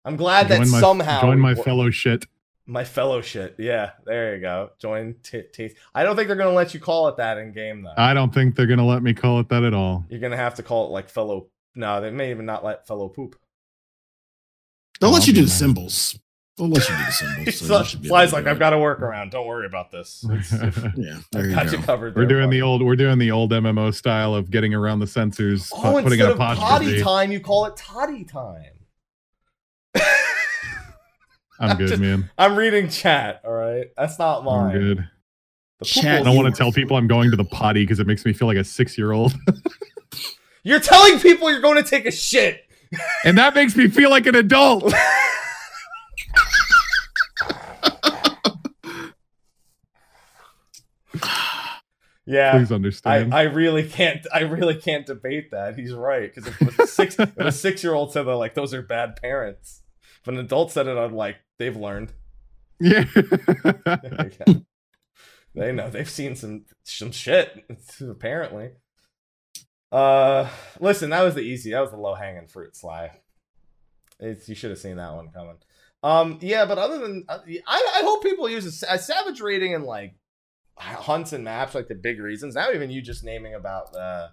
I'm glad that my, somehow join my fellow shit. My fellow shit. Yeah, there you go. Join teeth. Tate. I don't think they're gonna let you call it that in game though. I don't think they're gonna let me call it that at all. You're gonna have to call it like fellow. No, they may even not let fellow poop. Oh, They'll let you do the symbols. They'll let you do the symbols. so Sly- you should be able Sly's to like, I've got to work around. Don't worry about this. It's, it's, Yeah, there I've you got go. you covered. we're there, doing the old we're doing the old MMO style of getting around the sensors, Oh, pu- putting instead in a of potty time, you call it toddy time. I'm good, Just- man. I'm reading chat. All right, that's not mine. I'm good. The Chat I don't want to tell people I'm going to the potty because it makes me feel like a six year old, You're telling people you're going to take a shit. and that makes me feel like an adult. Yeah. Please understand. I really can't I really can't debate that. He's right because if a six if a six year old said that like those are bad parents. If an adult said it, I'm like they've learned. yeah. They know they've seen some some shit apparently. Uh, listen, that was the easy. That was the low hanging fruit, Sly. It's, you should have seen that one coming. Um, yeah, but other than uh, I, I hope people use a, a savage rating in like hunts and maps, like the big reasons. Now, even you just naming about the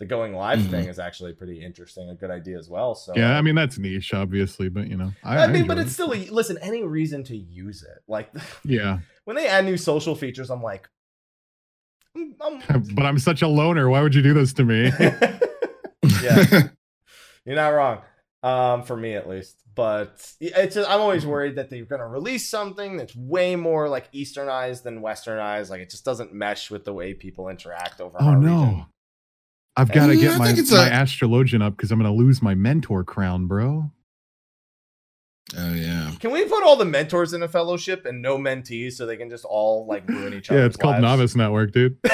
the going live Mhm. thing is actually pretty interesting, a good idea as well. So yeah, I mean that's niche, obviously, but you know, I, I, mean, but it's it. still a, listen. Any reason to use it, like yeah. when they add new social features, I'm like, I'm, I'm- But I'm such a loner. Why would you do this to me? yeah, you're not wrong. Um, for me at least. But it's just, I'm always worried that they're gonna release something that's way more like Easternized than Westernized. Like it just doesn't mesh with the way people interact over. oh our no. region. I've got to Mm, I get my, it's my a- astrologian up because I'm going to lose my mentor crown, bro. oh yeah. Can we put all the mentors in a fellowship and no mentees so they can just all like ruin each other? Yeah, it's called Novice Network, dude.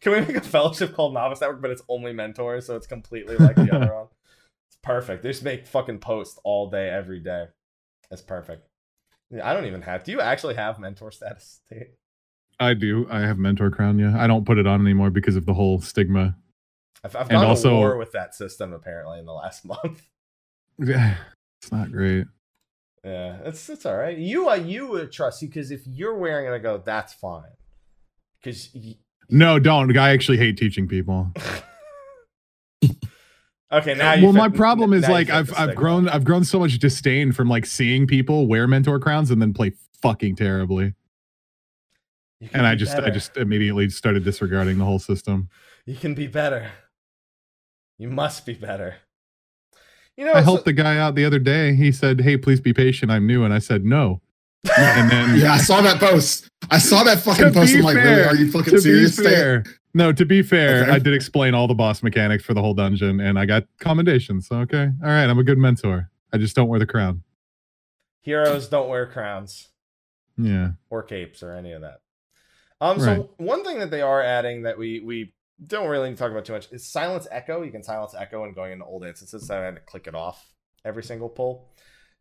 Can we make a fellowship called Novice Network, but it's only mentors, so it's completely like the other one? It's perfect. They just make fucking posts all day, every day. That's perfect. Yeah, I don't even have. Do you actually have mentor status? I do. I have mentor crown. Yeah, I don't put it on anymore because of the whole stigma. I've, I've And also- war with that system apparently in the last month. Yeah, it's not great. Yeah, it's it's all right. You uh, you would trust you because if you're wearing it, I go, that's fine. Because No, don't. I actually hate teaching people. okay, now you well, my fit- problem is like I've I've grown I've grown so much disdain from like seeing people wear mentor crowns and then play fucking terribly, You can and I be just I just immediately started disregarding the whole system. You can be better. You must be better. You know, I so- helped the guy out the other day. He said, "Hey, please be patient. I'm new," and I said, "No." And then Yeah, I saw that post. I saw that fucking post. be I'm like, really? Are you fucking to serious? be fair, no, to be fair, Okay. I did explain all the boss mechanics for the whole dungeon, and I got commendations. So okay, all right, I'm a good mentor. I just don't wear the crown. heroes don't wear crowns Yeah, or capes or any of that. Um, Right. so one thing that they are adding that we we don't really need to talk about too much. Is silence echo? You can silence echo and going into old instances. So I had to click it off every single pull.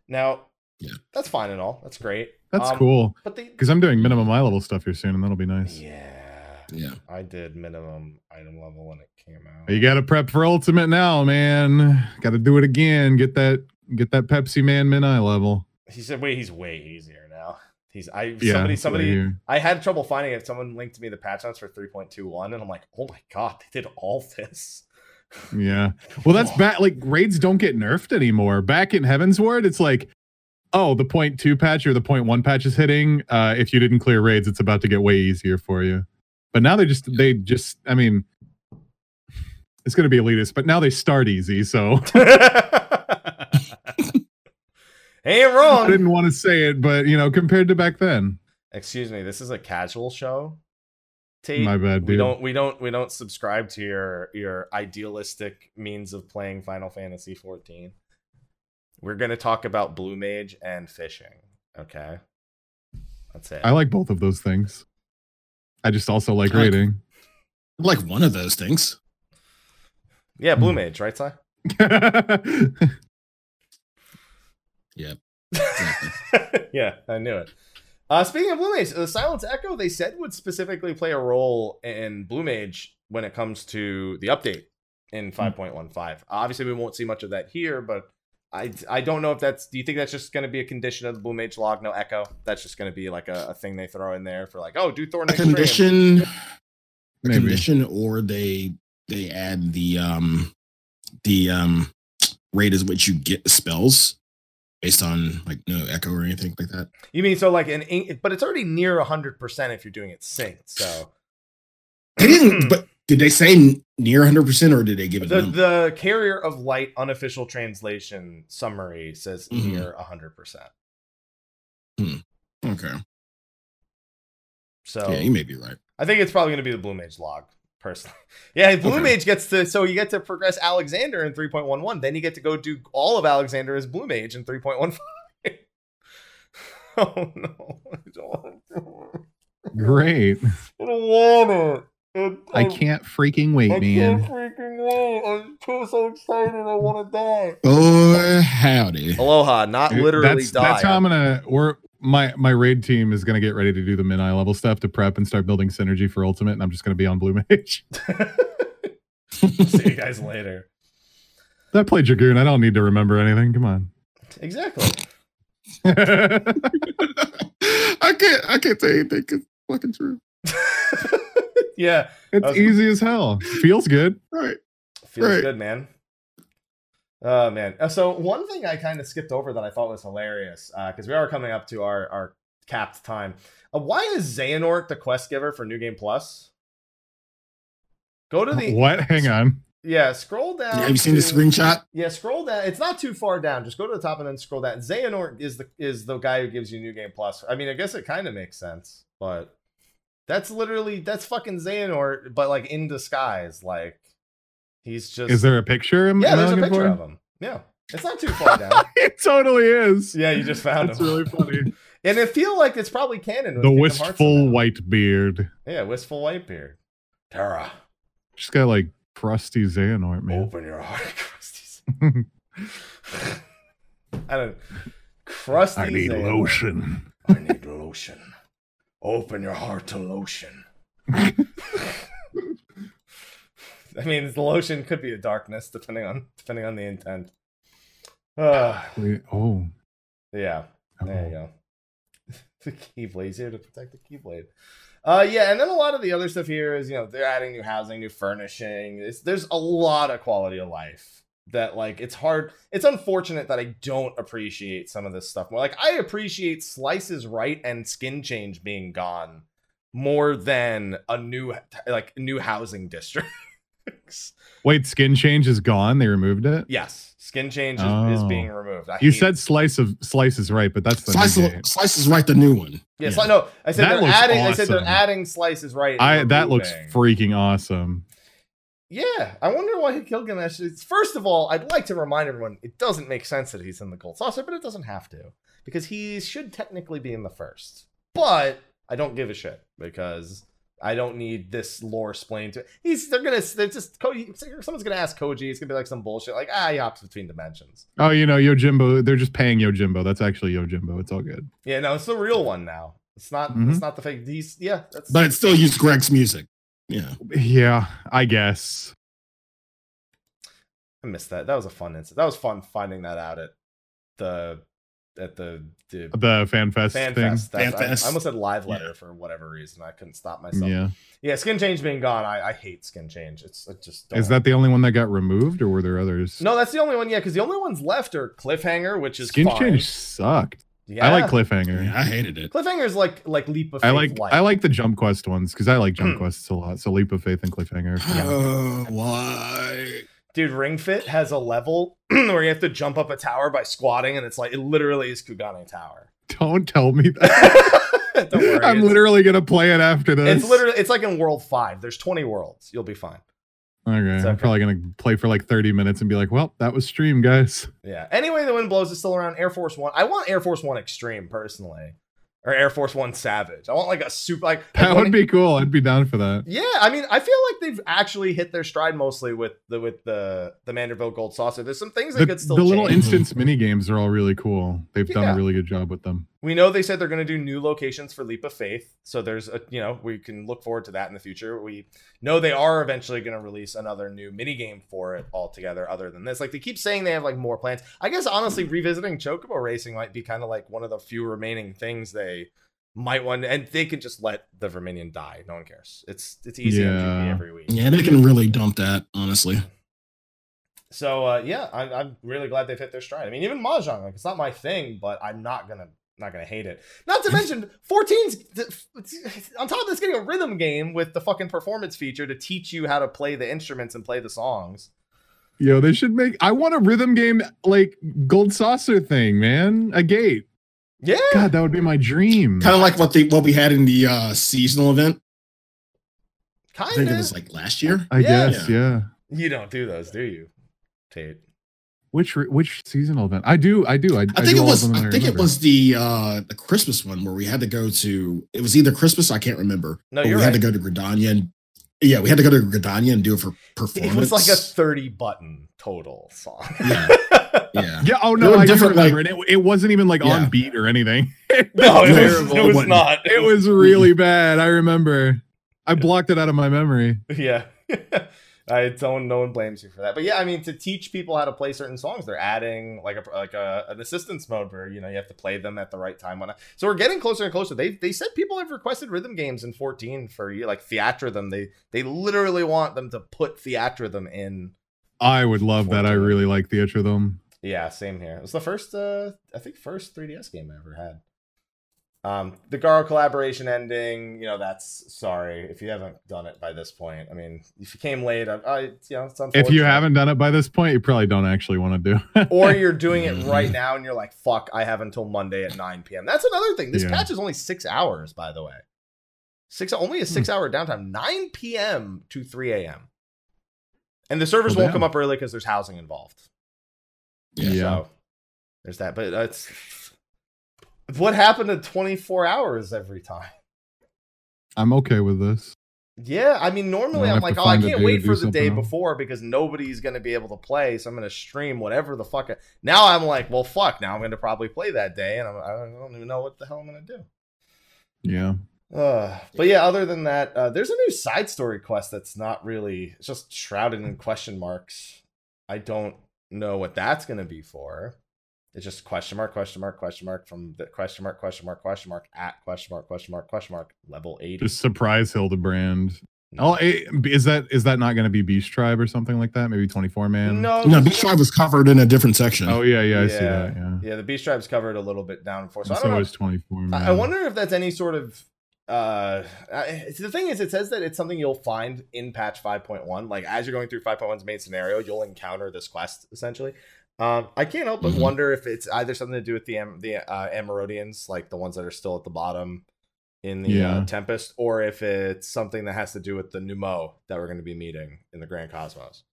Now, Yeah. that's fine and all. That's great. That's Um, cool But the because I'm doing minimum eye level stuff here soon, and that'll be nice. yeah, Yeah. I did minimum item level when it came out. You got to prep for ultimate now, man. Got to do it again. Get that get that Pepsi Man min eye level. He said, "Wait, he's way easier now." He's I Yeah, somebody that's what I somebody hear. I had trouble finding it. Someone linked to me the patch notes for 3.21, and I'm like, oh my god, they did all this. Yeah. Well, that's bad. Like raids don't get nerfed anymore. Back in Heavensward, it's like, oh, the point two patch or the point one patch is hitting. Uh, if you didn't clear raids, it's about to get way easier for you. But now they just they just I mean, it's gonna be elitist, but now they start easy. So Ain't I didn't want to say it, but you know, compared to back then, Excuse me, this is a casual show. Tate, my bad, we don't we don't we don't subscribe to your your idealistic means of playing Final Fantasy 14. We're gonna talk about Blue Mage and fishing. Okay, that's it. I like both of those things. I just also like I like- raiding. Like one of those things. yeah, Blue Hmm. Mage, right, Si? Exactly. yeah, I knew it. Uh, speaking of Blue Mage, the Silence Echo they said would specifically play a role in Blue Mage when it comes to the update in 5.15. Obviously, we won't see much of that here, but I I don't know if that's. Do you think that's just going to be a condition of the Blue Mage log? No Echo. That's just going to be like a, a thing they throw in there for like, oh, do Thorn A Extreme. condition, a condition, or they they add the um the um rate is what you get the spells based on like no echo or anything like that. You mean so like an, ink- but it's already near 100 percent if you're doing it synced. So They didn't, but did they say near 100 percent or did they give it the the carrier of light unofficial translation summary says Mhm. near 100 percent. Hmm. Okay, So yeah, you may be right. I think it's probably going to be the Blue Mage log, personally. Yeah, Blue Okay. Mage gets to, so you get to progress Alexander in 3.11. Then you get to go do all of Alexander as Blue Mage in 3.15. oh no. I don't want to. Great. I don't want it. I can't freaking wait, I man. can't freaking wait. I'm too so excited. I want to die. Oh, howdy. Aloha, not literally that's, die. That's how I'm gonna. We're my my raid team is gonna get ready to do the mid eye level stuff to prep and start building synergy for ultimate, and I'm just gonna be on blue mage. See you guys later. I played Dragoon. I don't need to remember anything. Come on. Exactly. I can't. I can't say anything. it's fucking true. yeah, it's was- easy as hell. Feels good. Right. feels Right. good, man. Oh man. Uh, So one thing I kind of skipped over that I thought was hilarious, because we are coming up to our our capped time. Uh, why is Xehanort the quest giver for New Game Plus? Go to the what? Hang on. yeah. Scroll down. Have you seen the screenshot? Yeah, scroll down. It's not too far down. Just go to the top and then scroll down. Xehanort is the is the guy who gives you New Game Plus. I mean, I guess it kind of makes sense, but that's literally that's fucking Xehanort, but like in disguise. Like he's just Is there a picture? Am, yeah. am There's a picture for? of him. Yeah, it's not too far down. it totally is. yeah, you just found That's him. It's really funny. and it feel like it's probably canon. with the Kingdom wistful white beard. Yeah, wistful white beard. Terra, Just got like crusty Xehanort, man. open your heart, to Krusty. I don't. Krusty. I need Xehanort. lotion. I need lotion. Open your heart to lotion. I mean, the lotion could be a darkness, depending on depending on the intent. Uh, Wait, oh. yeah, there you oh. go. the keyblade's here to protect the keyblade. Uh, yeah, and then a lot of the other stuff here is you know they're adding new housing, new furnishing. It's, there's a lot of quality of life that like it's hard. It's unfortunate that I don't appreciate some of this stuff more. Like I appreciate Slice Is Right and skin change being gone more than a new like new housing districts. Wait, skin change is gone. They removed it. yes, skin change is, is Oh. being removed. I You hate- said slice of slice is right, but that's the Slice, new slice is right. The new one. yes. Yeah. I know. I said That they're looks adding. I said they're awesome. adding slices right. and I that looks freaking awesome. Yeah, I wonder why Gilgamesh is. First of all, I'd like to remind everyone it doesn't make sense that he's in the gold saucer, but it doesn't have to because he should technically be in the first. But I don't give a shit because I don't need this lore explained to He's they're gonna they're just Koji. Someone's gonna ask Koji. It's gonna be like some bullshit like ah he hops between dimensions. Oh, you know, Yojimbo. They're just paying Yojimbo. That's actually Yojimbo. It's all good. Yeah, no, it's the real one now. It's not. Mhm. It's not the fake. These yeah. That's But it still used Greg's music. Yeah. Yeah, I guess. I missed that. That was a fun incident. That was fun finding that out at the at the, the The fan fest fan thing. fest. Fan I, fest. I almost said live Yeah. letter for whatever reason. I couldn't stop myself. Yeah. Yeah, skin change being gone. I, I hate skin change. It's it just Is don't- that the only one that got removed, or were there others? no? That's the only one. Yeah, because the only ones left are cliffhanger, which is Skin fine. change sucked. Yeah, I like cliffhanger. Yeah, I hated it. cliffhanger's like like leap of I faith like light. I like the Jump Quest ones because I like Jump Hmm. Quests a lot. So Leap of Faith and Cliffhanger. Oh, why? Dude, Ring Fit has a level where you have to jump up a tower by squatting, and it's like it literally is Kugane Tower. Don't tell me that. Don't worry, I'm literally gonna play it after this. It's literally it's like in World Five. There's 20 worlds. You'll be fine. okay. it's I'm probably gonna play for like 30 minutes and be like, "Well, that was stream, guys." Yeah. Anyway, the wind blows is still around. Air Force One. I want Air Force One Extreme personally, or Air Force One Savage. I want like a super like. like That would be cool. I'd be down for that. Yeah, I mean, I feel like they've actually hit their stride mostly with the with the the Manderville Gold Saucer. There's some things that The, could still the little instance mini games are all really cool. They've done a really good job with them. We know they said they're going to do new locations for Leap of Faith, so there's a you know we can look forward to that in the future. We know they are eventually going to release another new mini game for it altogether. Other than this, like they keep saying they have like more plans. I guess honestly, revisiting Chocobo Racing might be kind of like one of the few remaining things they might want, and they could just let the Verminion die. No one cares. It's it's easy Yeah. Every week. Yeah, they can really dump that, honestly. So uh, yeah, I'm, I'm really glad they've hit their stride. I mean, even mahjong, like it's not my thing, but I'm not gonna not gonna hate it. Not to mention, 14's on top of this getting a rhythm game with the fucking performance feature to teach you how to play the instruments and play the songs. Yo, they should make. I want a rhythm game like Gold Saucer thing, man. A gate. Yeah, God, that would be my dream. Kind of like what the what we had in the uh seasonal event. Kind of. I think it was like last year. I Yeah. guess, yeah. you don't do those, do you, Tate? Which which seasonal event? I do, I do. I, I do think it all of was. them that I think it was the uh the Christmas one where we had to go to. It was either Christmas. I can't remember. No, you're we had to go to Gridania and yeah, we had to go to Gridania and do it for performance. It was like a 30 button total song. Yeah. yeah. Yeah. Oh no, I different, remember it. it. It wasn't even like Yeah. on beat or anything. no, it was, it was not. it was really bad. I remember. I blocked it out of my memory. Yeah. I don't. No one blames you for that. But yeah, I mean, to teach people how to play certain songs, they're adding like a like a, an assistance mode where you know you have to play them at the right time. So we're getting closer and closer. They they said people have requested rhythm games in 14 for you like Theatrhythm. They they literally want them to put Theatrhythm in. I would love that. I really like Theatrhythm. Yeah, same here. It was the first, uh I think, first 3DS game I ever had. Um, the Garo collaboration ending, you know, that's sorry if you haven't done it by this point. I mean, if you came late, I, I you know, it's unfortunate. If you haven't done it by this point, you probably don't actually want to do. it. or you're doing it right now and you're like, fuck, I have until Monday at 9 p.m. That's another thing. This Yeah. patch is only six hours, by the way. Six only a six hour downtime, 9 p.m. to 3 a.m. And the servers Well, won't damn. come up early because there's housing involved. Yeah. Yeah. So there's that. But that's what happened to 24 hours every time. I'm okay with this. Yeah, I mean, normally I'm like, oh, I can't wait for the day else. before because nobody's going to be able to play. So I'm going to stream whatever the fuck. I- now I'm like, well, fuck. Now I'm going to probably play that day, and I'm, I don't even know what the hell I'm going to do. Yeah. Uh, but yeah, other than that, uh, there's a new side story quest that's not really. It's just shrouded in question marks. I don't know what that's going to be for. It's just question mark, question mark, question mark from the question mark, question mark, question mark at question mark, question mark, question mark level eighty. Just surprise Hildebrand. Oh, eh, is that is that not going to be Beast Tribe or something like that? Maybe 24 man. no, No, Beach Tribe was covered in a different section. Oh yeah, yeah, I see that. Yeah. Yeah, the Beast Tribe's covered a little bit down before. So And I don't know. is 24 man. I I wonder if that's any sort of. Uh, I- the thing is, it says that it's something you'll find in patch 5.1. Like as you're going through 5.1's main scenario, you'll encounter this quest essentially. Um, I can't help but Mhm. wonder if it's either something to do with the Am- the uh, like the ones that are still at the bottom in the Yeah. uh, Tempest, or if it's something that has to do with the Nu Mou that we're going to be meeting in the Grand Cosmos.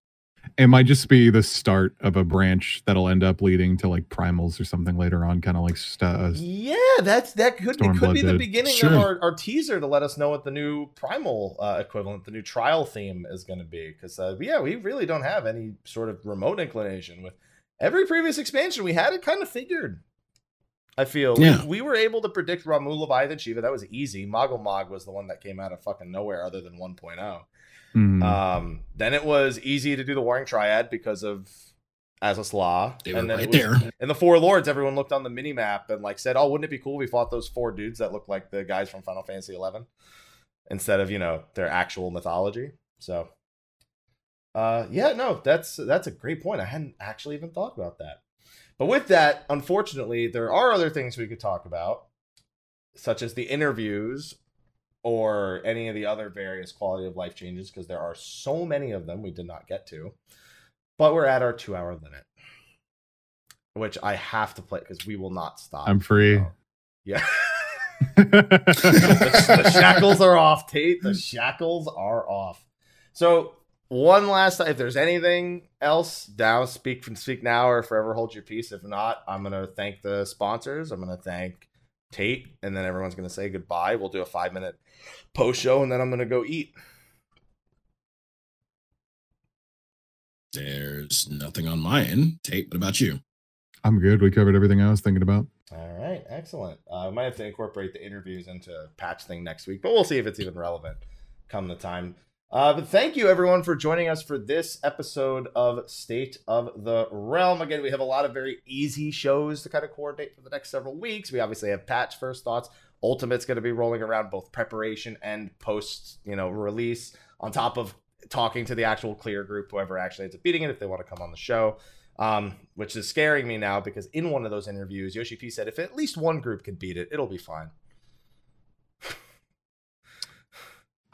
it might just be the start of a branch that'll end up leading to like primals or something later on, kind of like st- uh, Yeah, that's that could it could be the beginning Sure. of our, our teaser to let us know what the new primal uh, equivalent, the new trial theme is going to be. Because uh, yeah, we really don't have any sort of remote inclination with every previous expansion. We had it kind of figured. I feel We- Yeah. we, were able to predict Ramuh, Leviathan, Shiva. That was easy. Moggle Mog was the one that came out of fucking nowhere, other than 1.0. mhm. Um, then it was easy to do the Warring Triad because of Azys Lla. They were and then right was, there. and the Four Lords, everyone looked on the mini map and like said, "Oh, wouldn't it be cool if we fought those four dudes that look like the guys from Final Fantasy Eleven instead of you know their actual mythology?" So, uh, yeah, no, that's that's a great point. I hadn't actually even thought about that. But with that, unfortunately, there are other things we could talk about, such as the interviews or any of the other various quality of life changes, because there are so many of them we did not get to. But we're at our two hour limit, which I have to play because we will not stop. I'm free. So, yeah. the, the shackles are off, Tate. The shackles are off. So one last if there's anything else down speak from speak now or forever hold your peace if not i'm gonna thank the sponsors i'm gonna thank tate and then everyone's gonna say goodbye we'll do a five minute post show and then i'm gonna go eat There's nothing on my end. Tate, what about you? I'm good. We covered everything I was thinking about. all right excellent uh, i might have to incorporate the interviews into patch thing next week but we'll see if it's even relevant come the time uh, but thank you everyone for joining us for this episode of State of the Realm. Again, we have a lot of very easy shows to kind of coordinate for the next several weeks. We obviously have patch first thoughts. Ultimate's going to be rolling around both preparation and post, you know, release. On top of talking to the actual clear group, whoever actually ends up beating it, if they want to come on the show. Um, which is scaring me now because in one of those interviews, Yoshi P said if at least one group can beat it, it'll be fine.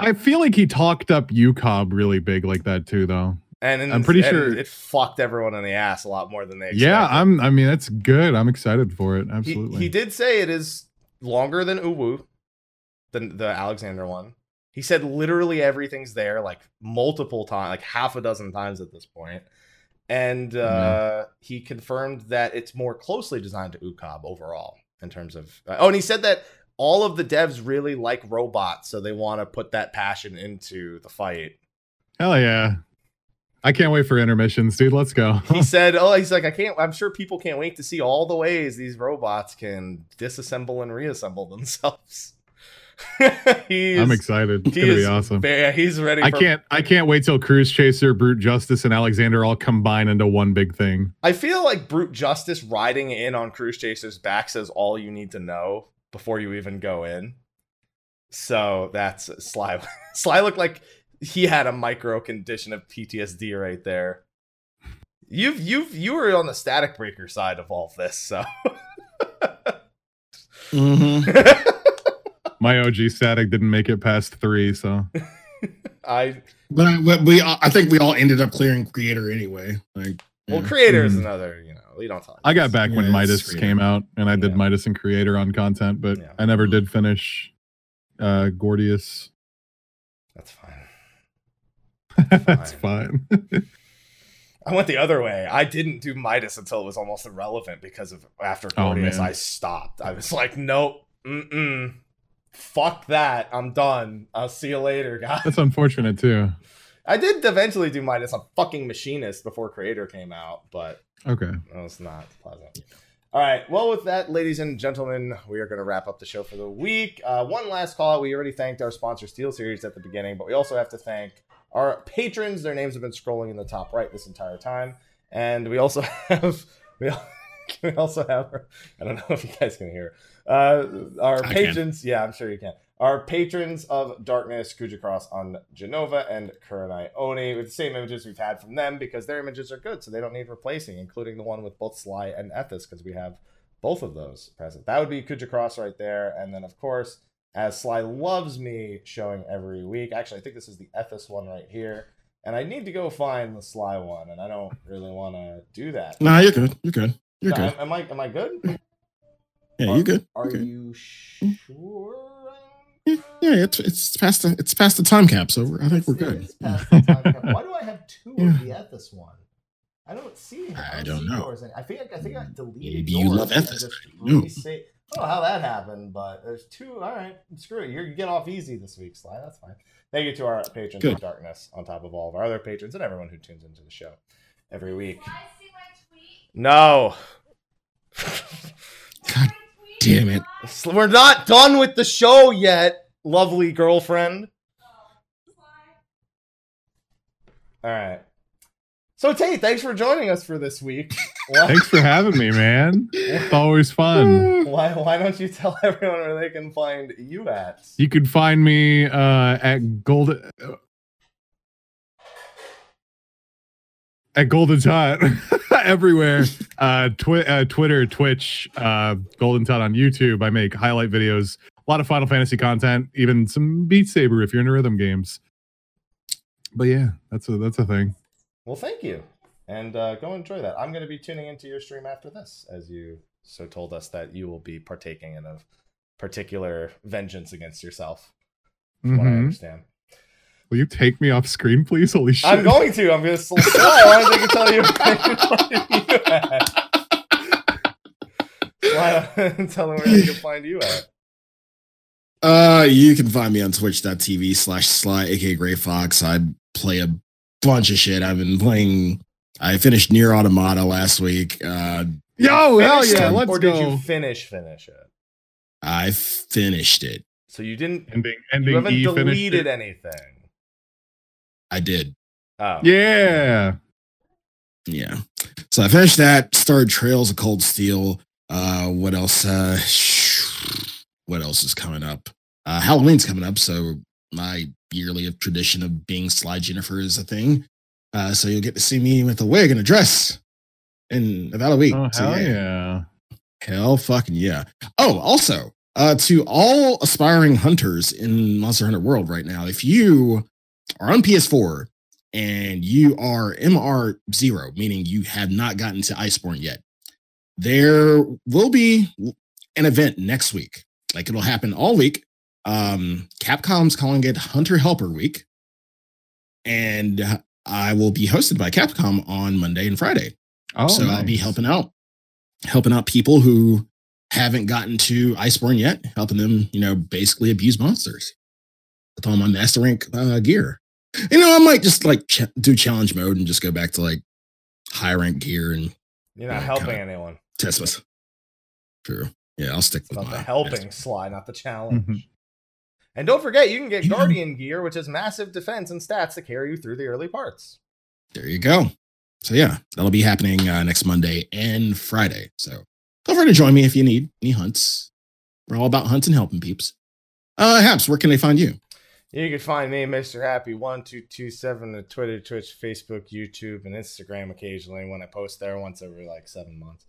I feel like he talked up UCOB really big like that too, though. And in- I'm pretty and sure- it fucked everyone in the ass a lot more than they expected. Yeah, I'm. I mean, that's good. I'm excited for it. Absolutely. he did say it is longer than Uwu, the the Alexander one. He said literally everything's there, like multiple times, like half a dozen times at this point. And uh, he confirmed that it's more closely designed to UCOB overall in terms of. oh, and he said that all of the devs really like robots, so they want to put that passion into the fight. Hell yeah. I can't wait for intermissions, dude. Let's go. he said, "Oh, he's like, I can't. I'm sure people can't wait to see all the ways these robots can disassemble and reassemble themselves." I'm excited. It's gonna be awesome. ve- he's ready. I can't. I can't wait till Cruise Chaser, Brute Justice, and Alexander all combine into one big thing. I feel like brute justice riding in on Cruise Chaser's back says all you need to know before you even go in. So that's Sly. Sly looked like he had a micro condition of PTSD right there. You've you've you were on the static breaker side of all this, so Mm-hmm. My OG static didn't make it past three, so I But, I, but we, all- I think we all ended up clearing creator anyway. Like, well, yeah. creator is Mhm. another. You know, we. I got back when Yeah, it's Midas Creator. came out, and I did Yeah. Midas and Creator on content, but Yeah. I never did finish uh Gordius. That's fine. That's fine. I went the other way. I didn't do Midas until it was almost irrelevant because of after Oh, Gordius, man. I stopped. I was like, nope, mm-mm. Fuck that. I'm done. I'll see you later, guys. That's unfortunate too. I did eventually do Midas on fucking Machinist before Creator came out, but Okay. it was not pleasant. All right. Well, with that, ladies and gentlemen, we are going to wrap up the show for the week. Uh, one last call. out. We already thanked our sponsor, SteelSeries, at the beginning, but we also have to thank our patrons. Their names have been scrolling in the top right this entire time, and we also have we, we also have. I don't know if you guys can hear uh, our I can. patrons. Yeah, I'm sure you can. Our patrons of Darkness, Kuja Cross on Genova, and Kurenai Oni, with the same images we've had from them because their images are good, so they don't need replacing, including the one with both Sly and Ethis, because we have both of those present. That would be Kuja Cross right there. And then, of course, as Sly loves me showing every week, actually, I think this is the Ethis one right here. And I need to go find the Sly one, and I don't really want to do that. Nah, you're good. You're good. You're No, good. Am, I am I good? Yeah, you're good. Are You're good. you mm. sure? Yeah, yeah, it's it's past the it's past the time cap, so we're- I think we're good. It's past the time cap. Why do I have two would Yeah. be at this one? I don't see. I see don't know. yours. I think I think I mm, deleted Maybe you yours love and Ethis. just No. resa- I don't know how that happened, but there's two. All right, screw it. You're, you get off easy this week, Sly. That's fine. Thank you to our patrons Good. of Darkness, on top of all of our other patrons and everyone who tunes into the show every week. No. God damn it. We're not done with the show yet, lovely girlfriend. All right. So Tate, thanks for joining us for this week. Thanks for having me, man. It's always fun. why, why don't you tell everyone where they can find you at? You can find me uh, at Golden at Golden Tot everywhere. Uh, twi- uh, Twitter, Twitch, uh, Golden Tot on YouTube. I make highlight videos, a lot of Final Fantasy content, even some Beat Saber if you're into rhythm games. But yeah, that's a that's a thing. Well, thank you, and uh, go enjoy that. I'm going to be tuning into your stream after this, as you so told us that you will be partaking in a particular vengeance against yourself. From what I Mhm. understand. Will you take me off screen, please? Holy shit! I'm going to. I'm going to slow. I wanted to tell you. Why don't tell them where they can find you at? Uh, you can find me on twitch.tv slash sly, aka Gray Fox. I play a bunch of shit. I've been playing, I finished Nier Automata last week. Uh, Yo, hell yeah, it, let's or did you finish finish it? I finished it. So you didn't. Ending, You haven't E deleted anything. I did. Oh, Yeah. Yeah. So I finished that, started Trails of Cold Steel. Uh, what else? Uh, what else is coming up? Uh, Halloween's coming up, so my yearly tradition of being Sly Jennifer is a thing. Uh, so you'll get to see me with a wig and a dress in about a week. Oh So, hell yeah. Hell fucking yeah. Oh, also, uh, to all aspiring hunters in Monster Hunter World right now, if you are on PS4 and you are MR0, meaning you have not gotten to Iceborne yet, there will be an event next week. Like it'll happen all week. Um, Capcom's calling it Hunter Helper Week. And I will be hosted by Capcom on Monday and Friday Oh, so I'll be helping out, helping out people who haven't gotten to Iceborne yet, helping them, you know, basically abuse monsters with all my master rank uh, gear. You know, I might just like ch- do challenge mode and just go back to like high rank gear and you're not Yeah, helping anyone. test myself. True. Yeah, I'll stick It's with about my the helping sly, not the challenge. Mhm. And don't forget, you can get Yeah. Guardian gear, which has massive defense and stats to carry you through the early parts. There you go. So yeah, that'll be happening uh, next Monday and Friday. So feel free to join me if you need any hunts. We're all about hunts and helping peeps. Uh, Haps, where can they find you? You can find me, Mr. Happy one two two seven on Twitter, Twitch, Facebook, YouTube, and Instagram occasionally when I post there once every like seven months.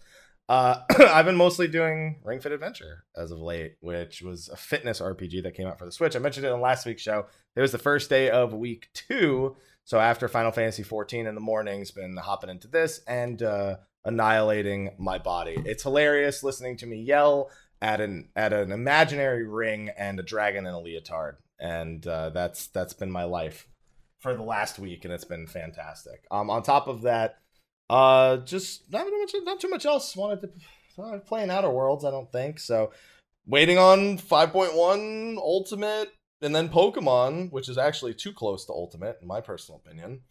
Uh, I've been mostly doing Ring Fit Adventure as of late, which was a fitness RPG that came out for the Switch. I mentioned it in last week's show. It was the first day of week two, so after Final Fantasy 14 in the mornings, been hopping into this and uh, annihilating my body. It's hilarious listening to me yell at an at an imaginary ring and a dragon in a leotard, and uh, that's that's been my life for the last week, and it's been fantastic. Um, on top of that, uh, just not too much, not too much else. Wanted to uh, playing Outer Worlds, I don't think so. Waiting on 5.1 Ultimate, and then Pokemon, which is actually too close to Ultimate, in my personal opinion.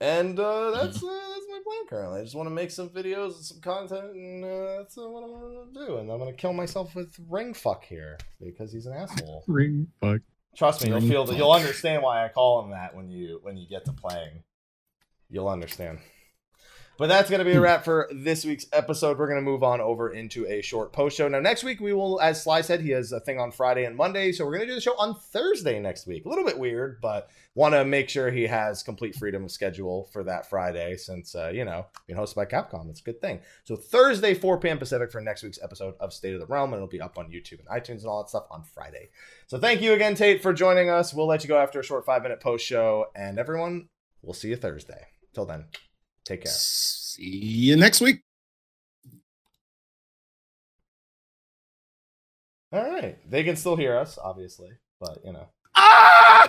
And uh, that's uh, that's my plan currently. I just want to make some videos and some content, and uh, that's uh, what I'm gonna do. And I'm gonna kill myself with Ring Fuck here because he's an asshole. Ring fuck. Trust me, you'll feel that you'll understand why I call him that when you when you get to playing. You'll understand. But that's going to be a wrap for this week's episode. We're going to move on over into a short post show. Now, next week, we will, as Sly said, he has a thing on Friday and Monday. So we're going to do the show on Thursday next week. A little bit weird, but want to make sure he has complete freedom of schedule for that Friday since, uh, you know, being hosted by Capcom, it's a good thing. So Thursday, 4 p.m. Pacific for next week's episode of State of the Realm. And it'll be up on YouTube and iTunes and all that stuff on Friday. So thank you again, Tate, for joining us. We'll let you go after a short five minute post show. And everyone, we'll see you Thursday. Till then, take care. See you next week. All right. They can still hear us, obviously, but you know. Ah!